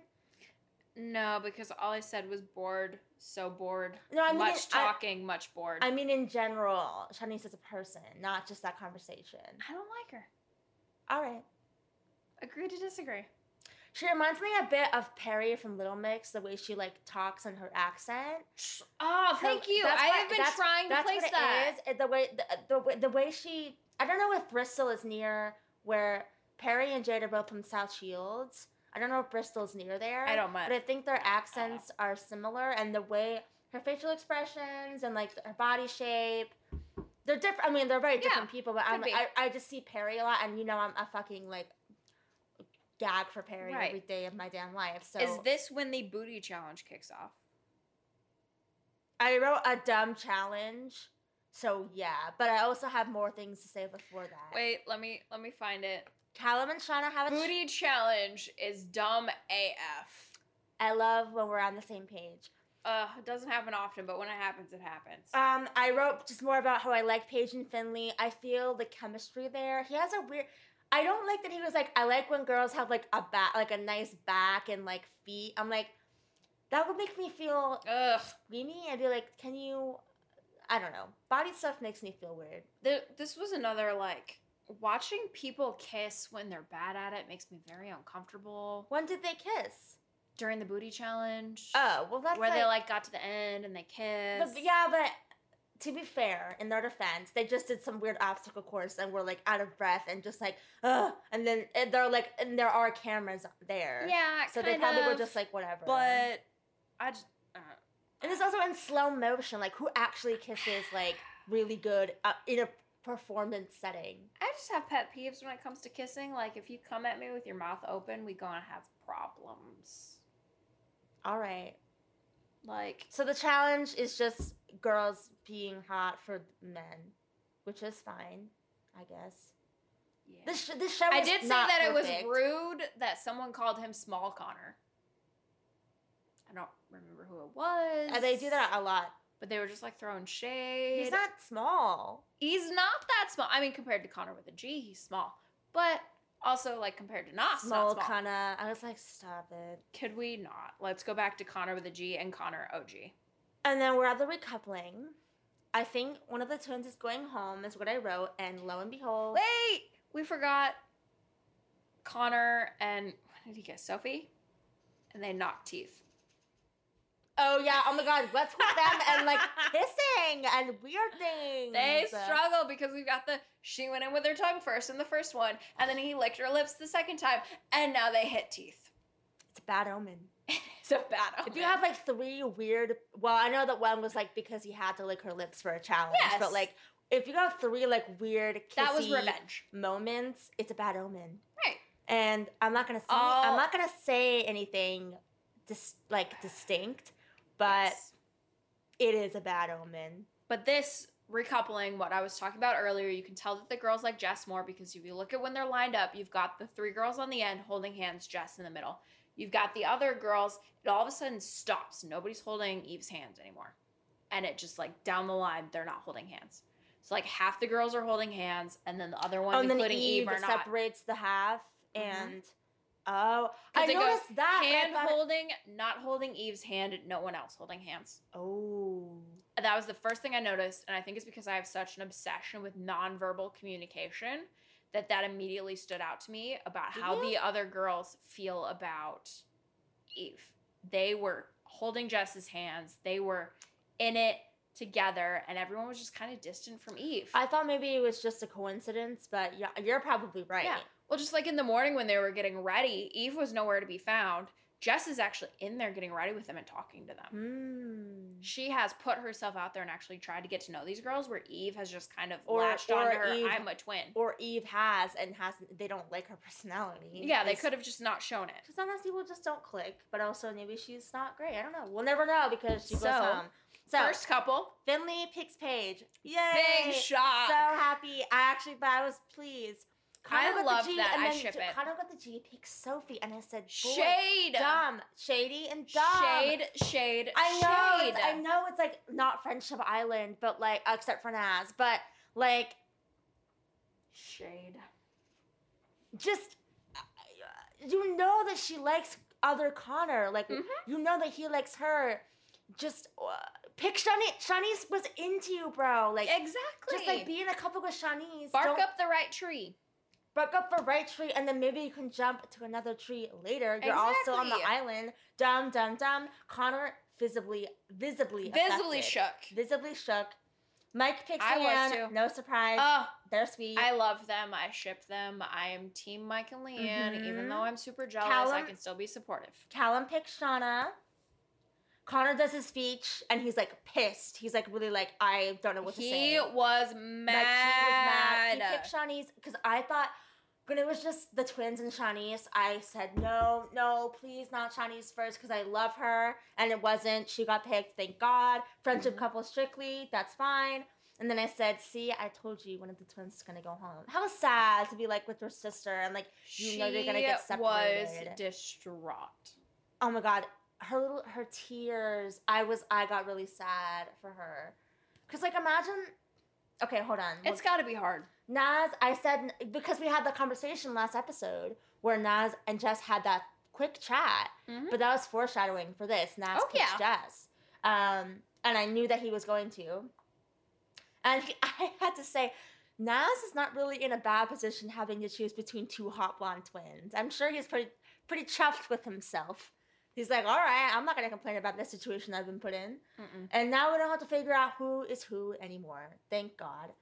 Speaker 2: No, because all I said was bored, so bored.
Speaker 1: No, I mean
Speaker 2: much
Speaker 1: it- I-
Speaker 2: talking, much bored.
Speaker 1: I mean in general, Siannise as a person, not just that conversation.
Speaker 2: I don't like her.
Speaker 1: All right.
Speaker 2: Agree to disagree.
Speaker 1: She reminds me a bit of Perrie from Little Mix, the way she like talks and her accent.
Speaker 2: Oh,
Speaker 1: So
Speaker 2: thank you. I
Speaker 1: what-
Speaker 2: have been trying to
Speaker 1: That's
Speaker 2: place
Speaker 1: what
Speaker 2: that.
Speaker 1: it is. The way the, the way the way she I don't know if Bristol is near where Perrie and Jade are both from South Shields. I don't know if Bristol's near there.
Speaker 2: I don't mind. But.
Speaker 1: I think their uh-uh. accents are similar and the way her facial expressions and like her body shape. They're different. I mean, they're very
Speaker 2: Yeah,
Speaker 1: different people, but I'm,
Speaker 2: be.
Speaker 1: I, I just see Perrie a lot, and you know, I'm a fucking like gag for Perrie
Speaker 2: Right.
Speaker 1: every day of my damn life. So
Speaker 2: Is this when the booty challenge kicks off?
Speaker 1: I wrote a dumb challenge. So yeah, but I also have more things to say before that.
Speaker 2: Wait, let me let me find it.
Speaker 1: Callum and Shaughna have a ch-
Speaker 2: Booty challenge is dumb AF.
Speaker 1: I love when we're on the same page.
Speaker 2: Uh, it doesn't happen often, but when it happens, it happens.
Speaker 1: Um, I wrote just more about how I like Paige and Finley. I feel the chemistry there. He has a weird. I don't like that he was like. I like when girls have like a back, like a nice back and like feet. I'm like, that would make me feel
Speaker 2: Ugh.
Speaker 1: squeamy. I'd be like, can you? I don't know. Body stuff makes me feel weird.
Speaker 2: There, this was another like watching people kiss when they're bad at it makes me very uncomfortable.
Speaker 1: When did they kiss?
Speaker 2: During the booty challenge,
Speaker 1: Oh well, that's
Speaker 2: where
Speaker 1: like,
Speaker 2: they like got to the end and they kissed.
Speaker 1: But, yeah, but to be fair, in their defense, they just did some weird obstacle course and were like out of breath and just like, ugh. And then and they're like, and there are cameras there.
Speaker 2: yeah,
Speaker 1: So they probably were just like, whatever.
Speaker 2: But I just. Uh,
Speaker 1: and it's also in slow motion. Like, who actually kisses like really good uh, in a performance setting?
Speaker 2: I just have pet peeves when it comes to kissing. Like, if you come at me with your mouth open, we gonna have problems.
Speaker 1: All right.
Speaker 2: Like,
Speaker 1: So the challenge is just girls being hot for men, which is fine, I guess.
Speaker 2: yeah.
Speaker 1: This this show.
Speaker 2: I did say that it was rude that someone called him Small Connor. I don't remember who it was.
Speaker 1: And they do that a lot.
Speaker 2: But they were just like throwing shade.
Speaker 1: He's not small.
Speaker 2: He's not that small. I mean, compared to Connagh with a G, he's small. But also, like, compared to Nas,
Speaker 1: small,
Speaker 2: not small.
Speaker 1: Connor. I was like, stop it.
Speaker 2: Could we not? Let's go back to Connagh with a G and Connor OG.
Speaker 1: And then we're at the recoupling. I think one of the twins is going home, is what I wrote, and lo and behold,
Speaker 2: Wait! We forgot Connor and, what did he get? Sophie? And they knocked teeth.
Speaker 1: Oh yeah, oh my god, what's with them and like [LAUGHS] kissing and weird things?
Speaker 2: They struggle because we've got the she went in with her tongue first in the first one, and then he licked her lips the second time, and now they hit teeth.
Speaker 1: It's a bad omen. [LAUGHS]
Speaker 2: it's a bad omen.
Speaker 1: If you have like three weird, well, I know that one was like because he had to lick her lips for a challenge,
Speaker 2: Yes.
Speaker 1: but like if you got three like weird
Speaker 2: that was revenge.
Speaker 1: moments, it's a bad omen.
Speaker 2: Right.
Speaker 1: And I'm not gonna say
Speaker 2: Oh.
Speaker 1: I'm not gonna say anything dis- like distinct, but
Speaker 2: Yes.
Speaker 1: it is a bad omen.
Speaker 2: But this recoupling, what I was talking about earlier, you can tell that the girls like Jess more because if you look at when they're lined up, you've got the three girls on the end holding hands, Jess in the middle. You've got the other girls, it all of a sudden stops. Nobody's holding Eve's hands anymore. And it just like down the line, they're not holding hands. So like half the girls are holding hands, and then the other ones,
Speaker 1: oh,
Speaker 2: including Eve,
Speaker 1: Eve
Speaker 2: are not.
Speaker 1: separates the half,
Speaker 2: Mhm.
Speaker 1: and oh, I
Speaker 2: it goes
Speaker 1: noticed that.
Speaker 2: Hand
Speaker 1: thought-
Speaker 2: holding, not holding Eve's hand, no one else holding hands.
Speaker 1: oh,
Speaker 2: that was the first thing I noticed, and I think it's because I have such an obsession with nonverbal communication that that immediately stood out to me about
Speaker 1: Did
Speaker 2: how
Speaker 1: you?
Speaker 2: the other girls feel about Eve. They were holding Jess's hands. They were in it together, and everyone was just kind of distant from Eve.
Speaker 1: I thought maybe it was just a coincidence, but yeah, you're probably right.
Speaker 2: Yeah. Well, just like in the morning when they were getting ready, Eve was nowhere to be found. Jess is actually in there getting ready with them and talking to them.
Speaker 1: Mm.
Speaker 2: She has put herself out there and actually tried to get to know these girls, where Eve has just kind of
Speaker 1: Or-
Speaker 2: latched on her.
Speaker 1: Eve-
Speaker 2: I'm a twin.
Speaker 1: Or Eve has and hasn't. They don't like her personality.
Speaker 2: Yeah, they could have just not shown it.
Speaker 1: Because sometimes people just don't click, but also maybe she's not great. I don't know. We'll never know because she goes
Speaker 2: So,
Speaker 1: home. So
Speaker 2: First couple,
Speaker 1: Finley picks Paige. Yay!
Speaker 2: big shot.
Speaker 1: So happy. I actually, but I was pleased.
Speaker 2: I love that.
Speaker 1: and
Speaker 2: I ship it.
Speaker 1: Connor got the G, picked Sophie, and I said,
Speaker 2: shade,
Speaker 1: dumb, shady, and dumb.
Speaker 2: shade, shade,
Speaker 1: I know.
Speaker 2: shade.
Speaker 1: I know it's like not Friendship Island, but like except for Nas, but like
Speaker 2: Shade.
Speaker 1: just uh, you know that she likes other Connor. Like
Speaker 2: Mhm.
Speaker 1: you know that he likes her. Just uh, pick Shani. Siannise was into you, bro. Like
Speaker 2: Exactly.
Speaker 1: just like being a couple with Siannise.
Speaker 2: Bark up the right tree.
Speaker 1: Bark up the right tree, and then maybe you can jump to another tree later. You're also on the island. Dum dum dum. Connor visibly, visibly,
Speaker 2: Visibly
Speaker 1: affected.
Speaker 2: shook.
Speaker 1: visibly shook. Mike picks
Speaker 2: I was
Speaker 1: Leanne.
Speaker 2: too.
Speaker 1: No surprise.
Speaker 2: Oh,
Speaker 1: They're sweet.
Speaker 2: I love them. I ship them. I am Team Mike and Leanne. Even
Speaker 1: Mhm.
Speaker 2: though I'm super jealous, I can still be supportive.
Speaker 1: Callum picks Shaughna. Connor does his speech, and he's like pissed. He's like really like I don't know what to say.
Speaker 2: He was
Speaker 1: Like he
Speaker 2: mad.
Speaker 1: was mad. He picked Siannise because I thought when it was just the twins and Siannise, I said no, no, please not Siannise first because I love her, and it wasn't. She got picked. Thank God. Friendship
Speaker 2: Mhm.
Speaker 1: couple strictly. That's fine. And then I said, "See, I told you one of the twins is gonna go home." How sad to be like with your sister and like You know you're gonna get
Speaker 2: She was
Speaker 1: separated.
Speaker 2: distraught.
Speaker 1: oh my god her little her tears i was i got really sad for her because like imagine okay hold on
Speaker 2: It's got to be hard.
Speaker 1: Nas, I said because we had the conversation last episode where Nas and Jess had that quick chat,
Speaker 2: Mhm.
Speaker 1: but that was foreshadowing for this. Nas
Speaker 2: Oh, yeah.
Speaker 1: Jess, um, and I knew that he was going to. And he, [LAUGHS] I had to say, Nas is not really in a bad position having to choose between two hot blonde twins. I'm sure he's pretty pretty chuffed with himself. He's like, all right, I'm not gonna complain about this situation I've been put in.
Speaker 2: Mm-mm.
Speaker 1: And now we don't have to figure out who is who anymore. Thank God.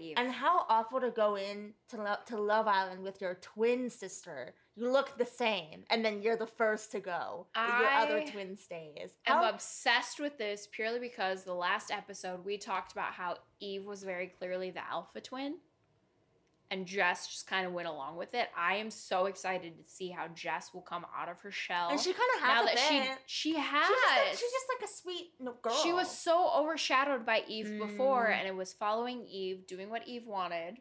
Speaker 2: Eve.
Speaker 1: And how awful to go in to, lo- to Love Island with your twin sister. You look the same, and then you're the first to go. your other twin stays.
Speaker 2: I'm obsessed with this purely because the last episode we talked about how Eve was very clearly the alpha twin. And Jess just kind of went along with it. I am so excited to see how Jess will come out of her shell.
Speaker 1: and she kind of has
Speaker 2: now that she
Speaker 1: bit.
Speaker 2: she has.
Speaker 1: She's just, like, she's just like a sweet girl.
Speaker 2: She was so overshadowed by Eve before,
Speaker 1: Mm.
Speaker 2: and it was following Eve, doing what Eve wanted.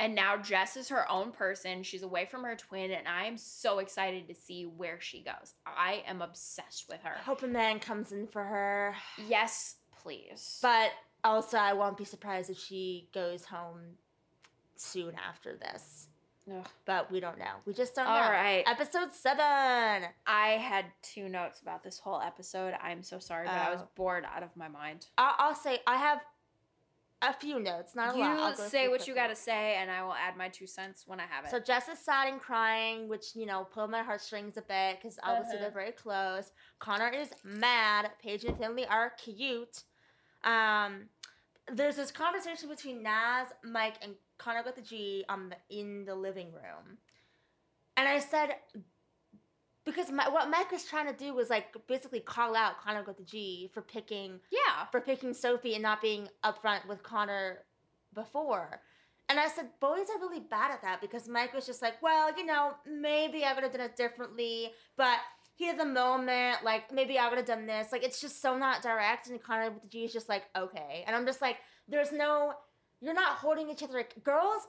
Speaker 2: And now Jess is her own person. She's away from her twin, and I am so excited to see where she goes. I am obsessed with her.
Speaker 1: I hope a man comes in for her.
Speaker 2: Yes, please.
Speaker 1: But also, I won't be surprised if she goes home soon after this.
Speaker 2: Ugh.
Speaker 1: But we don't know. We just don't
Speaker 2: All
Speaker 1: know.
Speaker 2: All right.
Speaker 1: Episode seven.
Speaker 2: I had two notes about this whole episode. I'm so sorry, but I was
Speaker 1: Oh.
Speaker 2: bored out of my mind.
Speaker 1: I'll, I'll say I have a few notes, not a
Speaker 2: you
Speaker 1: lot. I'll
Speaker 2: say what you got to say, and I will add my two cents when I have it.
Speaker 1: So Jess is sad and crying, which you know pulled my heartstrings a bit because obviously
Speaker 2: Uh-huh.
Speaker 1: they're very close. Connor is mad. Paige and Finley are cute. Um, there's this conversation between Nas, Mike, and Connagh with the G on the in the living room, and I said because my, what Mike was trying to do was like basically call out Connagh with the G for picking
Speaker 2: yeah.
Speaker 1: for picking Sophie and not being upfront with Connor before. And I said, boys are really bad at that because Mike was just like, well, you know, maybe I would have done it differently, but heat of the moment, like maybe I would have done this. Like it's just so not direct. And Connagh with the G is just like, okay. And I'm just like, there's no, you're not holding each other. Girls,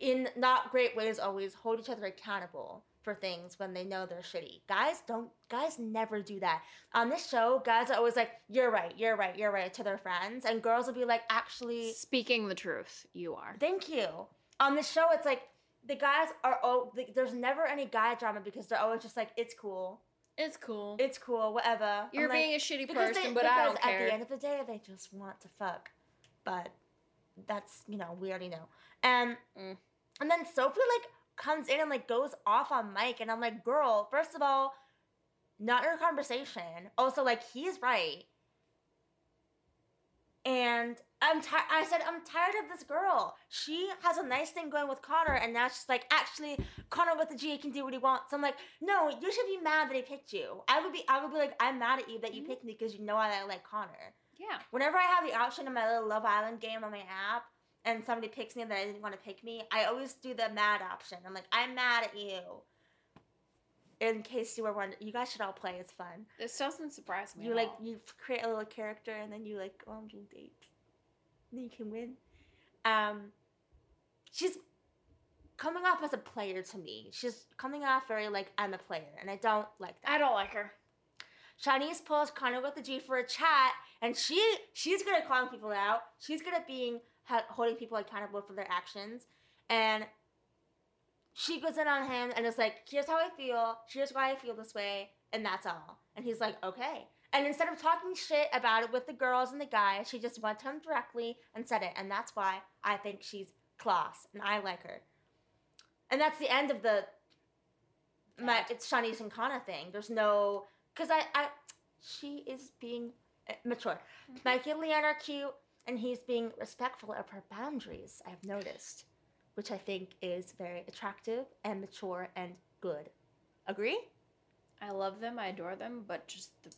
Speaker 1: in not great ways, always hold each other accountable for things when they know they're shitty. Guys don't. Guys never do that on this show, guys are always like, "You're right, you're right, you're right" to their friends, and girls will be like, "Actually,
Speaker 2: Speaking the truth, you are.
Speaker 1: thank you." On this show, it's like the guys are oh, the, there's never any guy drama because they're always just like, "It's cool,
Speaker 2: It's cool.
Speaker 1: it's cool, whatever."
Speaker 2: You're
Speaker 1: I'm like,
Speaker 2: being a shitty person,
Speaker 1: they,
Speaker 2: but
Speaker 1: because
Speaker 2: I don't
Speaker 1: at
Speaker 2: care.
Speaker 1: At the end of the day, they just want to fuck. But that's you know we already know. And
Speaker 2: Mm.
Speaker 1: and then Sophie like comes in and like goes off on Mike, and I'm like, girl, first of all, not your conversation. Also, like he's right. And I'm tired. I said, I'm tired of this girl. She has a nice thing going with Connor, and now she's like, actually, Connagh with the G can do what he wants. I'm like, no, you should be mad that he picked you. I would be, I would be like, I'm mad at you that you
Speaker 2: Mhm.
Speaker 1: picked me because you know I like Connor.
Speaker 2: Yeah.
Speaker 1: Whenever I have the option in my little Love Island game on my app, and somebody picks me that I didn't want to pick me, I always do the mad option. I'm like, I'm mad at you. In case you were wondering, you guys should all play. It's fun.
Speaker 2: This doesn't surprise me.
Speaker 1: You like
Speaker 2: all.
Speaker 1: you create a little character and then you like go on little dates. And then you can win. Um, she's coming off as a player to me. She's coming off very like I'm a player, and I don't like that.
Speaker 2: I don't like her.
Speaker 1: Siannise pulls Connagh with the G for a chat, and she she's good at calling people out. She's good at being holding people accountable for their actions, and she goes in on him and is like, "Here's how I feel. Here's why I feel this way, and that's all." And he's like, "Okay." And instead of talking shit about it with the girls and the guys, she just went to him directly and said it, and that's why I think she's class and I like her. And that's the end of the my it's Siannise and Connagh thing. There's no because I I she is being uh, mature. Mikey and Leanne are cute, and he's being respectful of her boundaries. I've noticed, which I think is very attractive and mature and good. Agree?
Speaker 2: I love them. I adore them, but just the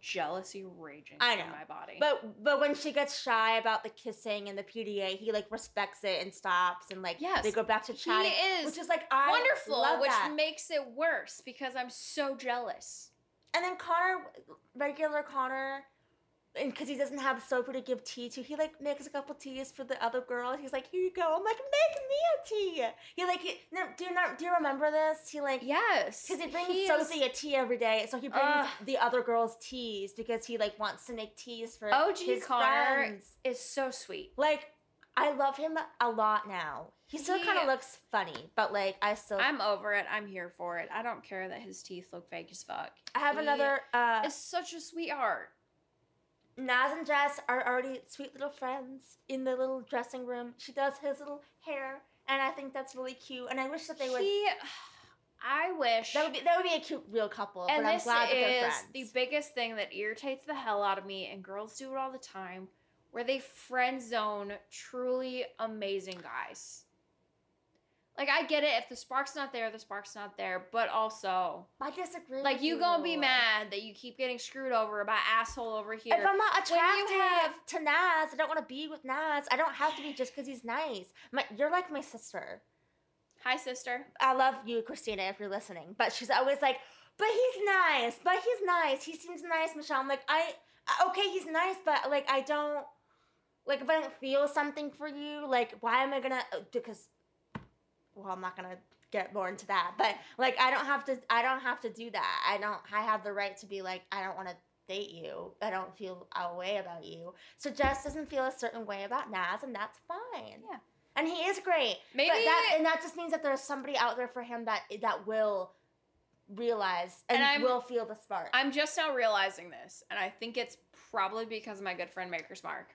Speaker 2: jealousy raging
Speaker 1: I
Speaker 2: through
Speaker 1: know.
Speaker 2: my body.
Speaker 1: But but when she gets shy about the kissing and the PDA, he like respects it and stops and like
Speaker 2: Yes,
Speaker 1: they go back to
Speaker 2: he
Speaker 1: chatting,
Speaker 2: is
Speaker 1: which is like I
Speaker 2: wonderful, which
Speaker 1: that.
Speaker 2: makes it worse because I'm so jealous.
Speaker 1: And then Connor, regular Connor, and because he doesn't have Sophie to give tea to, he like makes a couple teas for the other girls. He's like, "Here you go." I'm like, "Make me a tea." He like, he, no, do you not do you remember this? He like,
Speaker 2: Yes,
Speaker 1: because he brings
Speaker 2: is-
Speaker 1: Sophie a tea every day, so he brings the other girls teas because he like wants to make teas for
Speaker 2: OG
Speaker 1: his
Speaker 2: Connor
Speaker 1: friends.
Speaker 2: is so sweet.
Speaker 1: Like, I love him a lot now. He still kind of looks funny, but like, I still.
Speaker 2: I'm over it. I'm here for it. I don't care that his teeth look fake as fuck.
Speaker 1: I have
Speaker 2: he
Speaker 1: another. Uh,
Speaker 2: It's such a sweetheart.
Speaker 1: Nas and Jess are already sweet little friends in the little dressing room. She does his little hair, and I think that's really cute. And I wish that they would.
Speaker 2: He, I wish.
Speaker 1: that would be that would be a cute real couple.
Speaker 2: and
Speaker 1: but I'm
Speaker 2: this
Speaker 1: glad that they're
Speaker 2: is
Speaker 1: friends.
Speaker 2: the biggest thing that irritates the hell out of me, and girls do it all the time, where they friend zone truly amazing guys. Like I get it if the spark's not there, the spark's not there, but also
Speaker 1: I disagree.
Speaker 2: like
Speaker 1: with
Speaker 2: you gonna be mad that you keep getting screwed over by asshole over here.
Speaker 1: If I'm not attracted
Speaker 2: you have-
Speaker 1: to Nas, I don't want to be with Nas. I don't have to be just because he's nice. My, you're like my sister.
Speaker 2: Hi, sister.
Speaker 1: I love you, Christina, if you're listening. But she's always like, but he's nice. But he's nice. He seems nice, Michelle. I'm like, I uh, okay, he's nice, but like I don't like if I don't feel something for you, like why am I gonna uh, because well, I'm not gonna get more into that. But like I don't have to I don't have to do that. I don't I have the right to be like, I don't wanna date you. I don't feel a way about you. So Jess doesn't feel a certain way about Nas and that's fine.
Speaker 2: Yeah.
Speaker 1: And he is great.
Speaker 2: Maybe
Speaker 1: But that and that just means that there's somebody out there for him that that will realize and,
Speaker 2: And
Speaker 1: will feel the spark.
Speaker 2: I'm just now realizing this, and I think it's probably because of my good friend Maker's Mark.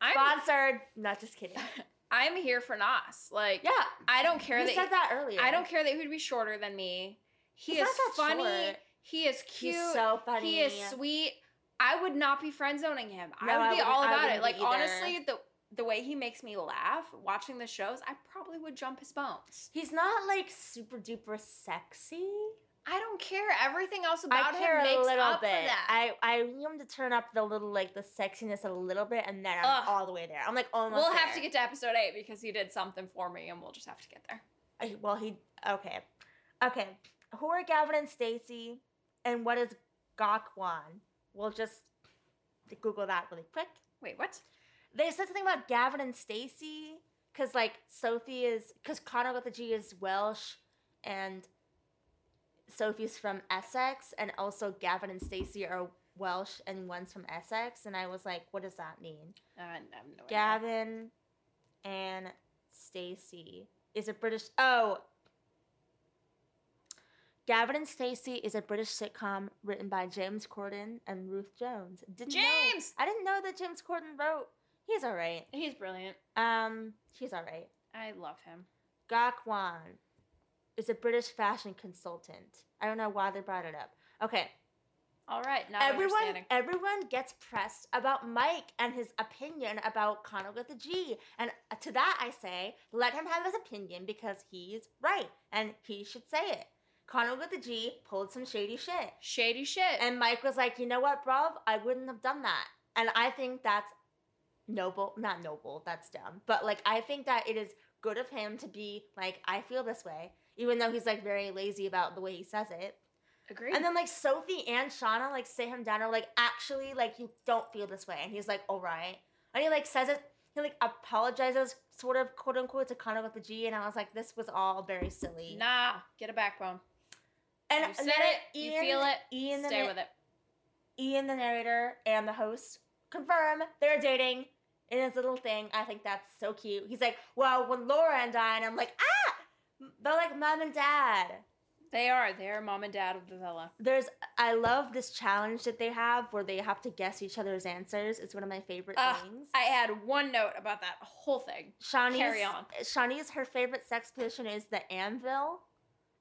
Speaker 2: I'm
Speaker 1: Sponsored. Not just kidding. [LAUGHS]
Speaker 2: I'm here for Nas. Like
Speaker 1: Yeah.
Speaker 2: I don't care
Speaker 1: You
Speaker 2: that
Speaker 1: said that earlier.
Speaker 2: I don't care that he would be shorter than me. He
Speaker 1: He's
Speaker 2: is funny.
Speaker 1: short.
Speaker 2: He is cute.
Speaker 1: He's so funny.
Speaker 2: He is sweet. I would not be friend zoning him.
Speaker 1: No,
Speaker 2: I
Speaker 1: I
Speaker 2: would be
Speaker 1: wouldn't-
Speaker 2: all about it. Like
Speaker 1: either.
Speaker 2: honestly, the the way he makes me laugh watching the shows, I probably would jump his bones.
Speaker 1: He's not like super duper sexy.
Speaker 2: I don't care. Everything else
Speaker 1: I
Speaker 2: about
Speaker 1: care
Speaker 2: him
Speaker 1: a
Speaker 2: makes
Speaker 1: little
Speaker 2: up
Speaker 1: bit.
Speaker 2: for that.
Speaker 1: I I need him to turn up the little like the sexiness a little bit, and then I'm
Speaker 2: Ugh.
Speaker 1: all the way there. I'm like almost.
Speaker 2: we'll have to get to episode eight because he did something for me, and we'll just have to get there.
Speaker 1: I- Well, he okay, okay. Who are Gavin and Stacey, and what is Gok Wan? We'll just Google that really quick.
Speaker 2: Wait, what?
Speaker 1: They said something about Gavin and Stacey because like Sophie is because Connagh with the G is Welsh and Sophie's from Essex, and also Gavin and Stacey are Welsh and one's from Essex, and I was like, what does that mean?
Speaker 2: Uh, I have no idea.
Speaker 1: Gavin and Stacey is a British. Oh, Gavin and Stacey is a British sitcom written by James Corden and Ruth Jones. Didn't know-
Speaker 2: James!
Speaker 1: I didn't know that James Corden wrote. He's all right.
Speaker 2: He's brilliant.
Speaker 1: Um, he's all right.
Speaker 2: I love him.
Speaker 1: Gok Wan is a British fashion consultant. I don't know why they brought it up. Okay,
Speaker 2: All right, now
Speaker 1: everyone everyone gets pressed about Mike and his opinion about Connagh with a G. And uh, to that I say, let him have his opinion because he's right and he should say it. Connagh with a G pulled some shady shit.
Speaker 2: Shady shit.
Speaker 1: And Mike was like, you know what, bruv? I wouldn't have done that. And I think that's noble. Not noble, that's dumb. But like, I think that it is good of him to be like, I feel this way. Even though he's like very lazy about the way he says it.
Speaker 2: Agreed.
Speaker 1: And then like Sophie and Shaughna like sit him down and are like, actually, like you don't feel this way. And he's like, all right. And he like says it, he like apologizes sort of quote unquote to Connagh with the G. And I was like, this was all very silly.
Speaker 2: nah, get a backbone.
Speaker 1: and
Speaker 2: You said
Speaker 1: then
Speaker 2: it, you feel it,
Speaker 1: Iain
Speaker 2: Stay
Speaker 1: na-
Speaker 2: with it.
Speaker 1: Iain, the narrator, and the host confirm they're dating in his little thing. I think that's so cute. He's like, well, when Laura and I, and I'm like, ah, they're like mom and dad.
Speaker 2: They are. They are mom and dad of the villa.
Speaker 1: There's, I love this challenge that they have where they have to guess each other's answers. It's one of my favorite
Speaker 2: Ugh,
Speaker 1: things.
Speaker 2: I had one note about that whole thing.
Speaker 1: Siannise,
Speaker 2: carry on.
Speaker 1: Siannise, her favorite sex position is the anvil.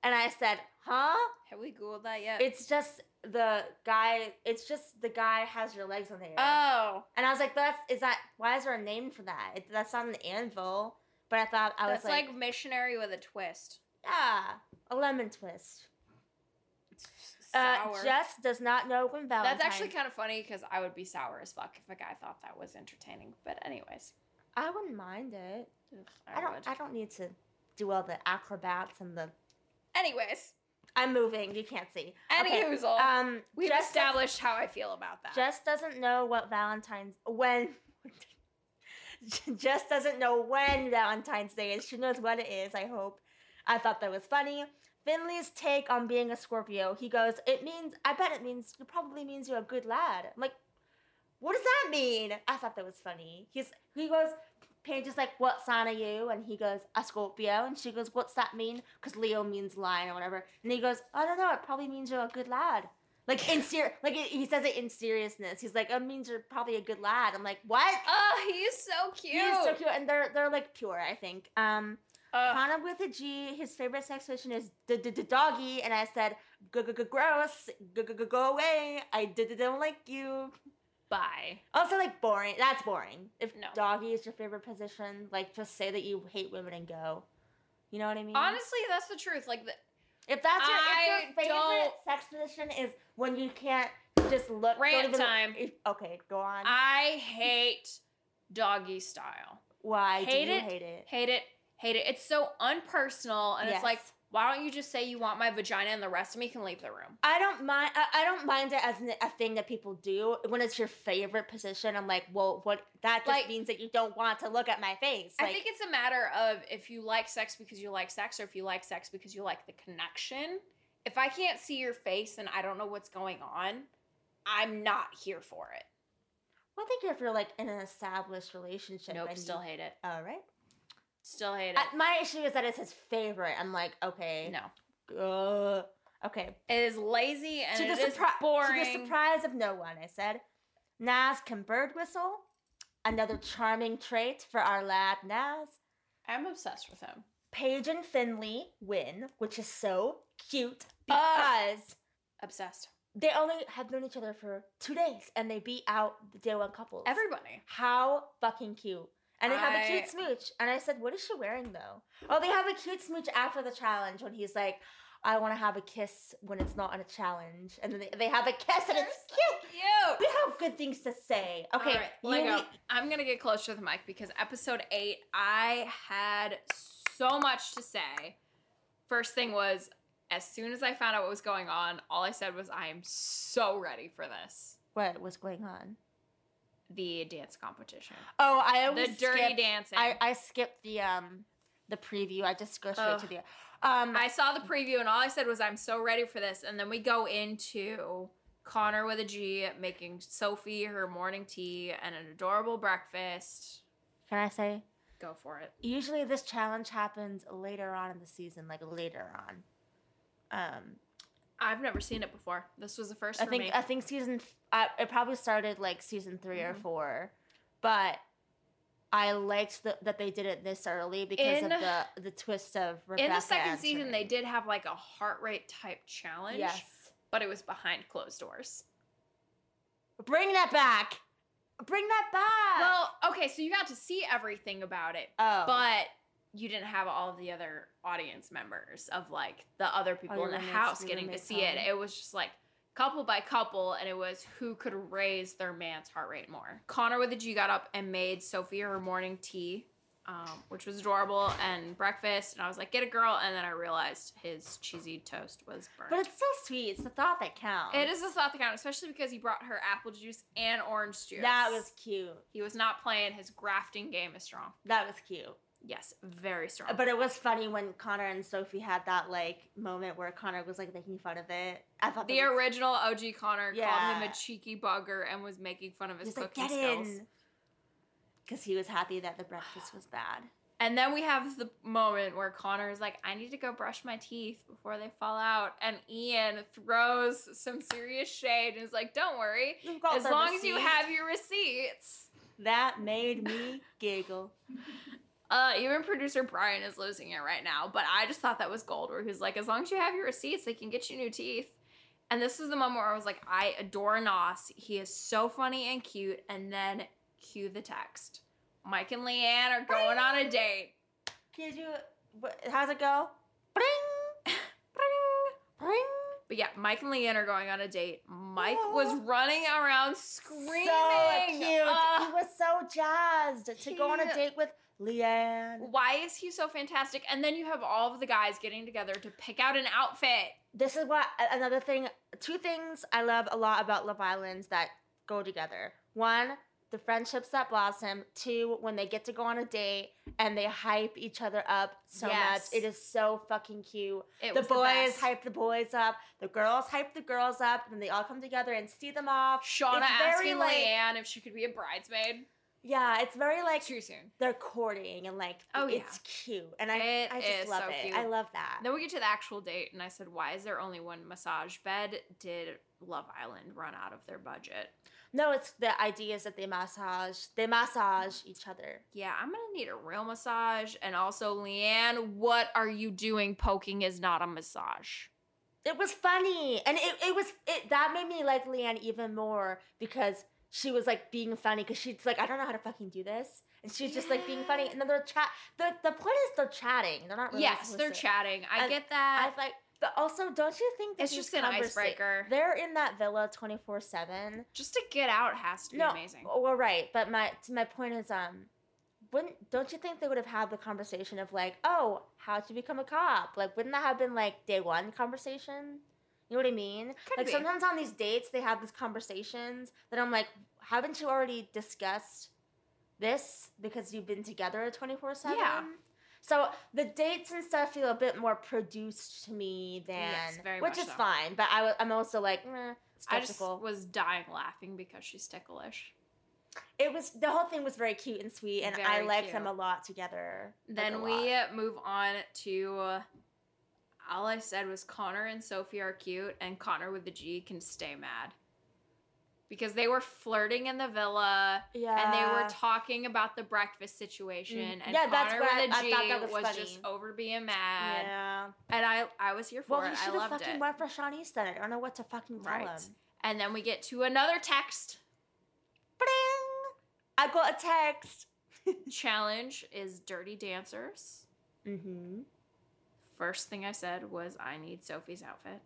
Speaker 1: And I said, huh?
Speaker 2: Have we googled that yet?
Speaker 1: It's just the guy, it's just the guy has your legs on the air.
Speaker 2: oh,
Speaker 1: And I was like, "That's is that? Why is there a name for that? It, that's not an anvil." But I thought I
Speaker 2: that's
Speaker 1: was
Speaker 2: like,
Speaker 1: like,
Speaker 2: missionary with a twist.
Speaker 1: "Yeah, a lemon twist."
Speaker 2: Sour.
Speaker 1: Uh, Jess does not know when Valentine's.
Speaker 2: That's actually kind of funny because I would be sour as fuck if a guy thought that was entertaining. But anyways,
Speaker 1: I wouldn't mind it. I, don't.
Speaker 2: would.
Speaker 1: I don't need to do all the acrobats and the.
Speaker 2: Anyways,
Speaker 1: I'm moving. You can't see.
Speaker 2: any
Speaker 1: Okay,
Speaker 2: hoozle.
Speaker 1: Um,
Speaker 2: We've
Speaker 1: Jess
Speaker 2: established how I feel about that.
Speaker 1: Jess doesn't know what Valentine's when. [LAUGHS] [LAUGHS] Jess doesn't know when Valentine's Day is. She knows what it is. I hope. I thought that was funny. Finley's take on being a Scorpio. He goes, "It means. I bet it means. It probably means you're a good lad." I'm like, "What does that mean?" I thought that was funny. He's he goes. Paige is like, "What sign are you?" And he goes, "A Scorpio." And she goes, "What's that mean?" Because Leo means lion or whatever. And he goes, "I don't know. It probably means you're a good lad." Like in ser- like it, he says it in seriousness. He's like, "It means you're probably a good lad." I'm like, "What?"
Speaker 2: Oh, he's so cute.
Speaker 1: He's so cute, and they're they're like pure. I think. Um,
Speaker 2: Ugh.
Speaker 1: Connagh with a G. His favorite sex position is the doggy, and I said, "Go go go gross, go go go go away." I don't like you.
Speaker 2: Bye.
Speaker 1: Also, like boring. That's boring. If
Speaker 2: No.
Speaker 1: doggy is your favorite position, like just say that you hate women and go. You know what I mean?
Speaker 2: Honestly, that's the truth. Like, the,
Speaker 1: if that's your, if your favorite sex position is when you can't just look.
Speaker 2: Rant time.
Speaker 1: okay, go on.
Speaker 2: I hate doggy style.
Speaker 1: Why
Speaker 2: hate
Speaker 1: do you
Speaker 2: it.
Speaker 1: hate it?
Speaker 2: Hate it. Hate it. It's so unpersonal, and it's like,
Speaker 1: Yes.
Speaker 2: Why don't you just say you want my vagina, and the rest of me can leave the room?
Speaker 1: I don't mind. I, I don't mind it as an, a thing that people do when it's your favorite position. I'm like, well, what? That just
Speaker 2: Like-
Speaker 1: means that you don't want to look at my face.
Speaker 2: I think it's a matter of if you like sex because you like sex, or if you like sex because you like the connection. If I can't see your face and I don't know what's going on, I'm not here for it.
Speaker 1: well, I think if you're like in an established relationship,
Speaker 2: Nope,
Speaker 1: and
Speaker 2: still hate it.
Speaker 1: all right.
Speaker 2: Still hate it.
Speaker 1: Uh, my issue is that it's his favorite. I'm like, okay,
Speaker 2: no,
Speaker 1: uh, okay.
Speaker 2: it is lazy and
Speaker 1: to
Speaker 2: it
Speaker 1: the
Speaker 2: boring.
Speaker 1: to the surprise of no one, I said, Nas can bird whistle. Another charming trait for our lad Nas.
Speaker 2: I'm obsessed with him.
Speaker 1: Paige and Finley win, which is so cute because
Speaker 2: Obsessed.
Speaker 1: they only have known each other for two days and they beat out the day one couples.
Speaker 2: Everybody.
Speaker 1: How fucking cute. And they have a cute smooch. And I said, What is she wearing though? Oh, they have a cute smooch after the challenge when he's like, I want to have a kiss when it's not on a challenge. And then they, they have a kiss and it's cute.
Speaker 2: Cute.
Speaker 1: We have good things to say. Okay,
Speaker 2: All right,
Speaker 1: you
Speaker 2: let go.
Speaker 1: need-
Speaker 2: I'm gonna get closer to the mic because episode eight, I had so much to say. First thing was, as soon as I found out what was going on, all I said was, "I am so ready for this."
Speaker 1: what was going on?
Speaker 2: The dance competition,
Speaker 1: Oh, I always the
Speaker 2: dirty
Speaker 1: skip-
Speaker 2: dancing.
Speaker 1: I, I skipped the um the preview. I just go straight
Speaker 2: Ugh.
Speaker 1: to the um
Speaker 2: I saw the preview and all I said was, "I'm so ready for this." And then we go into Connagh with a G making Sophie her morning tea and an adorable breakfast.
Speaker 1: Can I say?
Speaker 2: Go for it.
Speaker 1: Usually this challenge happens later on in the season, like later on. Um,
Speaker 2: I've never seen it before. This was the first
Speaker 1: I
Speaker 2: for
Speaker 1: think
Speaker 2: me.
Speaker 1: I think season uh, it probably started like season 3 or
Speaker 2: Mhm.
Speaker 1: four, but I liked the, that they did it this early because
Speaker 2: In-
Speaker 1: of the the twist of Rebecca
Speaker 2: In the second season, they did have like a heart rate type challenge,
Speaker 1: yes.
Speaker 2: but it was behind closed doors.
Speaker 1: Bring that back. Bring that back.
Speaker 2: Well, okay, so you got to see everything about it,
Speaker 1: oh,
Speaker 2: but you didn't have all of the other audience members of like the other people
Speaker 1: your
Speaker 2: in the house getting to see it. It was just like couple by couple, and it was who could raise their man's heart rate more. Connagh with the G got up and made Sophia her morning tea, um, which was adorable, and breakfast. And I was like, get a girl. And then I realized his cheesy toast was burnt.
Speaker 1: but it's so sweet. It's the thought that counts.
Speaker 2: it is the thought that counts, especially because he brought her apple juice and orange juice.
Speaker 1: That was cute.
Speaker 2: He was not playing his grafting game as strong.
Speaker 1: That was cute.
Speaker 2: Yes, very strong.
Speaker 1: But it was funny when Connor and Sophie had that like moment where Connor was like making fun of it. I thought
Speaker 2: the
Speaker 1: was,
Speaker 2: original OG Connor called him a cheeky bugger and was making fun of his
Speaker 1: he's like
Speaker 2: cooking
Speaker 1: get
Speaker 2: skills.
Speaker 1: because he was happy that the breakfast was bad.
Speaker 2: And then we have the moment where Connor is like, I need to go brush my teeth before they fall out. And Iain throws some serious shade and is like, Don't worry. As long as you have your receipts.
Speaker 1: that made me giggle.
Speaker 2: Uh, even producer Brian is losing it right now, but I just thought that was gold. Where he's like, as long as you have your receipts, they can get you new teeth. And this is the moment where I was like, I adore Nas. He is so funny and cute. And then cue the text. Mike and Leanne are going on a date.
Speaker 1: Can you? How's it go? Bring, [LAUGHS] bring, bring.
Speaker 2: But yeah, Mike and Leanne are going on a date. Mike
Speaker 1: Aw.
Speaker 2: was running around screaming.
Speaker 1: So cute. he was so jazzed to go on a date with Leanne.
Speaker 2: why is he so fantastic? And then you have all of the guys getting together to pick out an outfit.
Speaker 1: This is what another thing. Two things I love a lot about Love Island that go together. One, the friendships that blossom. Two, when they get to go on a date and they hype each other up so
Speaker 2: Yes.
Speaker 1: much. It is so fucking cute.
Speaker 2: It
Speaker 1: the boys
Speaker 2: best.
Speaker 1: hype the boys up. The girls hype the girls up. And they all come together and see them off.
Speaker 2: Shaughna
Speaker 1: It's
Speaker 2: asking
Speaker 1: like-
Speaker 2: Leanne if she could be a bridesmaid.
Speaker 1: Yeah, it's very like
Speaker 2: Too soon.
Speaker 1: they're courting and like
Speaker 2: Oh, yeah.
Speaker 1: it's cute. And I,
Speaker 2: It
Speaker 1: I just love
Speaker 2: so
Speaker 1: it.
Speaker 2: cute.
Speaker 1: I love that.
Speaker 2: Then we get to the actual date, and I said, "Why is there only one massage bed? Did Love Island run out of their budget?"
Speaker 1: No, it's the idea is that they massage they massage each other.
Speaker 2: Yeah, I'm gonna need a real massage. And also, Leanne, what are you doing? Poking is not a massage.
Speaker 1: It was funny. And it, it was it that made me like Leanne even more because she was like being funny because she's like, I don't know how to fucking do this. And she's just like being funny. And then they're chat the the point is they're chatting. They're not really
Speaker 2: yes, they're chatting. I
Speaker 1: And
Speaker 2: get that.
Speaker 1: I
Speaker 2: that.
Speaker 1: like but also don't you think that
Speaker 2: It's just an
Speaker 1: conversa-
Speaker 2: icebreaker.
Speaker 1: They're in that villa twenty four seven.
Speaker 2: Just to get out has to be
Speaker 1: No,
Speaker 2: amazing.
Speaker 1: Well, right, but my my point is, um, wouldn't don't you think they would have had the conversation of like, oh, how to become a cop? Like, wouldn't that have been like day one conversation? You know what I mean?
Speaker 2: Could
Speaker 1: like
Speaker 2: be.
Speaker 1: sometimes on these dates they have these conversations that I'm like, haven't you already discussed this because you've been together twenty four seven? So the dates and stuff feel a bit more produced to me than,
Speaker 2: Yes, very
Speaker 1: which is
Speaker 2: so.
Speaker 1: fine. But I, am also like, eh,
Speaker 2: I just was dying laughing because she's ticklish.
Speaker 1: it was the whole thing was very cute and sweet, and I
Speaker 2: Very
Speaker 1: liked them a lot together.
Speaker 2: Then
Speaker 1: a
Speaker 2: we
Speaker 1: lot.
Speaker 2: move on to. uh, all I said was Connor and Sophie are cute, and Connagh with the G can stay mad. Because they were flirting in the villa,
Speaker 1: yeah,
Speaker 2: and they were talking about the breakfast situation,
Speaker 1: Mm,
Speaker 2: and
Speaker 1: yeah, that's
Speaker 2: Connor
Speaker 1: what I-
Speaker 2: with a
Speaker 1: I
Speaker 2: G
Speaker 1: thought that
Speaker 2: was,
Speaker 1: was
Speaker 2: just over being mad,
Speaker 1: yeah.
Speaker 2: and I I was here for
Speaker 1: Well,
Speaker 2: it.
Speaker 1: he
Speaker 2: I
Speaker 1: should have fucking
Speaker 2: it.
Speaker 1: went for Siannise then. I don't know what to fucking tell
Speaker 2: Right.
Speaker 1: him.
Speaker 2: And then we get to another text
Speaker 1: Bring! I got a text. [LAUGHS]
Speaker 2: challenge: is Dirty Dancers.
Speaker 1: Mm-hmm.
Speaker 2: First thing I said was, "I need Sophie's outfit."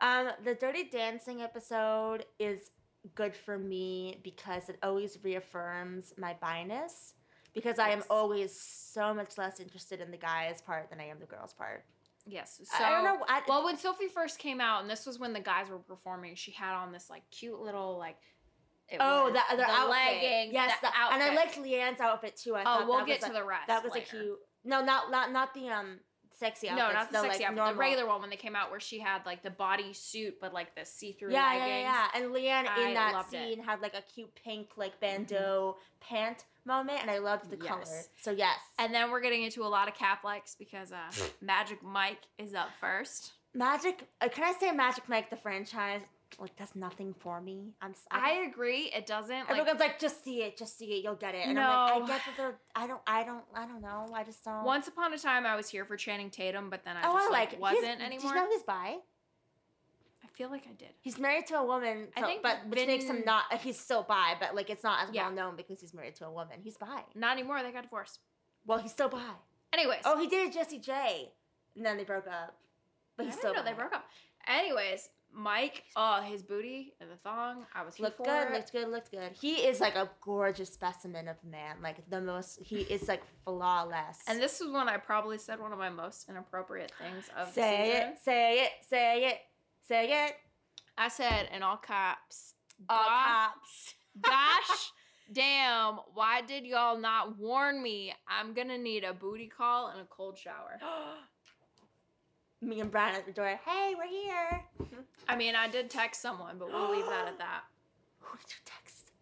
Speaker 1: Um, the Dirty Dancing episode is good for me because it always reaffirms my bias. Because I am always so much less interested in the guy's part than I am the girl's part.
Speaker 2: Yes. So
Speaker 1: I don't know. I,
Speaker 2: Well, when Sophie first came out, and this was when the guys were performing, she had on this like cute little like. it
Speaker 1: oh,
Speaker 2: was
Speaker 1: the, the, outfit.
Speaker 2: leggings.
Speaker 1: Yes,
Speaker 2: the
Speaker 1: the- and I liked Leanne's outfit too. I
Speaker 2: Oh,
Speaker 1: thought
Speaker 2: we'll get to
Speaker 1: a,
Speaker 2: the rest.
Speaker 1: That was
Speaker 2: later.
Speaker 1: a cute. No, not not not the um sexy outfits.
Speaker 2: No, not the sexy
Speaker 1: like,
Speaker 2: outfit. The regular one when they came out, where she had like the body suit, but like the see-through
Speaker 1: Yeah,
Speaker 2: leggings.
Speaker 1: yeah, yeah, And Leanne
Speaker 2: I
Speaker 1: in that
Speaker 2: loved it. Mm-hmm.
Speaker 1: scene had like a cute pink like bandeau pant moment, and I loved the color. So yes.
Speaker 2: And then we're getting into a lot of cap likes because uh, [SIGHS] Magic Mike is up first.
Speaker 1: Magic. Uh, can I say Magic Mike the franchise like does nothing for me? I'm.
Speaker 2: I agree. It doesn't
Speaker 1: Everyone's like, just see it, just see it, you'll get it. And I'm
Speaker 2: No.
Speaker 1: like, I get that they're. I don't. I don't. I don't know. I just don't.
Speaker 2: Once upon a time, I was here for Channing Tatum, but then I
Speaker 1: oh,
Speaker 2: just
Speaker 1: I
Speaker 2: like,
Speaker 1: like it.
Speaker 2: wasn't
Speaker 1: He's-
Speaker 2: anymore.
Speaker 1: Did you know he's bi?
Speaker 2: I feel like I did.
Speaker 1: He's married to a woman,
Speaker 2: I think
Speaker 1: but which makes him not. uh, He's still bi, but like it's not as
Speaker 2: Yeah.
Speaker 1: well known because he's married to a woman. He's bi.
Speaker 2: Not anymore. They got divorced.
Speaker 1: Well, he's still bi.
Speaker 2: Anyways.
Speaker 1: Oh, he did Jessie J, and then they broke up. But
Speaker 2: I
Speaker 1: he's
Speaker 2: didn't
Speaker 1: still
Speaker 2: know they broke up. Anyways, Mike, oh, his booty and the thong. I was
Speaker 1: Looked good,
Speaker 2: it.
Speaker 1: looked good, looked good. He is like a gorgeous specimen of a man. Like the most, he is like flawless.
Speaker 2: And this is when I probably said one of my most inappropriate things of the
Speaker 1: say
Speaker 2: season.
Speaker 1: it, say it, say it, say it.
Speaker 2: I said in all caps,
Speaker 1: All
Speaker 2: "Gosh-
Speaker 1: caps. [LAUGHS]
Speaker 2: Gosh damn, why did y'all not warn me? I'm gonna need a booty call and a cold shower. [GASPS] [GASPS] [GASPS]
Speaker 1: Me and Brian at the door. Hey, we're here.
Speaker 2: I mean, I did text someone, but we'll leave that at [GASPS] that.
Speaker 1: Who did you text?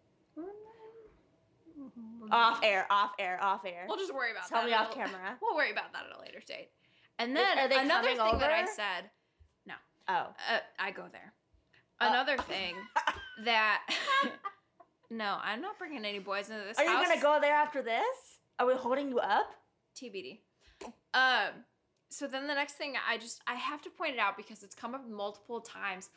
Speaker 1: Off air, off air, off air.
Speaker 2: We'll just worry about
Speaker 1: Tell
Speaker 2: that.
Speaker 1: Tell
Speaker 2: me
Speaker 1: off camera. [LAUGHS]
Speaker 2: We'll worry about that at a later date. And then
Speaker 1: are they
Speaker 2: another thing
Speaker 1: coming
Speaker 2: that I said. No.
Speaker 1: Oh.
Speaker 2: uh, I go there. Another thing [LAUGHS] that [LAUGHS] no, I'm not bringing any boys into this
Speaker 1: Are you gonna go there after this? Are we holding you up?
Speaker 2: TBD. Um. So then the next thing I just I have to point it out because it's come up multiple times.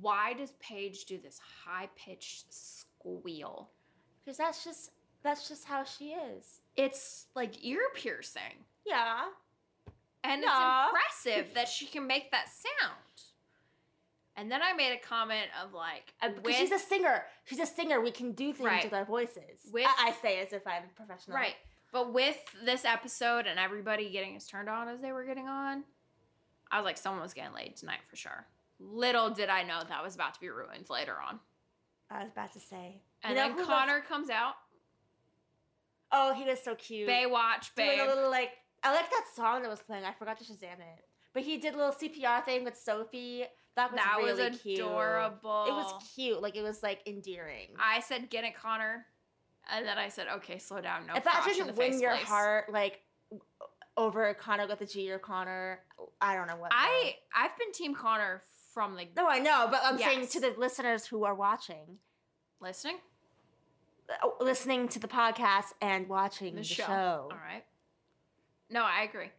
Speaker 2: Why does Paige do this high pitched squeal?
Speaker 1: Because that's just that's just how she is.
Speaker 2: It's like ear piercing,
Speaker 1: Yeah.
Speaker 2: and
Speaker 1: Yeah.
Speaker 2: it's impressive that she can make that sound. And then I made a comment of like,
Speaker 1: Uh, because
Speaker 2: with,
Speaker 1: she's a singer. She's a singer. We can do things
Speaker 2: Right.
Speaker 1: with our voices.
Speaker 2: With-
Speaker 1: I, I say as if I'm professional.
Speaker 2: right, but with this episode and everybody getting as turned on as they were getting on, I was like, someone was getting laid tonight for sure. Little did I know that was about to be ruined later on.
Speaker 1: I was about to say.
Speaker 2: And
Speaker 1: You know
Speaker 2: then
Speaker 1: who was-
Speaker 2: Connor comes out.
Speaker 1: Oh, he was so cute.
Speaker 2: Baywatch,
Speaker 1: Doing a little like I like that song that was playing. I forgot to Shazam it. But he did a little CPR thing with Sophie. That was
Speaker 2: that
Speaker 1: really
Speaker 2: was
Speaker 1: cute.
Speaker 2: adorable.
Speaker 1: It was cute. Like it was like endearing.
Speaker 2: I said, "Get it, Connor," and then I said, "Okay, slow down. No
Speaker 1: if that
Speaker 2: crotch in
Speaker 1: didn't
Speaker 2: the
Speaker 1: win your
Speaker 2: please."
Speaker 1: heart, like over Connagh with the G or Connor, I don't know what.
Speaker 2: I I've been Team Connor from the
Speaker 1: no, I know, but I'm saying to the listeners who are watching,
Speaker 2: listening
Speaker 1: uh, listening to the podcast and watching
Speaker 2: the,
Speaker 1: the,
Speaker 2: show.
Speaker 1: show.
Speaker 2: All right. No, I agree.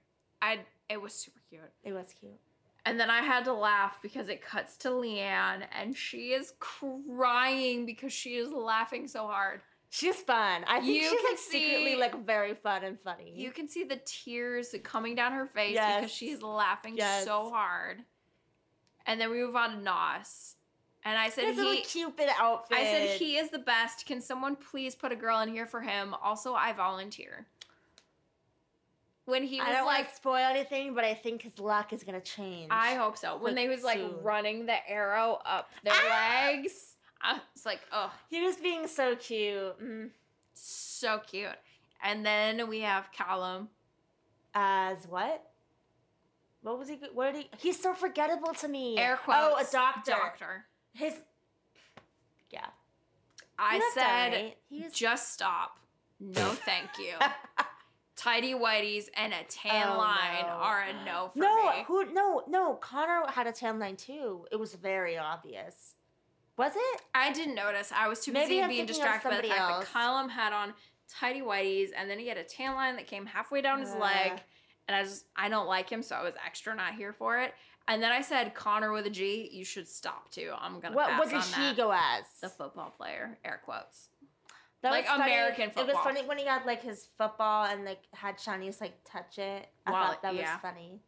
Speaker 2: I it was super cute.
Speaker 1: It was cute.
Speaker 2: And then I had to laugh because it cuts to Leanne and she is crying because she is laughing so hard.
Speaker 1: She's fun. I think
Speaker 2: You
Speaker 1: she's
Speaker 2: can
Speaker 1: like secretly like very fun and funny.
Speaker 2: You can see the tears coming down her face
Speaker 1: Yes.
Speaker 2: because she's laughing
Speaker 1: Yes.
Speaker 2: so hard. And then we move on to Nas. And I said
Speaker 1: his
Speaker 2: he
Speaker 1: cupid outfit.
Speaker 2: I said he is the best. Can someone please put a girl in here for him? Also, I volunteer. When he was
Speaker 1: I don't
Speaker 2: like,
Speaker 1: like spoil anything, but I think his luck is gonna change.
Speaker 2: I hope so. When
Speaker 1: Like,
Speaker 2: they was like
Speaker 1: soon.
Speaker 2: running the arrow up their
Speaker 1: Ah!
Speaker 2: legs, I was like, oh,
Speaker 1: he was being so cute. Mm.
Speaker 2: so cute. And then we have Callum.
Speaker 1: As what? What was he? What did he? He's so forgettable to me.
Speaker 2: Air quotes.
Speaker 1: Oh, a doctor.
Speaker 2: Doctor.
Speaker 1: His. Yeah.
Speaker 2: I
Speaker 1: He
Speaker 2: said,
Speaker 1: alright. He was.
Speaker 2: just stop. No, [LAUGHS] thank you. Tidy whities and a tan
Speaker 1: Oh,
Speaker 2: line
Speaker 1: no.
Speaker 2: are a no for
Speaker 1: no,
Speaker 2: me.
Speaker 1: who? No, no. Connor had a tan line too. It was very obvious. Was it?
Speaker 2: I didn't notice. I was too
Speaker 1: Maybe
Speaker 2: busy
Speaker 1: I'm
Speaker 2: being
Speaker 1: thinking of
Speaker 2: distracted by the
Speaker 1: somebody
Speaker 2: fact
Speaker 1: else.
Speaker 2: that Callum had on tidy whities and then he had a tan line that came halfway down his leg. And I just I don't like him, so I was extra not here for it. And then I said Connagh with a G, you should stop too. I'm gonna
Speaker 1: What?
Speaker 2: pass
Speaker 1: What did
Speaker 2: on
Speaker 1: he
Speaker 2: that.
Speaker 1: go as?
Speaker 2: The football player, air quotes.
Speaker 1: That
Speaker 2: Like
Speaker 1: was funny.
Speaker 2: American
Speaker 1: It
Speaker 2: football.
Speaker 1: was funny when he got like his football and like had Siannise like touch it. I thought that
Speaker 2: yeah.
Speaker 1: was funny.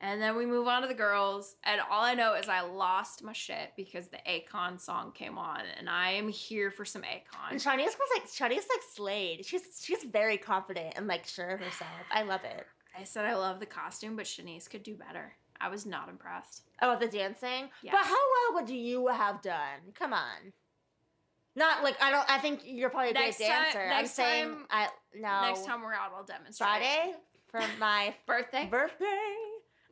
Speaker 2: And then we move on to the girls, and all I know is I lost my shit because the Akon song came on, and I am here for some
Speaker 1: And
Speaker 2: Akon.
Speaker 1: Siannise was like Siannise like slayed. She's she's very confident and like sure of herself. I love it.
Speaker 2: I said I love the costume, but Siannise could do better. I was not impressed.
Speaker 1: Oh, the dancing.
Speaker 2: Yes.
Speaker 1: But how well would you have done? Come on. Not like I don't. I think you're probably a
Speaker 2: Next
Speaker 1: great
Speaker 2: time-
Speaker 1: dancer. I'm
Speaker 2: next
Speaker 1: saying
Speaker 2: time-
Speaker 1: I no.
Speaker 2: Next time we're out, I'll demonstrate.
Speaker 1: Friday for my [LAUGHS]
Speaker 2: birthday.
Speaker 1: birthday.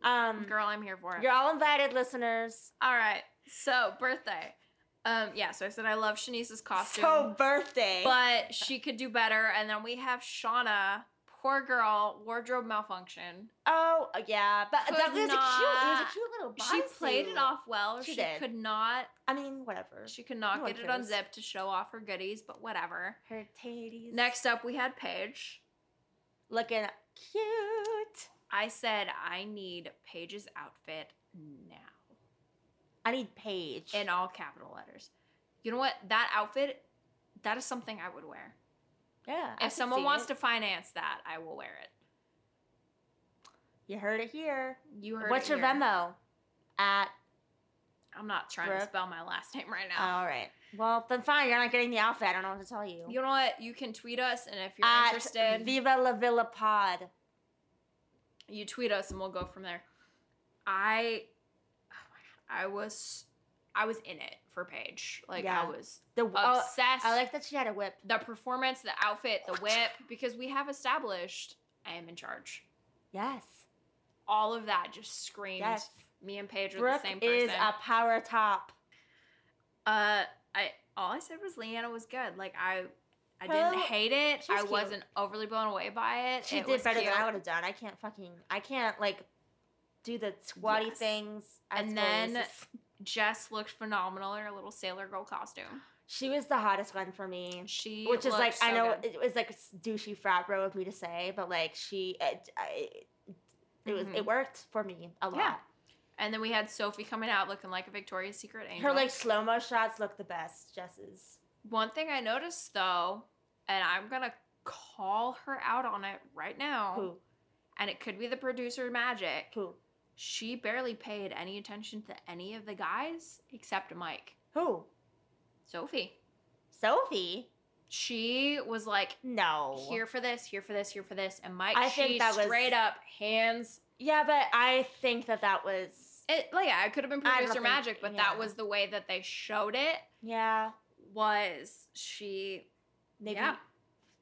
Speaker 1: Um,
Speaker 2: Girl, I'm here for it.
Speaker 1: you're all invited, listeners.
Speaker 2: All right. So birthday. Um, yeah. So I said I love Siannise's costume,
Speaker 1: So birthday.
Speaker 2: but she could do better. And then we have Shaughna. Poor girl, wardrobe malfunction.
Speaker 1: oh yeah, but
Speaker 2: Could
Speaker 1: that was a cute. It was a cute little.
Speaker 2: She played it off well.
Speaker 1: She
Speaker 2: She,
Speaker 1: did.
Speaker 2: could not.
Speaker 1: I mean, whatever.
Speaker 2: She could not
Speaker 1: No
Speaker 2: get it unzipped to show off her goodies, but whatever.
Speaker 1: Her titties.
Speaker 2: Next up, we had Paige.
Speaker 1: looking cute.
Speaker 2: I said I need Paige's outfit now.
Speaker 1: I need Paige.
Speaker 2: in all capital letters. You know what? That outfit, that is something I would wear.
Speaker 1: yeah.
Speaker 2: If someone wants
Speaker 1: it.
Speaker 2: to finance that, I will wear it.
Speaker 1: you heard it here.
Speaker 2: You heard it.
Speaker 1: What's your
Speaker 2: here.
Speaker 1: Venmo? At
Speaker 2: I'm not trying to spell my last name right now.
Speaker 1: all right. Well, then fine. You're not getting the outfit. I don't know what to tell you.
Speaker 2: you know what? You can tweet us, and if you're
Speaker 1: At
Speaker 2: interested,
Speaker 1: Viva La Villa Pod.
Speaker 2: You tweet us, and we'll go from there. I, oh god, I was, I was in it for Paige. Like
Speaker 1: Yeah.
Speaker 2: I was
Speaker 1: The oh,
Speaker 2: obsessed.
Speaker 1: I like that she had a whip.
Speaker 2: the performance, the outfit, the whip, because we have established I am in charge.
Speaker 1: Yes.
Speaker 2: All of that just screamed.
Speaker 1: Yes.
Speaker 2: Me and Paige are
Speaker 1: Brooke
Speaker 2: the same person.
Speaker 1: is a power top.
Speaker 2: Uh, I all I said was Leanna was good. Like I, I didn't hate it. I
Speaker 1: cute.
Speaker 2: wasn't overly blown away by it.
Speaker 1: She
Speaker 2: It
Speaker 1: did better
Speaker 2: cute.
Speaker 1: than I would have done. I can't fucking. I can't like do the squatty
Speaker 2: Yes.
Speaker 1: things.
Speaker 2: And then- [LAUGHS] Jess looked phenomenal in her little sailor girl costume.
Speaker 1: she was the hottest one for me.
Speaker 2: She,
Speaker 1: Which is like I know
Speaker 2: good.
Speaker 1: it was like douchey frat bro of me to say, but like she, it, I, it was
Speaker 2: Mhm.
Speaker 1: it worked for me a lot.
Speaker 2: Yeah. And then we had Sophie coming out looking like a Victoria's Secret angel.
Speaker 1: Her like slow mo shots look the best. Jess's.
Speaker 2: One thing I noticed though, and I'm gonna call her out on it right now,
Speaker 1: Who?
Speaker 2: and it could be the producer magic.
Speaker 1: Who?
Speaker 2: She barely paid any attention to any of the guys except Mike.
Speaker 1: Who?
Speaker 2: Sophie.
Speaker 1: Sophie?
Speaker 2: She was like
Speaker 1: No.
Speaker 2: here for this, here for this, here for this, and Mike.
Speaker 1: I
Speaker 2: she
Speaker 1: think that was-
Speaker 2: straight up hands.
Speaker 1: Yeah, but I think that that was.
Speaker 2: It like yeah, it could have been producer
Speaker 1: think-
Speaker 2: magic, but that was the way that they showed it.
Speaker 1: Yeah.
Speaker 2: Was she?
Speaker 1: Maybe.
Speaker 2: Yeah.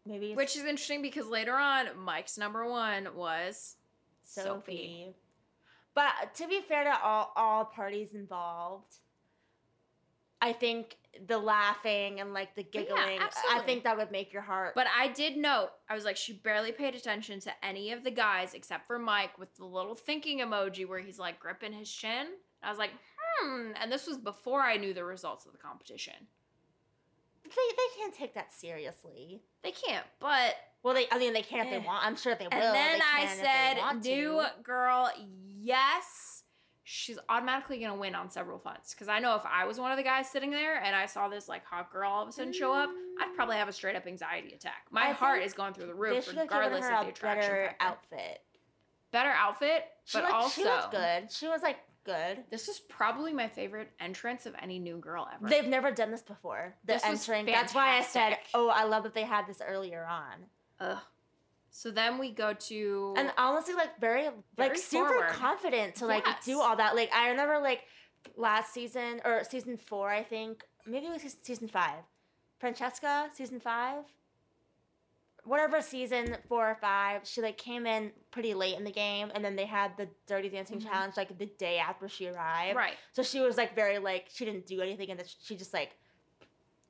Speaker 1: Maybe.
Speaker 2: Which is interesting because later on, Mike's number one was
Speaker 1: Sophie.
Speaker 2: Sophie.
Speaker 1: But to be fair to all all parties involved, I think the laughing and like the
Speaker 2: yeah,
Speaker 1: giggling, I think that would make your heart.
Speaker 2: But I did note, I was like, she barely paid attention to any of the guys except for Mike with the little thinking emoji where he's like gripping his chin. I was like, hmm. And this was before I knew the results of the competition.
Speaker 1: They they can't take that seriously.
Speaker 2: They can't, but.
Speaker 1: Well, they I mean they can if
Speaker 2: Eh.
Speaker 1: they want. I'm sure they will.
Speaker 2: And then I
Speaker 1: can if they
Speaker 2: said, new girl, yes. She's automatically going to win on several fronts. Because I know if I was one of the guys sitting there and I saw this like hot girl all of a sudden show up, I'd probably have a straight up anxiety attack. My
Speaker 1: I
Speaker 2: heart is going through the roof
Speaker 1: should have given
Speaker 2: regardless of the attraction
Speaker 1: better
Speaker 2: factor.
Speaker 1: outfit.
Speaker 2: Better outfit,
Speaker 1: She
Speaker 2: but
Speaker 1: looked,
Speaker 2: also
Speaker 1: she looked good. She was like good.
Speaker 2: This is probably my favorite entrance of any new girl ever.
Speaker 1: They've never done this before. The
Speaker 2: This
Speaker 1: entering. That's why I said, "Oh, I love that they had this earlier on."
Speaker 2: Ugh. So then we go to
Speaker 1: and honestly like very, like super
Speaker 2: forward.
Speaker 1: confident to like
Speaker 2: Yes.
Speaker 1: do all that like i remember like last season or season four i think maybe it was season five francesca season five whatever season four or five she like came in pretty late in the game and then they had the dirty dancing
Speaker 2: Mhm.
Speaker 1: challenge like the day after she arrived
Speaker 2: right.
Speaker 1: so she was like very like she didn't do anything and then she just like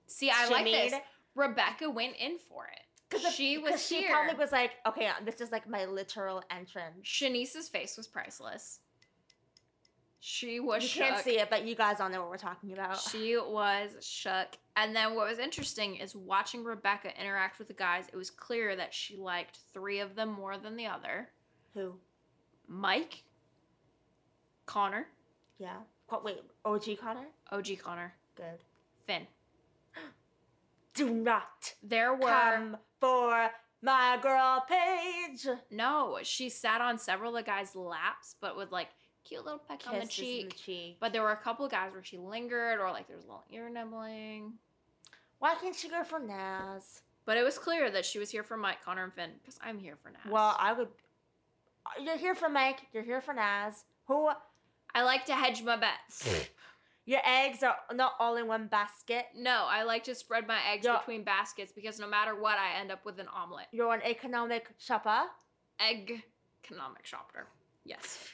Speaker 2: See, I like this. Rebecca went in for it.
Speaker 1: Cause the-
Speaker 2: she was
Speaker 1: 'cause she probably was like okay this is like my literal entrance
Speaker 2: Siannise's face was priceless. She was
Speaker 1: you
Speaker 2: shook.
Speaker 1: can't see it but you guys all know what we're talking about
Speaker 2: She was shook. And then what was interesting is watching Rebecca interact with the guys, it was clear that she liked three of them more than the other.
Speaker 1: who
Speaker 2: Mike, Connor,
Speaker 1: Yeah. Qu- Wait, OG Connor?
Speaker 2: OG Connor,
Speaker 1: Good.
Speaker 2: Finn. [GASPS]
Speaker 1: Do not
Speaker 2: There were
Speaker 1: come for my girl Paige.
Speaker 2: no, she sat on several of the guys' laps, but with like cute little peck on the
Speaker 1: Kisses in
Speaker 2: cheek.
Speaker 1: the cheek.
Speaker 2: But there were a couple of guys where she lingered or like there was a little ear nibbling.
Speaker 1: Why can't she go for Nas?
Speaker 2: But it was clear that she was here for Mike, Connor, and Finn because I'm here for Nas.
Speaker 1: Well, I would. You're here for Mike. You're here for Naz. Who?
Speaker 2: I like to hedge my bets. [LAUGHS]
Speaker 1: Your eggs are not all in one basket.
Speaker 2: no, I like to spread my eggs
Speaker 1: Yeah.
Speaker 2: between baskets because no matter what, I end up with an omelet.
Speaker 1: You're an economic shopper.
Speaker 2: Egg economic shopper. Yes.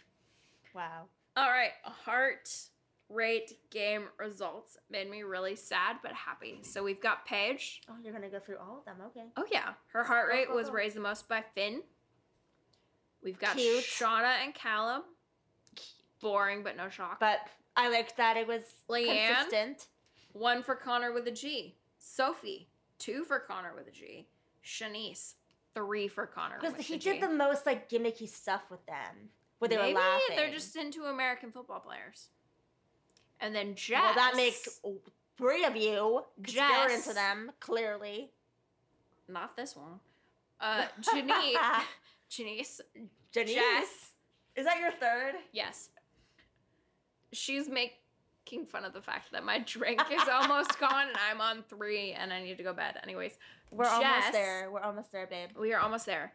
Speaker 1: Wow.
Speaker 2: All right. Heart rate game results made me really sad but happy. So we've got Paige.
Speaker 1: Oh, you're gonna go through all of them. Okay.
Speaker 2: Oh yeah, her heart rate was raised the most by Finn. We've got
Speaker 1: Cute.
Speaker 2: Shaughna and Callum. Boring but no shock.
Speaker 1: But I liked that it was
Speaker 2: Leanne?
Speaker 1: consistent.
Speaker 2: One for Connagh with a G. Sophie. Two for Connagh with a G. Siannise. Three for Connagh
Speaker 1: Because he
Speaker 2: a G.
Speaker 1: did the most like gimmicky stuff with them. Where they
Speaker 2: Maybe
Speaker 1: were laughing.
Speaker 2: they're just into American football players. And then Jess.
Speaker 1: Well, that makes three of you. 'cause You're into them, clearly.
Speaker 2: not this one. Uh, Janice. [LAUGHS] Janice.
Speaker 1: Janice.
Speaker 2: Jess.
Speaker 1: Is that your third?
Speaker 2: Yes. She's making fun of the fact that my drink is almost [LAUGHS] gone and I'm on three and I need to go bed. Anyways,
Speaker 1: We're
Speaker 2: Jess-
Speaker 1: almost there. We're almost there, babe.
Speaker 2: we are almost there.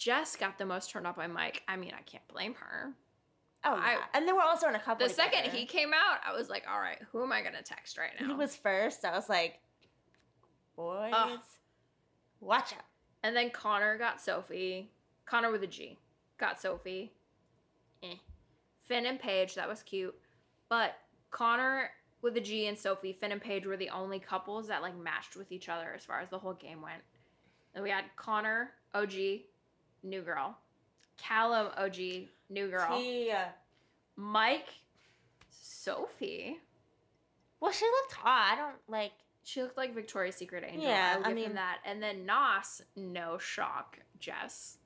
Speaker 2: Jess got the most turned off by Mike. I mean, I can't blame her.
Speaker 1: Oh,
Speaker 2: I-
Speaker 1: yeah. and then we're also in a couple.
Speaker 2: The second he came out, I was like, all right, who am I going to text right now?
Speaker 1: he was first, I was like, boys, watch out.
Speaker 2: and then Connor got Sophie. Connagh with a G got Sophie. Eh. Finn and Paige, that was cute. But Connagh with a G and Sophie, Finn and Paige were the only couples that like matched with each other as far as the whole game went. And we had Connor, OG, new girl. Callum, OG, new girl.
Speaker 1: Tia.
Speaker 2: Mike, Sophie.
Speaker 1: Well, she looked hot. I don't like.
Speaker 2: She looked like Victoria's Secret Angel.
Speaker 1: Yeah,
Speaker 2: I will
Speaker 1: I mean-
Speaker 2: him that. And then Nas, no shock, Jess.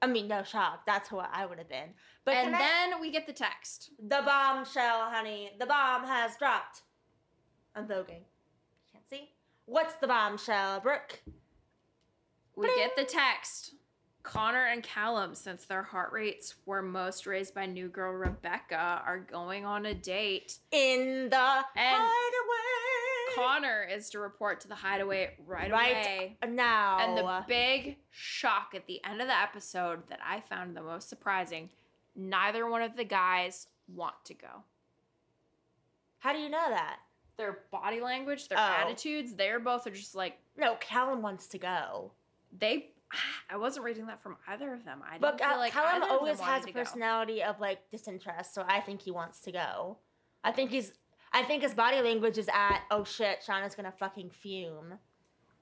Speaker 1: I mean, no shock. That's who I would have been. But
Speaker 2: and
Speaker 1: can I-
Speaker 2: then we get the text.
Speaker 1: the bombshell, honey. The bomb has dropped. I'm voguing. Can't see. What's the bombshell, Brooke?
Speaker 2: We get the text. Connor and Callum, since their heart rates were most raised by new girl Rebecca, are going on a date.
Speaker 1: In the
Speaker 2: And
Speaker 1: hideaway.
Speaker 2: Connor is to report to the hideaway right,
Speaker 1: Right
Speaker 2: away.
Speaker 1: now.
Speaker 2: And the big shock at the end of the episode that I found the most surprising neither one of the guys want to go.
Speaker 1: How do you know that?
Speaker 2: Their body language, their
Speaker 1: Oh.
Speaker 2: attitudes, they're both are just like,
Speaker 1: No, Callum wants to go.
Speaker 2: they. [SIGHS] I wasn't reading that from either of them. I
Speaker 1: But
Speaker 2: feel like
Speaker 1: Callum always has a
Speaker 2: to go.
Speaker 1: personality of like disinterest, so I think he wants to go. I think he's. I think his body language is at oh shit, Shaughna's gonna fucking fume.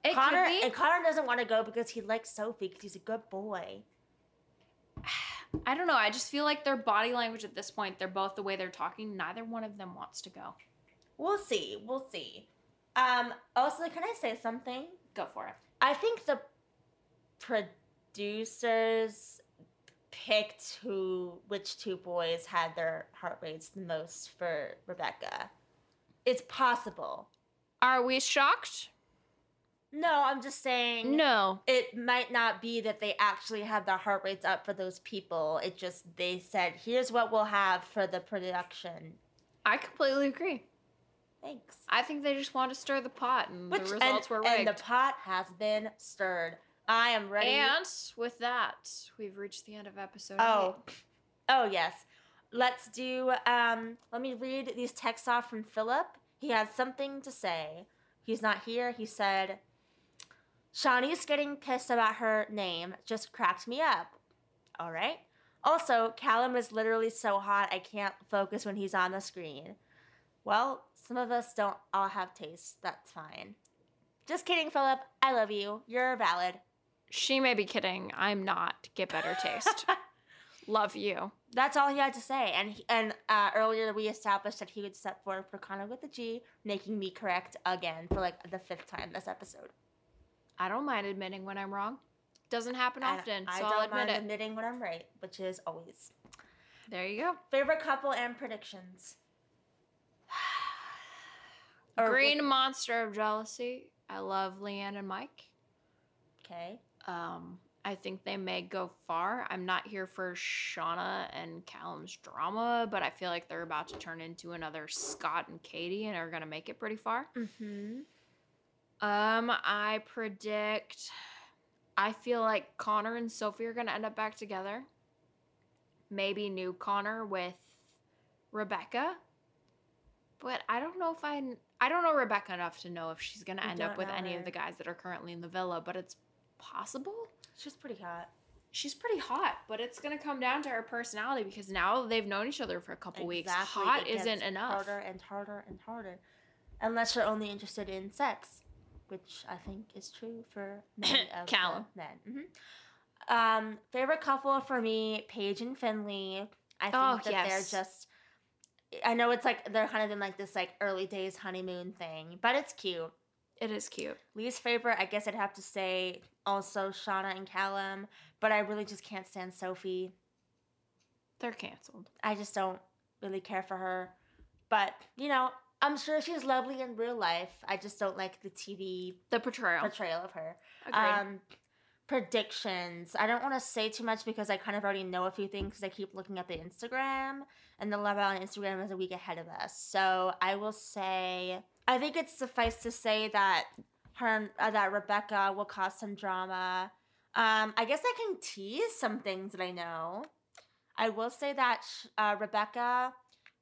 Speaker 2: It
Speaker 1: Connor and Connor doesn't want to go because he likes Sophie because he's a good boy. [SIGHS]
Speaker 2: I don't know. I just feel like their body language at this point, they're both the way they're talking. Neither one of them wants to go.
Speaker 1: We'll see. We'll see. Um. Also, can I say something?
Speaker 2: Go for it.
Speaker 1: I think the producers picked who which two boys had their heart rates the most for Rebecca. It's possible.
Speaker 2: Are we shocked?
Speaker 1: No, I'm just saying
Speaker 2: No.
Speaker 1: it might not be that they actually had their heart rates up for those people. It just they said, "Here's what we'll have for the production."
Speaker 2: I completely agree.
Speaker 1: Thanks.
Speaker 2: I think they just want to stir the pot, and
Speaker 1: Which
Speaker 2: the
Speaker 1: and,
Speaker 2: results were
Speaker 1: and
Speaker 2: rigged.
Speaker 1: the pot has been stirred. I am ready.
Speaker 2: And with that, we've reached the end of episode.
Speaker 1: Oh,
Speaker 2: eight.
Speaker 1: oh yes. Let's do. Um, let me read these texts off from Philip. He has something to say. He's not here. He said, "Shawnee's getting pissed about her name. Just cracked me up." All right. Also, Callum is literally so hot I can't focus when he's on the screen. Well, some of us don't all have taste. That's fine. Just kidding, Philip. I love you. You're valid.
Speaker 2: She may be kidding. I'm not. Get better taste. [LAUGHS] Love you.
Speaker 1: That's all he had to say. And he, and uh, earlier we established that he would step forward for Connagh with a G, making me correct again for like the fifth time this episode.
Speaker 2: I don't mind admitting when I'm wrong. Doesn't happen often,
Speaker 1: I
Speaker 2: so
Speaker 1: don't
Speaker 2: I'll admit
Speaker 1: mind
Speaker 2: it.
Speaker 1: admitting when I'm right, which is always.
Speaker 2: There you go.
Speaker 1: Favorite couple and predictions. [SIGHS]
Speaker 2: Green monster of jealousy. I love Leanne and Mike.
Speaker 1: Okay.
Speaker 2: Um, I think they may go far. I'm not here for Shaughna and Callum's drama, but I feel like they're about to turn into another Scott and Katie and are gonna make it pretty far.
Speaker 1: Mm-hmm.
Speaker 2: Um, I predict. I feel like Connor and Sophie are gonna end up back together. Maybe new Connor with Rebecca. But I don't know if I I don't know Rebecca enough to know if she's gonna end up with any of the guys that are currently in the villa. But it's possible.
Speaker 1: She's pretty hot.
Speaker 2: She's pretty hot, but it's gonna come down to her personality because now they've known each other for a couple weeks. Hot
Speaker 1: It
Speaker 2: isn't enough.
Speaker 1: Harder and harder and harder. Unless you're only interested in sex, which I think is true for many [COUGHS] of
Speaker 2: Callum.
Speaker 1: men. hmm Um, favorite couple for me, Paige and Finley. I think
Speaker 2: Oh,
Speaker 1: that
Speaker 2: yes.
Speaker 1: they're just. I know it's like they're kind of in like this like early days honeymoon thing, but it's cute.
Speaker 2: It is cute.
Speaker 1: Least favorite, I guess I'd have to say also Shaughna and Callum, but I really just can't stand Sophie.
Speaker 2: They're canceled.
Speaker 1: I just don't really care for her. but you know, I'm sure she's lovely in real life. I just don't like the TV
Speaker 2: The portrayal.
Speaker 1: portrayal of her.
Speaker 2: Agreed.
Speaker 1: Um, predictions. I don't want to say too much because I kind of already know a few things because I keep looking at the Instagram, and the Love Island Instagram is a week ahead of us. So I will say, I think it's suffice to say that her uh, that Rebecca will cause some drama. Um, I guess I can tease some things that I know. I will say that uh, Rebecca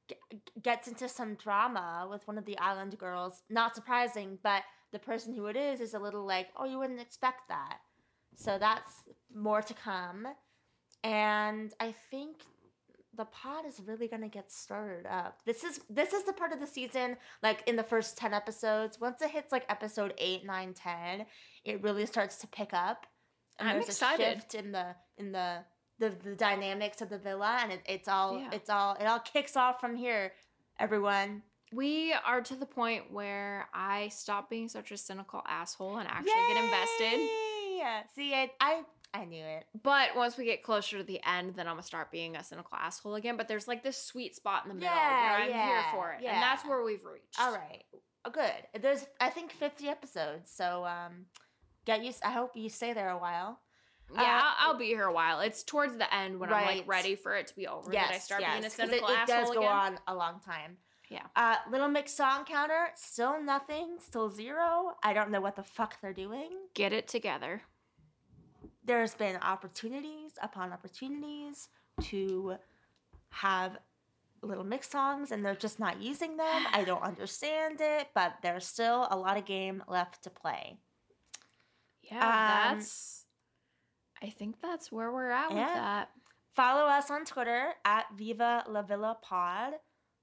Speaker 1: g- gets into some drama with one of the island girls. Not surprising, but the person who it is is a little like, oh, you wouldn't expect that. So that's more to come. And I think the pod is really gonna get stirred up. This is this is the part of the season, like in the first 10 episodes. Once it hits like episode 8, 9, 10, it really starts to pick up. And
Speaker 2: I'm
Speaker 1: there's
Speaker 2: excited.
Speaker 1: a shift in the in the the, the dynamics of the villa and it, it's all
Speaker 2: Yeah.
Speaker 1: it's all it all kicks off from here, everyone.
Speaker 2: we are to the point where I stop being such a cynical asshole and actually get invested.
Speaker 1: Yay! See, I, I I knew it.
Speaker 2: But once we get closer to the end, then I'm gonna start being a cynical asshole again. But there's like this sweet spot in the middle
Speaker 1: Yeah,
Speaker 2: where I'm here for it,
Speaker 1: yeah.
Speaker 2: and that's where we've reached.
Speaker 1: All right. Good. There's I think 50 episodes, so um get used I hope you stay there a while.
Speaker 2: Yeah,
Speaker 1: Uh,
Speaker 2: I'll, I'll be here a while. It's towards the end when I'm like ready for it to be over
Speaker 1: yes,
Speaker 2: that I start
Speaker 1: yes,
Speaker 2: being a cynical
Speaker 1: it, it
Speaker 2: asshole
Speaker 1: does go
Speaker 2: again.
Speaker 1: on a long time.
Speaker 2: Yeah.
Speaker 1: Uh Little Mix song counter, still nothing, still zero. I don't know what the fuck they're doing.
Speaker 2: Get it together.
Speaker 1: There's been opportunities upon opportunities to have Little Mix songs and they're just not using them. I don't [SIGHS] understand it, but there's still a lot of game left to play.
Speaker 2: Yeah,
Speaker 1: Um,
Speaker 2: that's. I think that's where we're at with that.
Speaker 1: Follow us on Twitter at Viva La Villa Pod.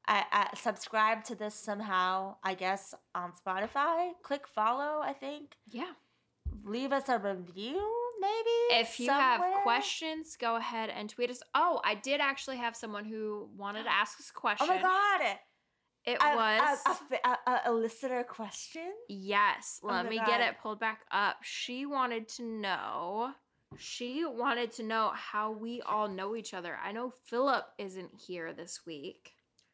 Speaker 1: I, I subscribe to this somehow, I guess, on Spotify. Click follow, I think.
Speaker 2: Yeah.
Speaker 1: Leave us a review, maybe.
Speaker 2: If you have questions, go ahead and tweet us. Oh, I did actually have someone who wanted to [GASPS] ask us a question.
Speaker 1: Oh my god!
Speaker 2: It
Speaker 1: A-
Speaker 2: was.
Speaker 1: a, a, a, listener question.
Speaker 2: Yes,
Speaker 1: Oh
Speaker 2: let
Speaker 1: my
Speaker 2: me
Speaker 1: God.
Speaker 2: get it pulled back up. She wanted to know. She wanted to know how we all know each other. I know Philip isn't here this week,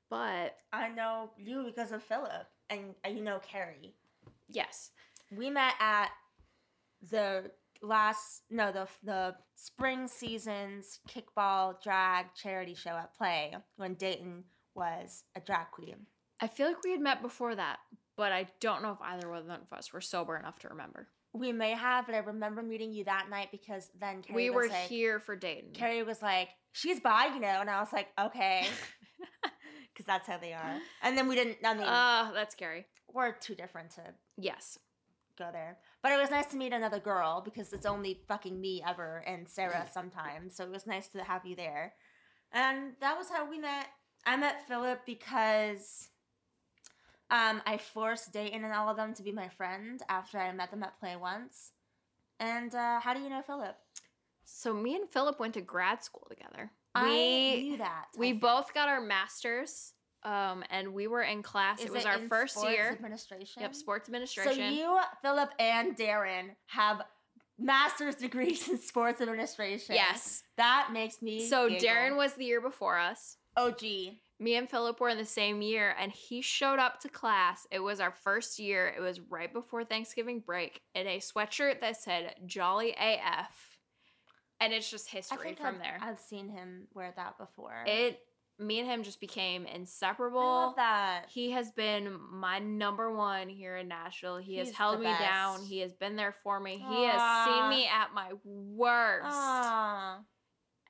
Speaker 2: but
Speaker 1: I know you because of Philip, and uh, you know Carrie.
Speaker 2: yes,
Speaker 1: We met at the last no the the spring season's kickball drag charity show at Play when Dayton was a drag queen.
Speaker 2: I feel like we had met before that, but I don't know if either one of us were sober enough to remember.
Speaker 1: We may have, but I remember meeting you that night because then Carrie
Speaker 2: we
Speaker 1: was
Speaker 2: were
Speaker 1: like,
Speaker 2: here for Dayton.
Speaker 1: Carrie was like, "She's bi, you know," and I was like, "Okay," [LAUGHS] [LAUGHS] because that's how they are. And then we didn't. I mean,
Speaker 2: Ah, that's scary.
Speaker 1: we're too different to
Speaker 2: Yes.
Speaker 1: Go there. But it was nice to meet another girl because it's only fucking me ever and Sarah [LAUGHS] sometimes. So it was nice to have you there. And that was how we met. I met Philip because um, I forced Dayton and all of them to be my friend after I met them at Play once. And uh, how do you know Philip?
Speaker 2: So me and Philip went to grad school together.
Speaker 1: I
Speaker 2: we
Speaker 1: knew that.
Speaker 2: We both got our masters, um, and we were in class.
Speaker 1: Is
Speaker 2: it was our
Speaker 1: in
Speaker 2: first
Speaker 1: sports
Speaker 2: year.
Speaker 1: Administration.
Speaker 2: Yep, sports administration.
Speaker 1: So you, Philip, and Darren have master's degrees in sports administration.
Speaker 2: yes.
Speaker 1: That makes me.
Speaker 2: So
Speaker 1: giggle.
Speaker 2: Darren was the year before us.
Speaker 1: OG.
Speaker 2: Me and Philip were in the same year, and he showed up to class. It was our first year. It was right before Thanksgiving break in a sweatshirt that said Jolly AF. And it's just history from
Speaker 1: I've,
Speaker 2: there.
Speaker 1: I've seen him wear that before.
Speaker 2: it me and him just became inseparable.
Speaker 1: I love that.
Speaker 2: He has been my number one here in Nashville. He has held me down. He has been there for me. He has seen me at my worst.
Speaker 1: Aw.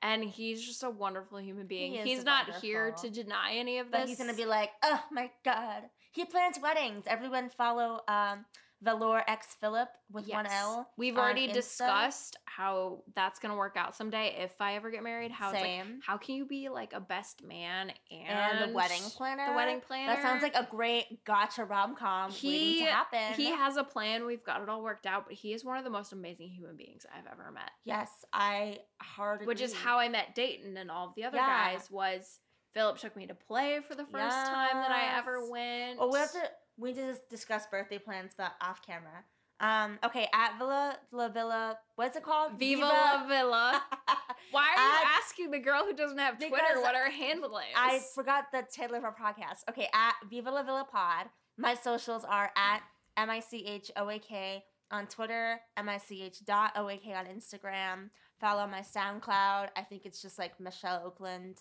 Speaker 2: And he's just a wonderful human being.
Speaker 1: He
Speaker 2: he's not here to deny any of this.
Speaker 1: But he's gonna be like, oh my god. He plans weddings. Everyone follow um Valor X Philip with one L.
Speaker 2: We've
Speaker 1: um,
Speaker 2: already
Speaker 1: Insta.
Speaker 2: discussed how that's gonna work out someday if I ever get married. How it's like,
Speaker 1: Same.
Speaker 2: how can you be like a best man and,
Speaker 1: and the wedding planner.
Speaker 2: The wedding planner.
Speaker 1: That sounds like a great gotcha rom com waiting
Speaker 2: He-
Speaker 1: to happen.
Speaker 2: He has a plan. We've got it all worked out. But he is one of the most amazing human beings I've ever met.
Speaker 1: yes, I hard
Speaker 2: which is how I met Dayton and all of the other
Speaker 1: Yeah.
Speaker 2: guys was Philip took me to play for the first time that I ever went.
Speaker 1: Well, we have to we need to dis- discuss birthday plans, but off camera. Um, okay, at Villa La Villa, what's it called?
Speaker 2: Viva la [LAUGHS] Villa. Why are you asking the girl who doesn't have Twitter what her handle is?
Speaker 1: I forgot the title of our podcast. Okay, at Viva La Villa Pod. My socials are at M I C H O A K on Twitter, M I C H dot O A K on Instagram. Follow my SoundCloud. I think it's just like Michelle Oakland.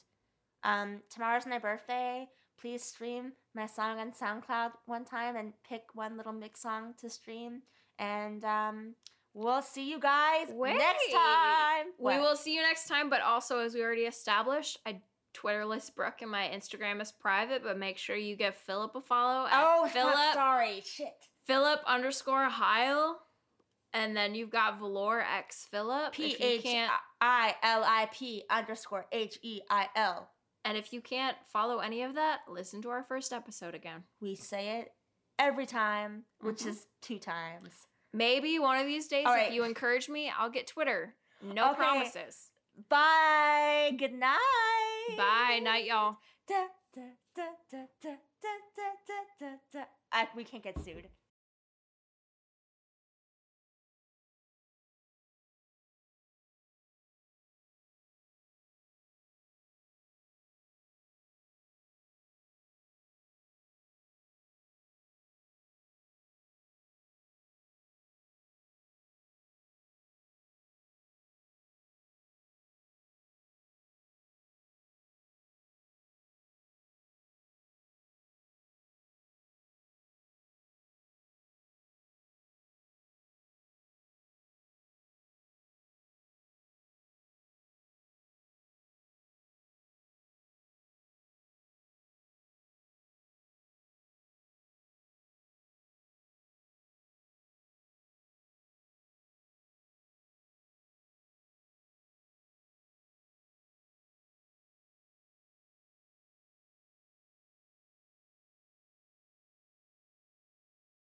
Speaker 1: Um, tomorrow's my birthday. Please stream my song on SoundCloud one time and pick one little mix song to stream. And um, we'll see you guys next
Speaker 2: Wait.
Speaker 1: time.
Speaker 2: We will see you next time, but also as we already established, I Twitterless Brooke and my Instagram is private, but make sure you give Philip a follow
Speaker 1: Oh,
Speaker 2: Philip
Speaker 1: sorry. Shit.
Speaker 2: Philip underscore Heil. And then you've got Valor X Philip.
Speaker 1: P H I L I P underscore H E I L.
Speaker 2: And if you can't follow any of that, listen to our first episode again.
Speaker 1: We say it every time, which
Speaker 2: mm-hmm.
Speaker 1: is two times.
Speaker 2: Maybe one of these days,
Speaker 1: right.
Speaker 2: if you encourage me, I'll get Twitter. No
Speaker 1: okay.
Speaker 2: promises.
Speaker 1: Bye. Good night.
Speaker 2: Bye. Night, y'all.
Speaker 1: Da, da, da, I, we can't get sued.